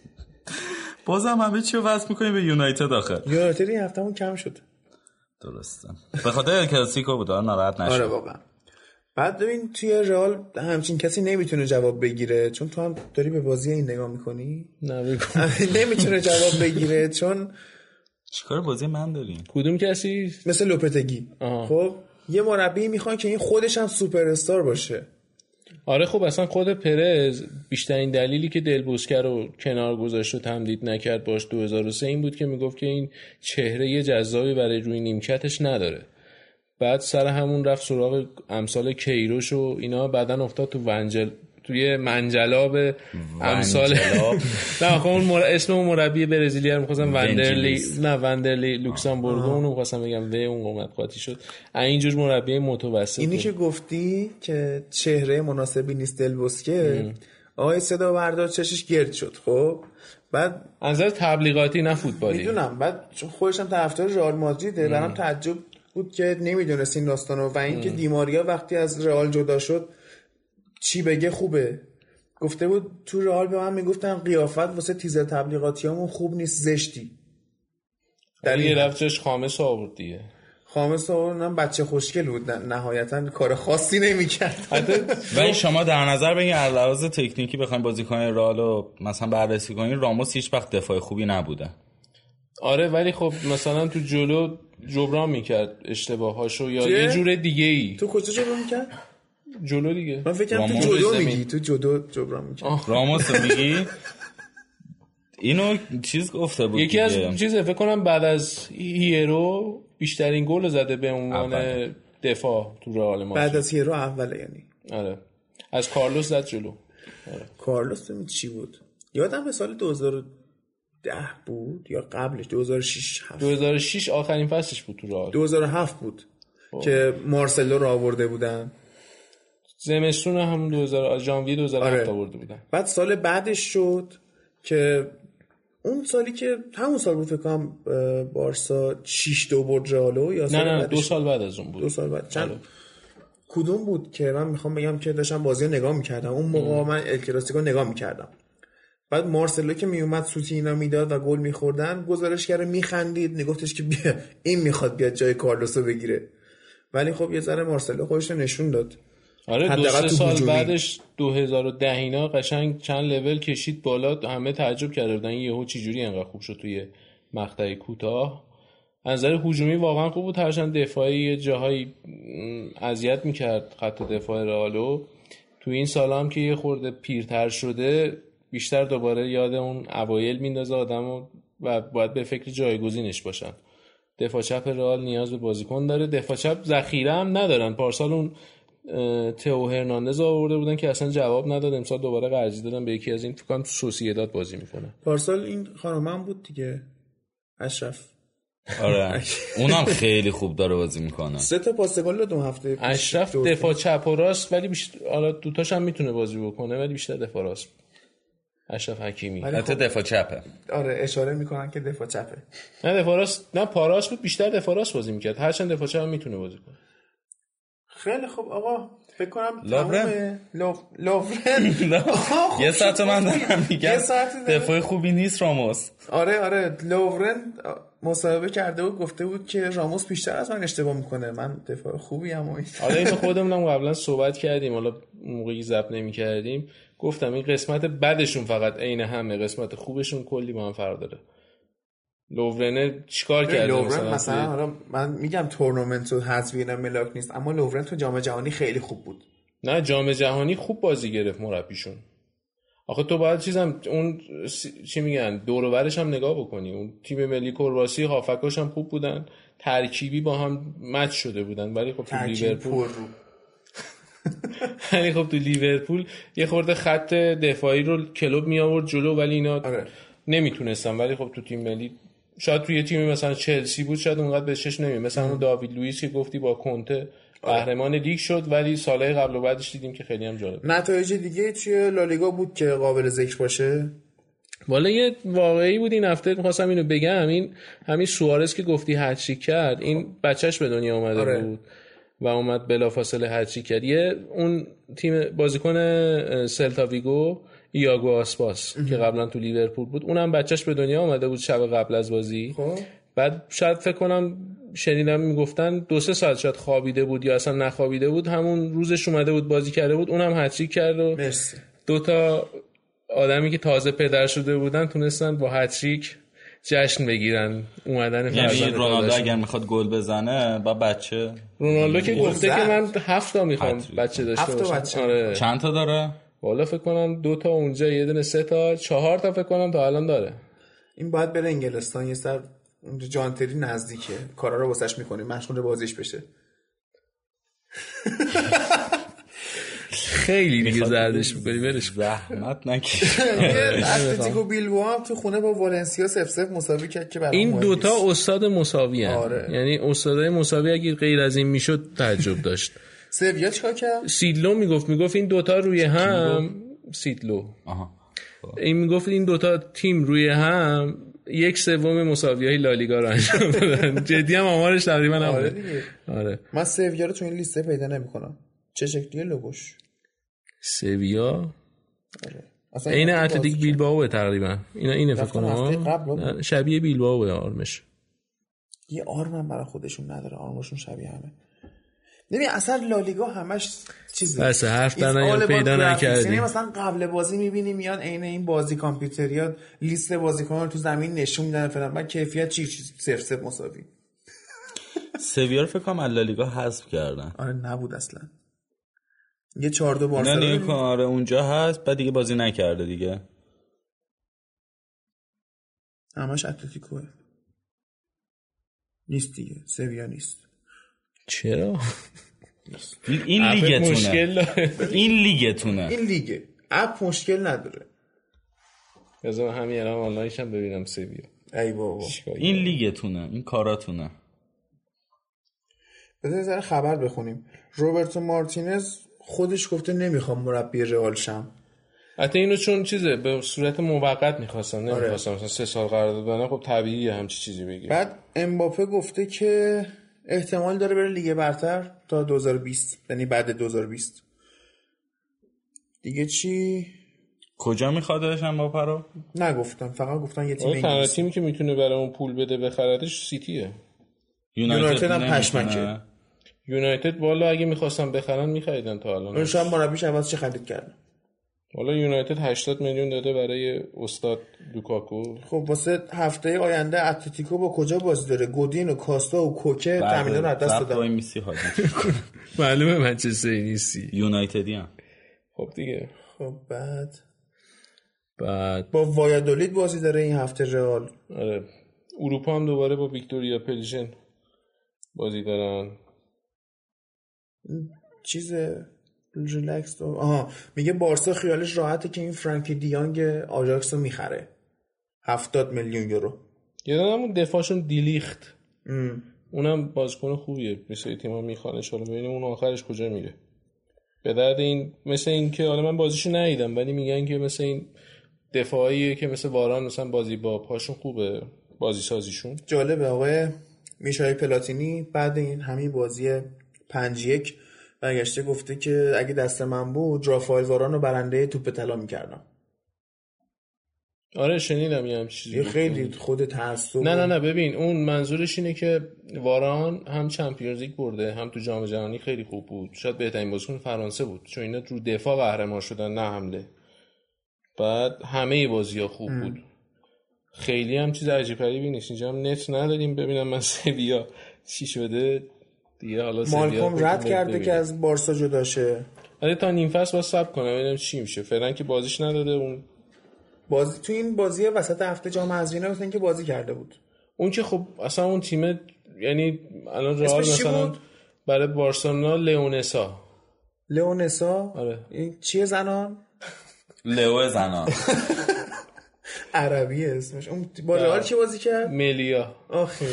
بازم همه چی رو وصل می‌کنیم به یونایتد آخه. یونایتد این هفتهمون کم شد. درسته به خاطر ال کلاسیکو بود آره، ناراحت نشد آره واقعا. بعد ببین توی رئال همچین کسی نمی‌تونه جواب بگیره چون تو هم داری به بازی این نگاه می‌کنی؟ نه. نمی‌تونه جواب بگیره چون چیکار بازی من داریم؟ کدوم کسی؟ مثل لوپتگی. خب یه مربی می‌خوان که این خودش هم سوپر استار باشه. آره خب اصلا خود پرز بیشترین دلیلی که دل بوسکر رو کنار گذاشت و تمدید نکرد باش 2003 این بود که می‌گفت که این چهره جذابی برای روی نیمکتش نداره. بعد سر همون رفت سراغ امثال کیروش و اینا بعدا افتاد تو ونجل توی منجلاب امثال نه خب اون مر... اسم اون مربی برزیلی رو می‌خواستم. وندرلی. نه وندرلی لوکسامبورگ اونو می‌خواستم بگم. و اون قومت قاطی شد. اینجور مربی متوسط اینی که گفتی که چهره مناسبی نیست دلبسکه آقای صدا بردار چشش گرد شد خب؟ بعد از نظر تبلیغاتی نه فوتبالی. می‌دونم. بعد چون خودش هم طرفدار رئال مادریده برام تعجب بود که نمی‌دونست این داستانو و اینکه دیماریا وقتی از رئال جدا شد چی بگه خوبه. گفته بود تو رئال به من می‌گفتن قیافت واسه تیزر تبلیغاتیامون خوب نیست زشتی. در در یه این رفت جاش خامس آورد دیگه. خامس اونم بچه خوشگل بود. نه- نهایتا کار خاصی نمی‌کرد. ولی شما در نظر بگیر از لحاظ تکنیکی بخوایم بازیکن رئال رو مثلا بررسی کنین راموس هیچ وقت دفاع خوبی نبوده. آره ولی خب مثلا تو جلو جبران می‌کرد اشتباهاشو یا؟ یه جور دیگه ای تو کجا جبران می‌کرد؟ جلو دیگه. من فکرم تو راموس جدو زمین. میگی تو جدو جبران می‌کرد راموس میگی؟ اینو چیز گفته بود یکی از. چیز فکر کنم بعد از هیرو بیشترین گل رو زده به عنوان اول. دفاع تو رئال بعد مادرید از هیرو اوله یعنی. آره. از کارلوس زد جلو. کارلوس ببین چی بود؟ یادمه سال 2010 بود یا قبلش 2006 7 2006 آخرین فصلش بود تو رئال. 2007 بود که مارسلو رو آورده بودن. زمستون همون 2000 ژانویه 2007 آره. آورده بودن. بعد سال بعدش شد که اون سالی که همون سال بود فکر کنم بارسا 6 دو برد رئالو یا نه سال نه دو سال بعد از اون بود. دو سال بعد. چند؟ کدوم بود که من می‌خوام بگم که داشتم بازی رو نگاه می‌کردم. اون موقع من ال کلاسیکو نگاه می‌کردم. بعد مارسلو که میومد سوتی اینا می‌داد و گل میخوردن گزارشگر میخندید. میگفتش که بیا این می‌خواد بیاد جای کارلوسو بگیره. ولی خب یه ذره مارسلو خودش رو نشون داد. آره دو سه سال هجومی. بعدش 2010 اینا قشنگ چند لول کشید بالا همه تعجب کرده بودن یهو چجوری انقدر خوب شد توی مقطع کوتاه. از نظر هجومی واقعا خوب بود هرچند دفاعی یه جاهایی اذیت می‌کرد خط دفاع رئالو. تو این سال هم که یه خورده پیرتر شده بیشتر دوباره یاد اون اوایل میندازه آدمو و باید به فکر جایگزینش باشن. دفاع چپ رئال نیاز به بازیکن داره. دفاع چپ ذخیره هم ندارن. پارسال اون تئو هرناندز آورده بودن که اصلا جواب نداد. امسال دوباره قرضی دادن به یکی از این فکر کنم تو سوسییداد بازی می‌کنه. پارسال این خانم بود دیگه. اشرف. آره. اونم خیلی خوب داره بازی می‌کنه. سه تا پاس گل اون هفته. اشرف دو- دفاع چپ و راست ولی بیشتر حالا دوتاش هم می‌تونه بازی بکنه ولی بیشتر دفاع راست. اشرف حکیمی. حتی خب دفاع چپه. آره اشاره می‌کنن که دفاع چپه. نه دفاع راست نه پاراس بود بیشتر دفاع راست بازی می‌کرد. هرچند دفاع چپ هم می‌تونه بازی کنه. خیلی خوب آقا فکر کنم لوورن؟ تمومه. لو... لوورن آها، یه خب ساعت. من دارم میگم یه ساعت داره. دفاع خوبی نیست راموس آره آره لوورن مصاحبه کرده بود گفته بود که راموس بیشتر از من اشتباه می‌کنه من دفاع خوبی هم و این. حالا اینو خودمونم قبلا صحبت کردیم حالا موقعی ضبط نمی کردیم گفتم این قسمت بدشون فقط عین همه قسمت خوبشون کلی با هم فرق داره لوورنه چیکار کرده لوورن مثلا, مثلا حالا من میگم تورنمنت و حذفی ملاک نیست اما لوورن تو جام جهانی خیلی خوب بود. نه جام جهانی خوب بازی گرفت مربیشون. آخه تو باید چیزم اون چی میگن دور هم نگاه بکنی. اون تیم ملی کرواسی هافکاش هم خوب بودن. ترکیبی با هم مچ شده بودن. ولی خب تو لیورپول رو. ولی خب تو لیورپول یه خورده خط دفاعی رو کلوب می آورد جلو ولی اینا آره. نمی‌تونستن. ولی خب تو تیم ملی شاید توی تیمی مثلا چلسی بود شاید اونقدر به چش نمی مثلا اون داوید لوئیس که گفتی با کنته قهرمان لیگ شد ولی سالهای قبل و بعدش دیدیم که خیلی هم جالب نتایج دیگه توی لالیگا بود که قابل ذکر باشه؟ والا یه واقعی بود این هفته می‌خواستم اینو بگم. این همین سوارز که گفتی هت‌تریک کرد این بچهش به دنیا اومده آره. بود و اومد بلافاصله هت‌تریک کرد. یه اون تیم بازیکن سلتا ویگو ایاگو آسپاس که قبلا تو لیورپول بود. اونم بچهش به دنیا اومده بود شب قبل از بازی. خب. بعد شاید فکر کنم شنیدم می‌گفتن دو سه ساعت شاید خوابیده بود یا اصلا نخوابیده بود. همون روزش اومده بود بازی کرده بود. اونم هتریک کرد و مرسی. دو تا آدمی که تازه پدر شده بودن تونستن با هتریک جشن بگیرن. اومدن یعنی رونالدو. اگر می‌خواد گل بزنه با بچه رونالدو که گفته. که من هفت تا می‌خوام. بچه داشته باشم. بچه. آره. چند تا داره؟ والا فکر کنم دو تا اونجا یه دونه سه تا چهار تا فکر کنم تا الان داره این باید بره انگلستان یه سر اونجا جانتری نزدیکه کارا رو واسش می‌کنه مشغول بازیش بشه خیلی دیگه زردش می‌کنی برش. زحمت نکش اتلتیکو بیلبائو هم تو خونه با والنسیا سف سف مساوی کرد که این دوتا. استاد مساوی. آره. یعنی استادای مساوی اگه غیر از این می‌شد تعجب داشت سویا چیکار کرد؟ سیدلو می‌گفت می‌گفت این دوتا روی هم سیدلو. آها. این می‌گفت این دوتا تیم روی هم یک سوم مساوی های لالیگا رو انجام دادن. جدی هم آمارش تقریبا آره. دیگه. آره. من سویا رو تو این لیسته پیدا نمی‌کنم. چه شکلیه لوگوش؟ سویا اصلا عین این اتلتیک بیلبائو تقریبا. اینا اینه فکر کنم. شبیه بیلبائو آرمش. یه آرم هم برای خودشون نداره. آرمشون شبیه همه. ببین اصلا لالیگا همش چیزه بس حرف پیدا. نکردی. یعنی مثلا قبل بازی می‌بینی میان عین این بازی کامپیوتریات لیست بازیکنان رو تو زمین نشون میدن فلان. بعد کیفیت چی؟ چی؟ صفر صفر مساوی. سویا رو فکر کنم از لالیگا حذف کردن. آره نبود اصلا. یه چهار دو نه بارسا نیو کن آره اونجا هست بعد دیگه بازی نکرده دیگه. همش اتلتیکوه. نیست دیگه سویا نیست. چرا؟ این لیگتونه. مشکل داره. این لیگتونه. این لیگه اپ مشکل نداره. بذار همین الان آنلاینش هم ببینم سویا ای بابا. این لیگتونه. این کاراتونه. بذار ذره خبر بخونیم. روبرتو مارتینز خودش گفته نمی‌خوام مربی رئال شم. حتی اینو چون چیزه به صورت موقت می‌خواستم آره. نمی‌خواستم. مثلا سه سال قرارداد بدن خب طبیعیه همچی چیزی بگیر بعد امباپه گفته که احتمال داره بره لیگ برتر تا 2020 یعنی بعد 2020 دیگه چی؟ کجا میخوادش هم با رو نگفتم فقط گفتن یه تیم تنها تیمی که می‌تونه برای اون پول بده بخردش سیتیه. یونایتد هم. پشمکه. یونایتد والا اگه می‌خواستن بخرن میخریدن تا الان. اون شب مربیش عوض چه خرید کردن؟ والا یونایتد 80 میلیون داده برای استاد لوکاکو. خب واسه هفته آینده اتلتیکو با کجا بازی داره؟ گودین و کاستا و کوکه تامین رو از دست دادن. میسی حاجی معلومه منچستر نیستی. یونایتدی هم. خب دیگه. خب بعد. بعد. با وایادولید بازی داره این هفته رئال. آره. اروپا هم دوباره با ویکتوریا پلژن بازی دارن. چیز ریلکس. آها. میگه بارسا خیالش راحته که این فرانکی دیانگ آژاکس رو می‌خره. 70 میلیون یورو. یه همون دفاعشون دیلیخت. اونم بازیکن خوبیه. مثل تیم‌ها میخوانش. حالا ببینیم اون آخرش کجا میره. به درد این مثل این که حالا من بازیشو ندیدم ولی میگن که مثل این دفاعیه که مثل واران مثلا بازی با پاشون خوبه بازی سازیشون جالبه آقای میشای پلاتینی بعد این همین بازی پنج یک برگشته گفته که اگه دست من بود رافائل واران رو برنده توپ طلا می‌کردم. آره شنیدم یه چیزی یه. خیلی خود تعصب. نه نه نه ببین اون منظورش اینه که واران هم چمپیونز لیگ برده هم تو جام جهانی خیلی خوب بود. شاید بهترین بازیکن فرانسه بود. چون اینا رو دفاع قهرمان شدن نه حمله. بعد همه بازی ها خوب بود. خیلی هم چیز عجیب غریبی نیست. اینجا هم نت نداریم ببینم من سویا چی شده. دیگه حالا مالکوم رد کرده. که از بارسا جدا شه. آره تا نیم فصل با سب کنم ببینم چی میشه. فعلا که بازیش نداده اون بازی تو این بازی وسط هفته جام حذفی مثل اینکه بازی کرده بود. اون که خب اصلا اون تیم یعنی الان رئال مثلا بود؟ برای بارسلونا لئونسا لئونسا آره. این چیه زنان؟ لئو زنان. عربی اسمش. اون با رئال چی بازی کرد؟ ملیا. آخه.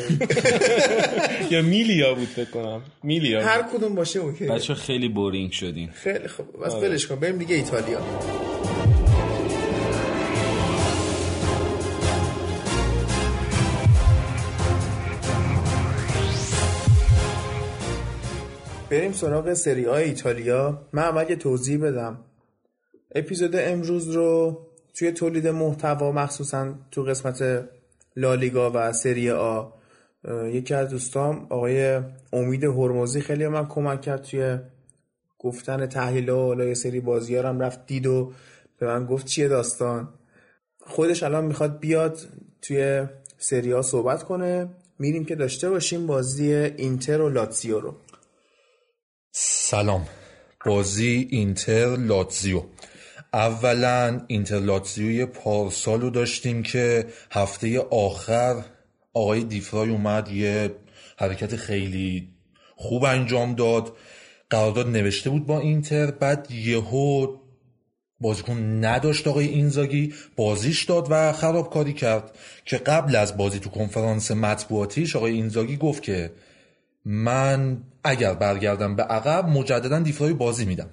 یا میلیا بود فکر کنم. میلیا. هر کدوم باشه اوکی. بچه خیلی بورینگ شدین. خیلی خوب. بس ولش کن. بریم دیگه ایتالیا. بریم سراغ سری آ ایتالیا. من اگه توضیح بدم اپیزود امروز رو توی تولید محتوا مخصوصا تو قسمت لالیگا و سری آ یکی از دوستام آقای امید هرمزی خیلی من کمک کرد توی گفتن تحلیل و حالا یه سری بازی هم رفت دید و به من گفت چیه داستان. خودش الان می‌خواد بیاد توی سری ها صحبت کنه. میریم که داشته باشیم بازی اینتر و لاتسیو رو. سلام. بازی اینتر لاتزیو. اولا اینتر لاتزیوی پارسال رو داشتیم که هفته آخر آقای دیفرای اومد یه حرکت خیلی خوب انجام داد قرارداد نوشته بود با اینتر بعد یهو بازیکن نداشت آقای اینزاگی بازیش داد و خرابکاری کرد که قبل از بازی تو کنفرانس مطبوعاتیش آقای اینزاگی گفت که من اگر برگردم به عقب مجددا دیفرای بازی میدم.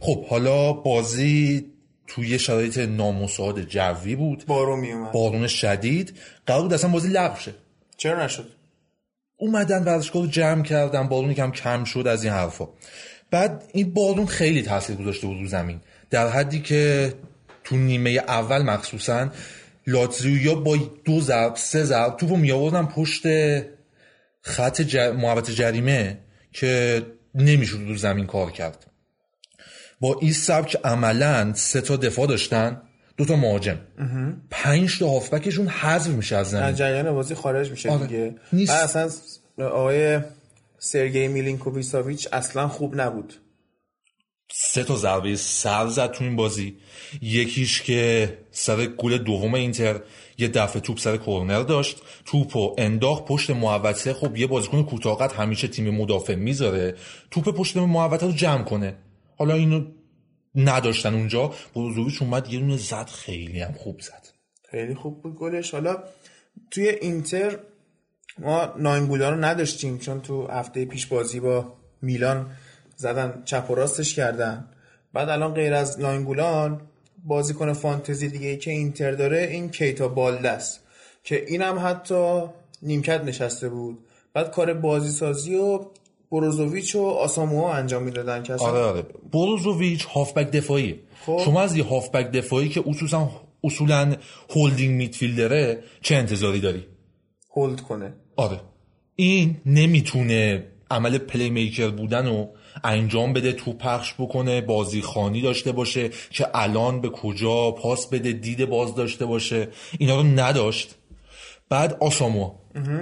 خب حالا بازی توی شرایط نامساعد جوی بود. بارو میومد بارون شدید. قرار بود اصلا بازی لغو شه. چرا نشد؟ اومدن ورزشگاه رو جمع کردن بارون کم کم شد از این حرفا. بعد این بارون خیلی تاثیر گذاشته بود رو زمین. در حدی که تو نیمه اول مخصوصا لاتزیویا با دو ضرب سه ضرب توپو می آوردن پشت خط جر... محوطه جریمه که نمی‌شد رو زمین کار کرد. با این سبک عملا سه تا دفاع داشتن دو تا مهاجم. پنج تا هافبکشون حذف میشه از زمین. جریان بازی خارج میشه آره. دیگه. نیست. بعد اصلا آقای سرگئی میلینکوویچ اصلا خوب نبود. سه تا ضربه سر زد تو این بازی. یکیش که سر گل دوم اینتر یه دفعه توپ سر کرنر داشت. توپو انداخت پشت محوطه. خب یه بازیکن کوتاه‌قد همیشه تیم مدافع می‌ذاره. توپ پشت محوطه رو جمع کنه. حالا اینو نداشتن اونجا. بروزوویچ اومد یه دونه زد خیلی هم خوب زد. خیلی خوب بود گلش. حالا توی اینتر ما ناینگولا رو نداشتیم چون تو هفته پیش بازی با میلان زدن چپ و راستش کردن. بعد الان غیر از ناینگولان بازیکن فانتزی دیگه ای که اینتر داره این کیتا بالده است که اینم حتی نیمکت نشسته بود. بعد کار بازی سازی و بروزوویچ و آساموها انجام می‌دادن که آره آره. بروزوویچ هافبک دفاعیه. خب. شما از یه هافبک دفاعی که اصولا اصولا هولدینگ میدفیلدره چه انتظاری داری؟ هولد کنه. آره. این نمی‌تونه عمل پلی میکر بودن رو انجام بده تو پخش بکنه بازی خانی داشته باشه که الان به کجا پاس بده دید باز داشته باشه. اینا رو نداشت. بعد آساموا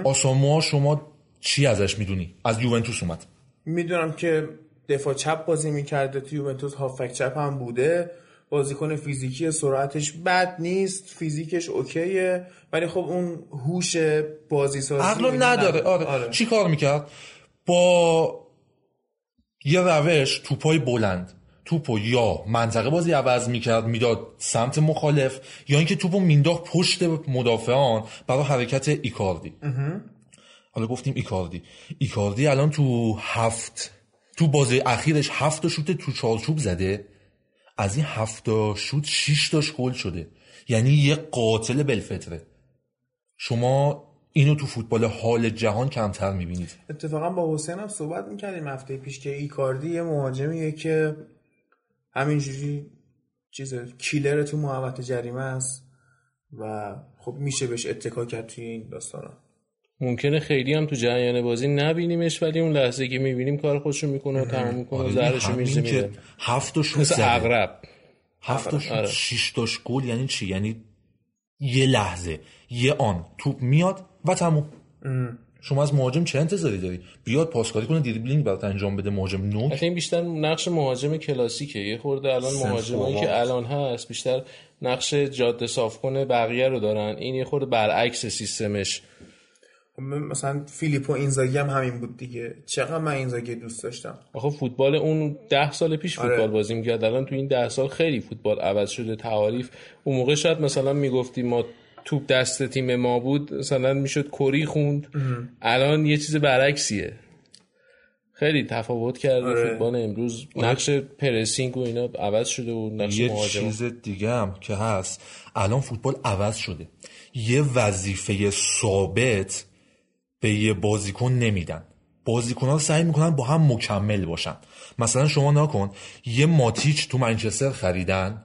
آساموا شما چی ازش می‌دونی؟ از یوونتوس اومد. می‌دونم که دفاع چپ بازی می‌کرده تو یوونتوس هافک چپ هم بوده. بازیکن فیزیکی سرعتش بد نیست فیزیکش اوکیه ولی خب اون هوش بازی سازی عقل نداره. آره. چی کار می‌کرد؟ با یه روش توپای بلند توپو یا منطقه بازی عوض می‌کرد می‌داد سمت مخالف یا اینکه توپو مینداخت پشت مدافعان برای حرکت ایکاردی. حالا گفتیم ایکاردی. ایکاردی الان تو هفت تو بازی اخیرش هفت شوت تو چارچوب زده. از این هفت شوت شیش تاش گل شده. یعنی یه قاتل بلفطره. شما اینو تو فوتبال حال جهان کمتر می‌بینید. اتفاقا با حسین هم صحبت می‌کردیم. هفته پیش که ایکاردی یه مهاجمیه که همینجوری چیز کیلر تو محوطه جریمه است و خب میشه بهش اتکا کرد توی این داستانا. ممکنه خیلی هم تو جریان بازی نبینیمش ولی اون لحظه که می‌بینیم کار خودشو می‌کنه و تمام می‌کنه و زهرشو همین میرزه که میره هفت تا شوت مثل زده. اغرب. هفت تا شوت آره. شیش تاش گل یعنی چی؟ یعنی یه لحظه یه آن. توپ میاد و تموم. شما از مهاجم چه انتظاری داری؟ بیاد پاسکاری کنه دریبلینگ برات انجام بده مهاجم نوک. حتی این بیشتر نقش مهاجم کلاسیکه. یه خورده الان مهاجمایی. که الان هست بیشتر نقش جاده صاف کنه بقیه رو دارن. این یه خورده برعکس سیستمش. مثلا فیلیپو اینزاگی هم همین بود دیگه. چقدر من اینزاگی دوست داشتم. آخه فوتبال اون ده سال پیش آره. فوتبال بازی می‌کرد. الان تو این ده سال خیلی فوتبال عوض شده تعاریف اون موقع شاید مثلا می‌گفتیم ما توپ دست تیم ما بود مثلا می‌شد کری خوند. الان یه چیز برعکسیه. خیلی تفاوت کرده آره. فوتبال امروز. نقش پرسینگ و اینا عوض شده و نقش یه مهاجم. چیز دیگه هم که هست. الان فوتبال عوض شده. یه وظیفه ثابت به یه بازیکن نمیدن. بازیکن ها سعی می‌کنن با هم مکمل باشن. مثلا شما نکن یه ماتیچ تو منچستر خریدن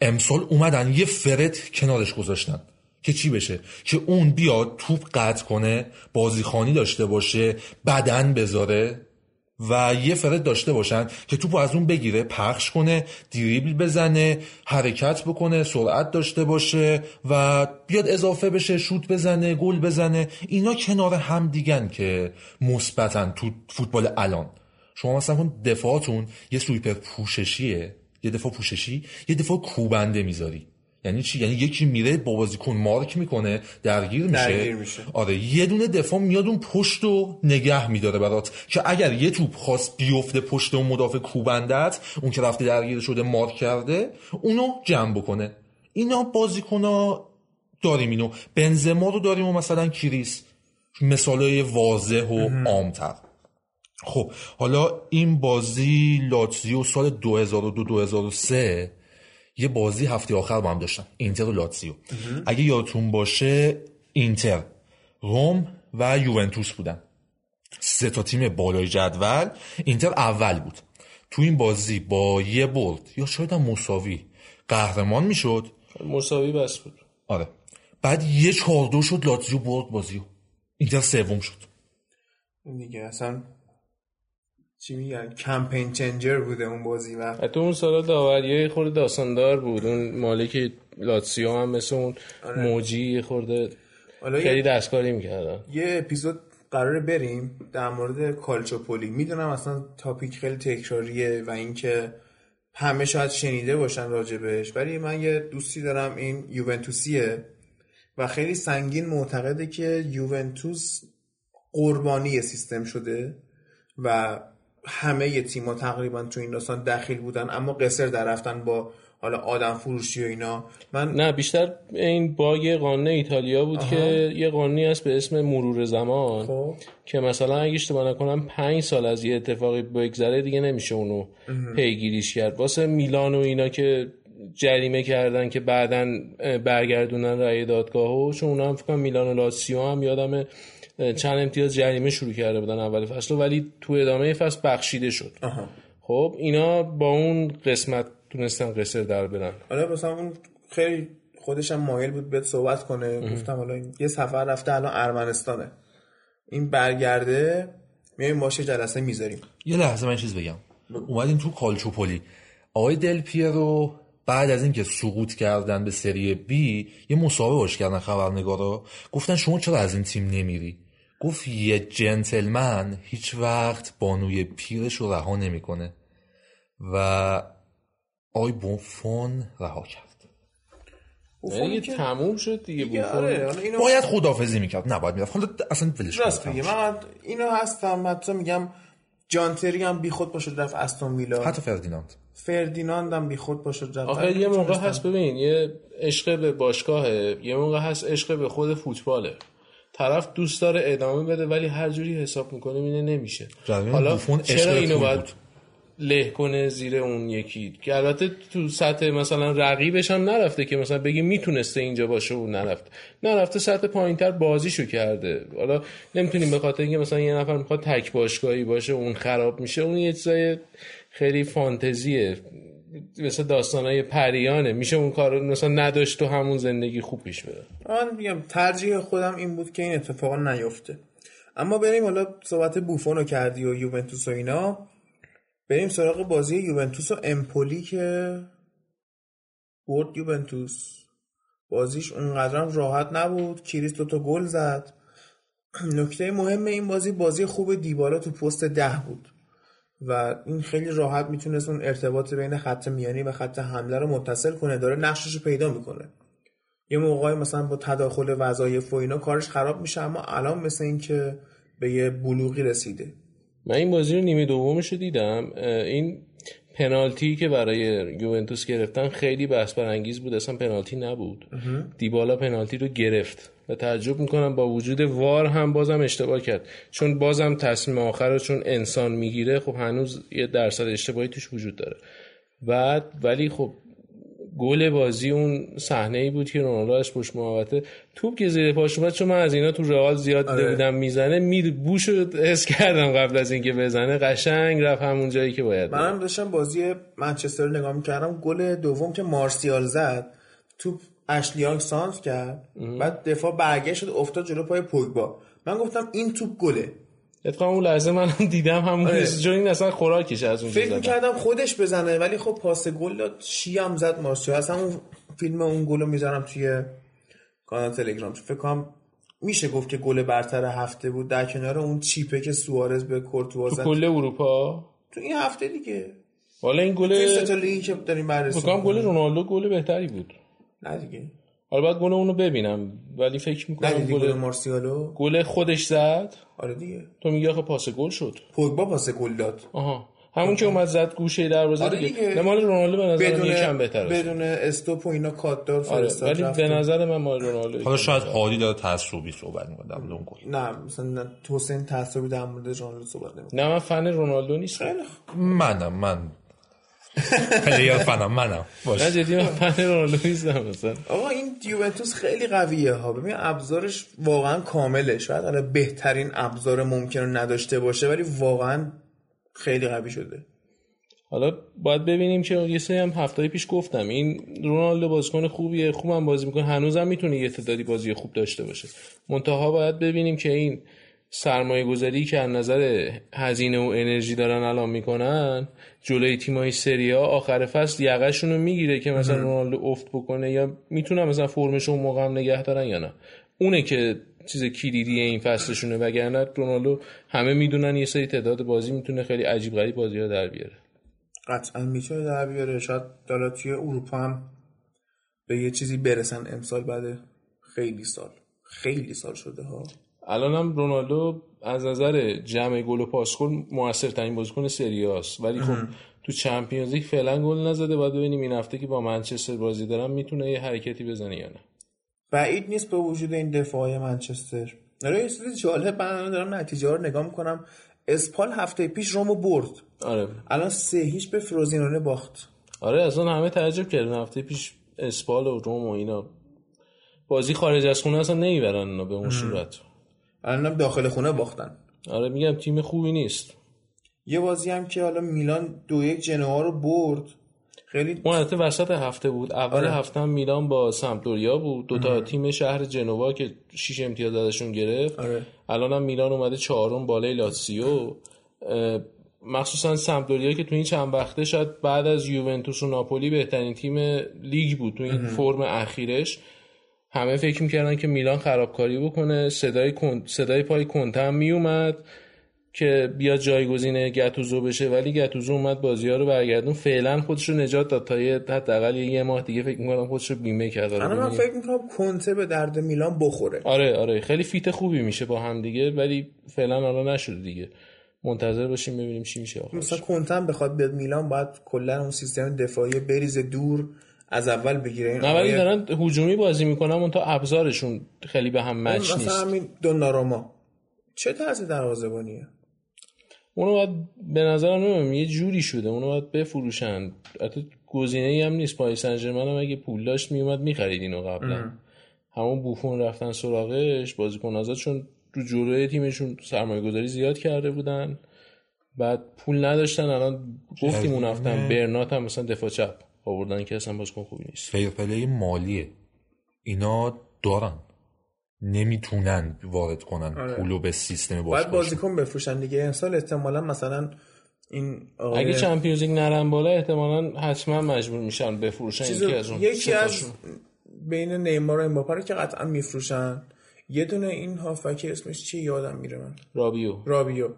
امسال اومدن یه فرد کنارش گذاشتن که چی بشه؟ که اون بیاد توپ قطع کنه بازیخانی داشته باشه بدن بذاره. و یه فرد داشته باشن که توپو از اون بگیره پخش کنه دریبل بزنه حرکت بکنه سرعت داشته باشه و بیاد اضافه بشه شوت بزنه گل بزنه. اینا کنار هم دیگن که مثبتن تو فوتبال الان. شما مثلا کن دفاعتون یه سویپر پوششیه یه دفاع پوششی یه دفاع کوبنده می‌ذاری. یعنی چی؟ یعنی یکی میره با بازیکن مارک می‌کنه درگیر میشه. درگیر میشه. آره یه دونه دفاع میاد اون پشت و نگه میداره برات. که اگر یه توپ خواست بیفته پشت اون مدافع کوبندت اون که رفته درگیر شده مارک کرده اونو جمع بکنه. اینا بازیکن داریم اینو. بنزما رو داریم و مثلا کریس. مثالای واضح و عامتر. خب حالا این بازی لاتزیو سال 2002-2003 یه بازی هفته آخر با هم داشتن اینتر و لاتزیو. اگه یادتون باشه اینتر روم و یوونتوس بودن. سه تا تیم بالای جدول. اینتر اول بود. تو این بازی با یه برد یا شاید هم مساوی قهرمان می‌شد. مساوی بس بود. آره. بعد یه چهار دو شد لاتزیو برد بازیو. اینتر سوم شد. دیگه اصلا چی میگن؟ کمپین چنجر بوده اون بازی و حتی اون سالا داوریه یه خورده داستاندار بود. اون مالک لاتسیو هم مثل اون موجی یه خورده خیلی دستکاری می‌کردن. یه اپیزود قراره بریم در مورد کالچوپولی. می‌دونم اصلا تاپیک خیلی تکراریه و اینکه همه شاید شنیده باشن راجبش ولی من یه دوستی دارم این یوونتوسیه و خیلی سنگین معتقده که یوونتوس قربانی سیستم شده و همه تیما تقریبا تو این داستان دخیل بودن اما قصر در رفتن با حالا آدم فروشی و اینا. من نه بیشتر این باگ قانون ایتالیا بود که یه قانونی هست به اسم مرور زمان خب. که مثلا اگه اشتباه نکنم پنج سال از یه اتفاقی بگذره دیگه نمیشه اونو پیگیریش کرد. واسه میلان و اینا که جریمه کردن که بعدا برگردونن رأی دادگاهو چون اونا هم فکر کنم میلان و لاتسیو هم یادم چند امتیاز جریمه شروع کرده بودن اول فصل ولی تو ادامه فصل بخشیده شد. آها. خب اینا با اون قسمت تونستن قصر در برن. حالا مثلا اون خیلی خودش هم مایل بود بیاد صحبت کنه. گفتم حالا این یه سفر رفته الان ارمنستانه. این برگرده میایم باشه جلسه می‌ذاریم. یه لحظه من چیز بگم. اومدیم تو کالچوپولی. آقای دل پیرو بعد از اینکه سقوط کردن به سری بی یه مسابقه باش کردن خبرنگارا. گفتن شما چرا از این تیم نمیری؟ گفت یه جنتلمن هیچ وقت بانوی پیرش رو رها نمی‌کنه. و آقای بوفون رها کرد. بوفون دیگه که- تموم شد دیگه دیگه بوفون آره اینو باید خدافزی می‌کرد. نباید می‌رفت. حالا اصلا ولش من اینو هستم حتی میگم جانتری هم بی خود باشه رفت استون ویلا. حتی فردیناند. فردیناند هم بی خود باشه رفت آخه یه موقع هست ببین یه عشق به باشگاهه یه موقع هست عشق به خود فوتباله. طرف دوست داره ادامه بده ولی هر جوری حساب می‌کنه اینه نمیشه. حالا چرا اینو باید بود. له کنه زیر اون یکی؟ که البته تو سطح مثلا رقیبش هم نرفته که مثلا بگی می‌تونسته اینجا باشه و نرفت نرفته سطح پایینتر بازیشو کرده. حالا نمی‌تونیم به خاطر اینکه مثلا یه نفر می‌خواد تک باشگاهی باشه اون خراب میشه اون یه چیزای خیلی فانتزیه. مثل داستانای پریانه. میشه اون کار مثلا نداشت تو همون زندگی خوب پیش بره. من میگم ترجیح خودم این بود که این اتفاقا نیفته. اما بریم حالا صحبت بوفون رو کردی و یوونتوس و اینا. بریم سراغ بازی یوونتوس و امپولی که برد یوونتوس. بازیش اونقدرم راحت نبود. کریس دوتا گل زد. نکته مهم این بازی بازی خوب دیبالا تو پست ده بود. و این خیلی راحت می‌تونست اون ارتباط بین خط میانی و خط حمله رو متصل کنه داره نقشش رو پیدا می‌کنه. یه موقعی مثلا با تداخل وظایف و اینا کارش خراب میشه اما الان مثل این که به یه بلوغی رسیده. من این بازی رو نیمه دومش دیدم. این پنالتی که برای یوونتوس گرفتن خیلی بحث برانگیز بود. اصلا پنالتی نبود. دیبالا پنالتی رو گرفت و تعجب می‌کنم با وجود وار هم بازم اشتباه کرد. چون بازم تصمیم آخر رو چون انسان می‌گیره خب هنوز یه درصد اشتباهی توش وجود داره. بعد ولی خب گل بازی اون صحنه ای بود که رونالدو از پشت محوطه توپ که زیر پاش اومد چون من از اینا تو رئال زیاد دیده آره. بودم می‌زنه می بوش حس کردم قبل از اینکه بزنه. قشنگ رفت همون جایی که باید. منم داشتم بازی منچستر رو نگاه می‌کردم. گل دوم که مارسیال زد توپ اشلیانگ سانت کرد. بعد دفاع برگشت شد افتاد جلو پای پوگبا. من گفتم این توپ گله. اتفاقا اون لحظه من دیدم همون آره. چون این اصلا خوراکش از اونجا فکر می‌کردم خودش بزنه ولی خب پاس گل داد شی هم زد مارسیال اصلا اون فیلم اون گل رو می‌ذارم توی کانال تلگرام. فکر کنم میشه گفت که گل برتر هفته بود. در کنار اون چیپه که سوارز به کورتوا تو زد. کل اروپا؟ تو این هفته دیگه. حالا این گل لیگی که داریم بررسی فکر کنم گل. رونالدو گل بهتری بود. نه دیگه. حالا باید گل اونو ببینم ولی فکر می‌کنم گل مارسیالو. گل خودش زد. آره دیگه. تو میگی آخه پاس گل شد. پوگبا پاس گل داد. آها. همون که اومد زد گوشه دروازه آره دیگه. مال رونالدو به نظر بدون یکم بهتره بدون stop و اینا کات‌دار آره فرستاد ولی رفت. به نظر من مال رونالدو حالا شاید هادی داره تعصبی صحبت می‌کنه در مورد اون گل. نه مثلا حسین تعصبی در مورد رونالدو صحبت نمی‌کنه. نه من فن رونالدو نیستم. خیلی خوب. منم من player fanم منم نه باش جدی من فن رونالدو نیستم مثلا. آقا این یوونتوس خیلی قویه ها. ببین ابزارش واقعا کامله. شاید حالا بهترین ابزار ممکن رو نداشته باشه ولی واقعا خیلی قوی شده. حالا باید ببینیم که یه سری هم هفته پیش گفتم. این رونالدو بازیکن خوبیه. خوبم بازی می‌کنه. هنوزم می‌تونه یه تعدادی بازی خوب داشته باشه. منتها باید ببینیم که این سرمایه گذاری که از نظر هزینه و انرژی دارن الان می‌کنن جلوی تیمای سریا آخر فصل یقهشون رو می‌گیره که مثلا رونالدو افت بکنه یا می‌تونن مثلا فرمش اون موقع هم نگه دارن یا نه. اونه که چیز کلیدی این فصلشونه وگرنه رونالدو همه می‌دونن یه سری تعداد بازی می‌تونه خیلی عجیب غریب بازی ها در بیاره. قطعا می‌تونه در بیاره. شاید داره توی اروپا هم به یه چیزی برسن امسال بعد خیلی سال. خیلی سال شده ها. الان هم رونالدو از نظر جمع گل و پاس گل موثرترین بازیکن سریاست ولی خب تو چمپیونز لیگ فعلا گل نزده. باید ببینیم این هفته که با منچستر بازی دارم می‌تونه یه حرکتی بزنه یا نه. بعید نیست به وجود این دفاعی منچستر. آره یه چیز جالب من دارم نتیجه رو نگاه می‌کنم. اسپال هفته پیش رومو برد. آره. الان سه هیچ به فروزینونه باخت. آره اصلا همه تعجب کردن هفته پیش اسپال و روم و اینا بازی خارج از خونه اصلا نمی‌برن اینا به اون صورت. الانم داخل خونه باختن. آره میگم تیم خوبی نیست. یه بازی هم که حالا میلان دو یک جنوا رو برد. خیلی اون البته وسط هفته بود. اول آره. هفته هم میلان با سمپدوریا بود. دوتا تیم شهر جنوا که شیش امتیاز ازشون گرفت. آره. الان هم میلان اومده چهارم بالای لاتسیو. مخصوصا سمپدوریا که تو این چند وقته شاید بعد از یوونتوس و ناپولی بهترین تیم لیگ بود. تو این فرم اخیرش. همه فکر می‌کردن که میلان خرابکاری بکنه. صدای کن... صدای پای کنته هم میومد که بیاد جایگزین گتوزو بشه. ولی گتوزو اومد بازی ها رو برگردون. فعلا خودش رو نجات داد تا یه حداقل یه ماه دیگه فکر می‌کنم خودش رو بیمه کرد. الان من. فکر می‌کنم کنته به درد میلان بخوره. آره آره. خیلی فیت خوبی میشه با هم دیگه ولی فعلا حالا نشده دیگه. منتظر باشیم ببینیم چی میشه آخرش. مثلا کنته بخواد بیاد میلان باید کلا اون سیستم دفاعی بریز دور. از اول بگیره. این نه ولی دارن هجومی بازی می‌کنن اون تا ابزارشون خیلی به هم مچ مثلا نیست. همین دوناروما چه طرز دروازه‌بانیه؟ اونو باید به نظرم نمیم یه جوری شده. اونو باید بفروشن. حتی گزینه ای هم نیست. پاریس سن هم اگه پول داشت میومد می‌خرید اینو قبلا. همون بوفون رفتن سراغش بازیکن آزاد چون تو جلوی تیمشون سرمایه گذاری زیاد کرده بودن. بعد پول نداشتن الان گفتیم اون هفتم برنات هم مثلا دفاع چپ. آوردن که اصلا بازیکن خوبی نیست. fair play مالیه. اینا دارن. نمی‌تونن وارد کنن پولو به سیستم باید باشگاه بازیکن بفروشن دیگه. امسال احتمالا مثلا این آقای اگه چمپیونز لیگ نرن بالا احتمالا حتما مجبور میشن بفروشن چیزو- یکی از اون یکی از. بین نیمار و امباپه رو که قطعا میفروشن. یه دونه این هافکی اسمش چی یادم میره من. رابیو. رابیو.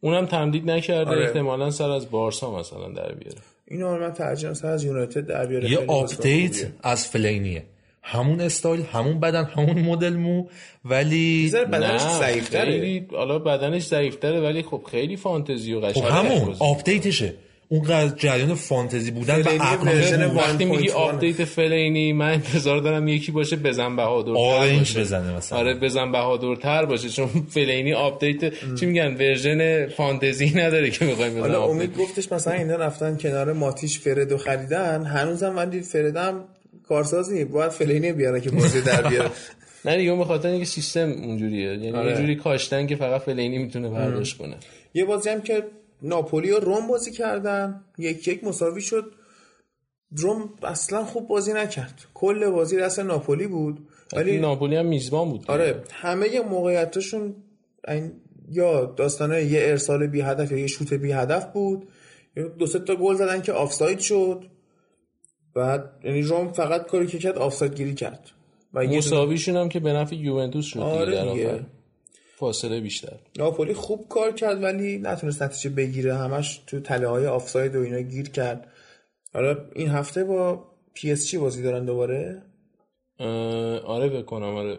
اونم تمدید نکرده آره. احتمالا سر از بارسا مثلا در بیاره. اینو من ترجیح سر از یونایتد در بیاره. یه update. از فلینیه. همون استایل همون بدن همون مدل مو ولی بدنش ضعیف‌تره. حالا بدنش ضعیفتره ولی خب خیلی فانتزی و خب قشنگ همون update شه. اون جریان فانتزی بودن و بود. وقتی میگی 1.1. update فلینی من انتظار دارم یکی باشه بزن بهادر آرنج بزنه مثلا آره بزن بهادرتر باشه چون فلینی update چی میگن version فانتزی نداره که می‌خوایم بزن حالا. امید گفتش مثلا اینا رفتن کنار ماتیچ و فردو خریدن هنوزم ولی فردم کارسازی باید فلینی بیاره که بازی در بیاره نه دیگه اون به خاطر اینکه سیستم اونجوریه یعنی آره. یه جوری کاشتن که فقط فلینی می‌تونه برداشت کنه یه بازی هم که ناپولی و روم بازی کردن. یک یک مساوی شد. روم اصلا خوب بازی نکرد. کل بازی دست ناپولی بود. ولی ناپولی هم میزبان بود. آره همه موقعیتاشون این یا داستانه یه ارسال بی هدف یا یه شوت بی هدف بود. دو سه تا گل زدن که آفساید شد. بعد یعنی روم فقط کاری که کرد آفساید گیری کرد. و مساویشون هم که به نفع یوونتوس شد آره دیگه. فاصله بیشتر. ناپولی خوب کار کرد ولی نتونست نتیجه بگیره. همش تو تله های آفساید و اینا گیر کرد. حالا این هفته با پی اس جی بازی دارن دوباره؟ آره فکر کنم آره.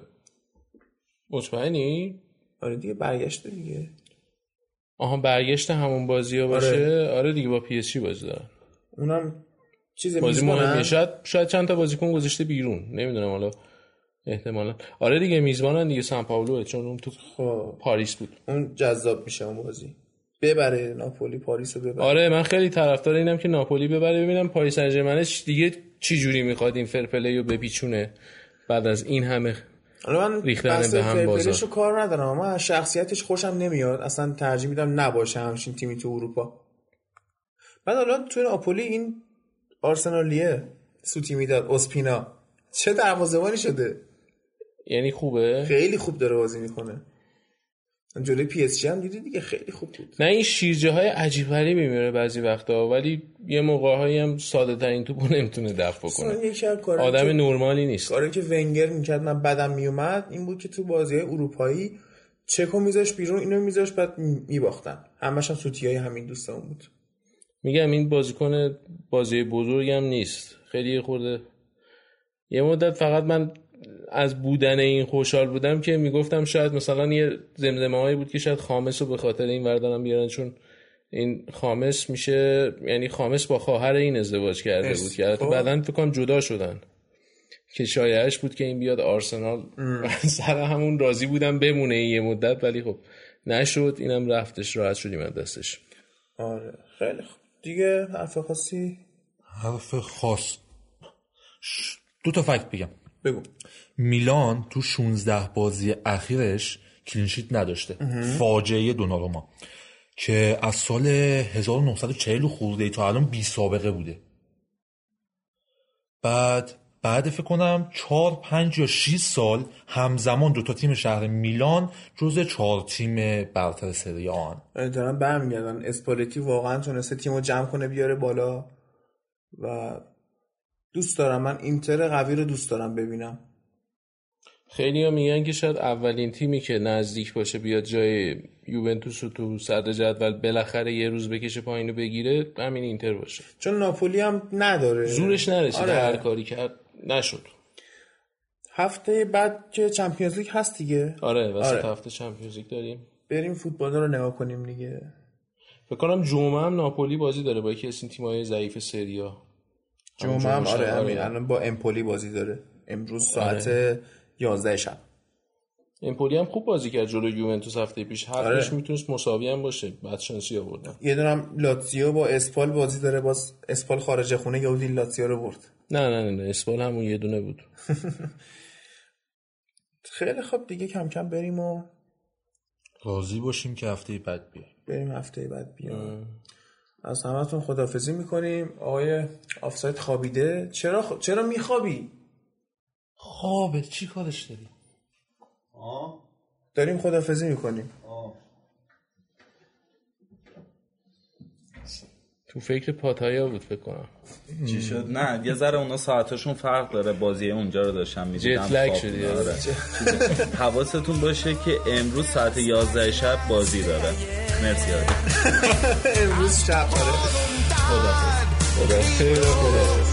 مطمئنی؟ آره دیگه برگشته دیگه. آها برگشت همون بازی ها باشه؟ آره, دیگه با پی اس جی بازی دارن. اونم چیز بازی. مهمیه. شاید شاید چند تا بازیکن گذاشته بیرون. نمی‌دونم حالا احتمالا. آره دیگه میزبانن دیگه سان پاولو چون اون تو خب. پاریس بود. اون جذاب میشه اون بازی. ببره ناپولی پاریس رو ببره. آره من خیلی طرفدار اینم که ناپولی ببره. ببینم پاریس سن دیگه چی جوری می‌خواد این fair play رو بپیچونه بعد از این همه حالا من ریختن به هم بازار. رو کار ندارم اما از شخصیتش خوشم نمیاد. اصلا ترجیح میدم نباشه همچین تیمی تو اروپا. بعد حالا توی ناپولی این آرسنالیه سوتی می‌داد اوسپینا چه دروازه‌بانی شده؟ یعنی خوبه؟ خیلی خوب داره بازی می‌کنه. جلوی پی اس جی هم دیدی دیگه خیلی خوب بود. نه این شیرجه های عجیب غریبی میره بعضی وقتا ولی یه موقع هایی هم ساده ترین توپو نمی‌تونه دفع بکنه. آدم که- نرمالی نیست. کاری که ونگر می‌کرد من بدم میومد این بود که تو بازی های اروپایی چکو میذاش بیرون اینو میذاش بعد میباختن. همش هم سوتی های همین دوستان بود. میگم این بازیکن بازی بزرگی هم نیست. خیلی خورده یه مدت فقط من از بودن این خوشحال بودم که می‌گفتم شاید مثلا یه زمزمه هایی بود که شاید خامس رو به خاطر این وردارم بیارن چون این خامس میشه یعنی خامس با خواهر این ازدواج کرده بود که خب. بعدا فکر کنم جدا شدن. که شایعش بود که این بیاد آرسنال. سر همون راضی بودم بمونه این یه مدت ولی خب نشد. اینم رفتش راحت شدیم از دستش. آره. خیلی خوب. دیگه حرف خاصی؟ حرف خاص. دو تا فکت بگم. بگو. میلان تو 16 بازی اخیرش کلینشیت نداشته. فاجعه دوناروما. که از سال 1940 خورده تا الان بی سابقه بوده. بعد بعد فکر کنم چهار پنج یا 6 سال همزمان دو تا تیم شهر میلان جز چهار تیم برتر سری آن دارن برمیگردن. اسپالتی واقعا تونسته تیم رو جمع کنه بیاره بالا. و دوست دارم. من اینتر قوی رو دوست دارم ببینم. خیلی ها میگن که شاید اولین تیمی که نزدیک باشه بیاد جای یوونتوس رو تو صدر جدول بالاخره یه روز بکشه پایین رو بگیره همین اینتر باشه. چون ناپولی هم نداره. زورش نرسید آره. هر کاری کرد نشد. هفته بعد که چمپیونز لیگ هست دیگه. آره وسط آره. هفته چمپیونز لیگ داریم. بریم فوتبال رو نگاه کنیم دیگه. فکر کنم جمعه هم ناپولی بازی داره با یکی از این تیم‌های ضعیف سریا جمعه هم آره آره. همین. الان با امپولی بازی داره. امروز ساعت 11 شب. امپولی هم خوب بازی کرد جلو یوونتوس هفته پیش. حقش آره. می‌تونست مساوی هم باشه بعد شانسی آوردن. یه دونم لاتزیو با اسپال بازی داره باز اسپال خارج خونه یهودی لاتزیو رو برد. نه نه نه, نه. اسپال همون یه دونه بود. خیلی خب دیگه کم کم بریم و راضی باشیم که هفته بعد بیایم. بریم هفته بعد بیام. از همتون خدافزی می‌کنیم. آقای آفساید خوابیده. چرا خ... چرا میخوابی؟ خوابه چی کارش داری؟ داریم خدافزی می‌کنیم. تو فکر پاتایا بود فکر کنم. چی شد؟ نه یه ذره اونا ساعتاشون فرق داره. بازی اونجا رو داشتم می‌دیدم. جت لگ شدی، آره. حواستون باشه که امروز ساعت 11 شب بازی داره. مرسی آره. امروز شب آره. che sono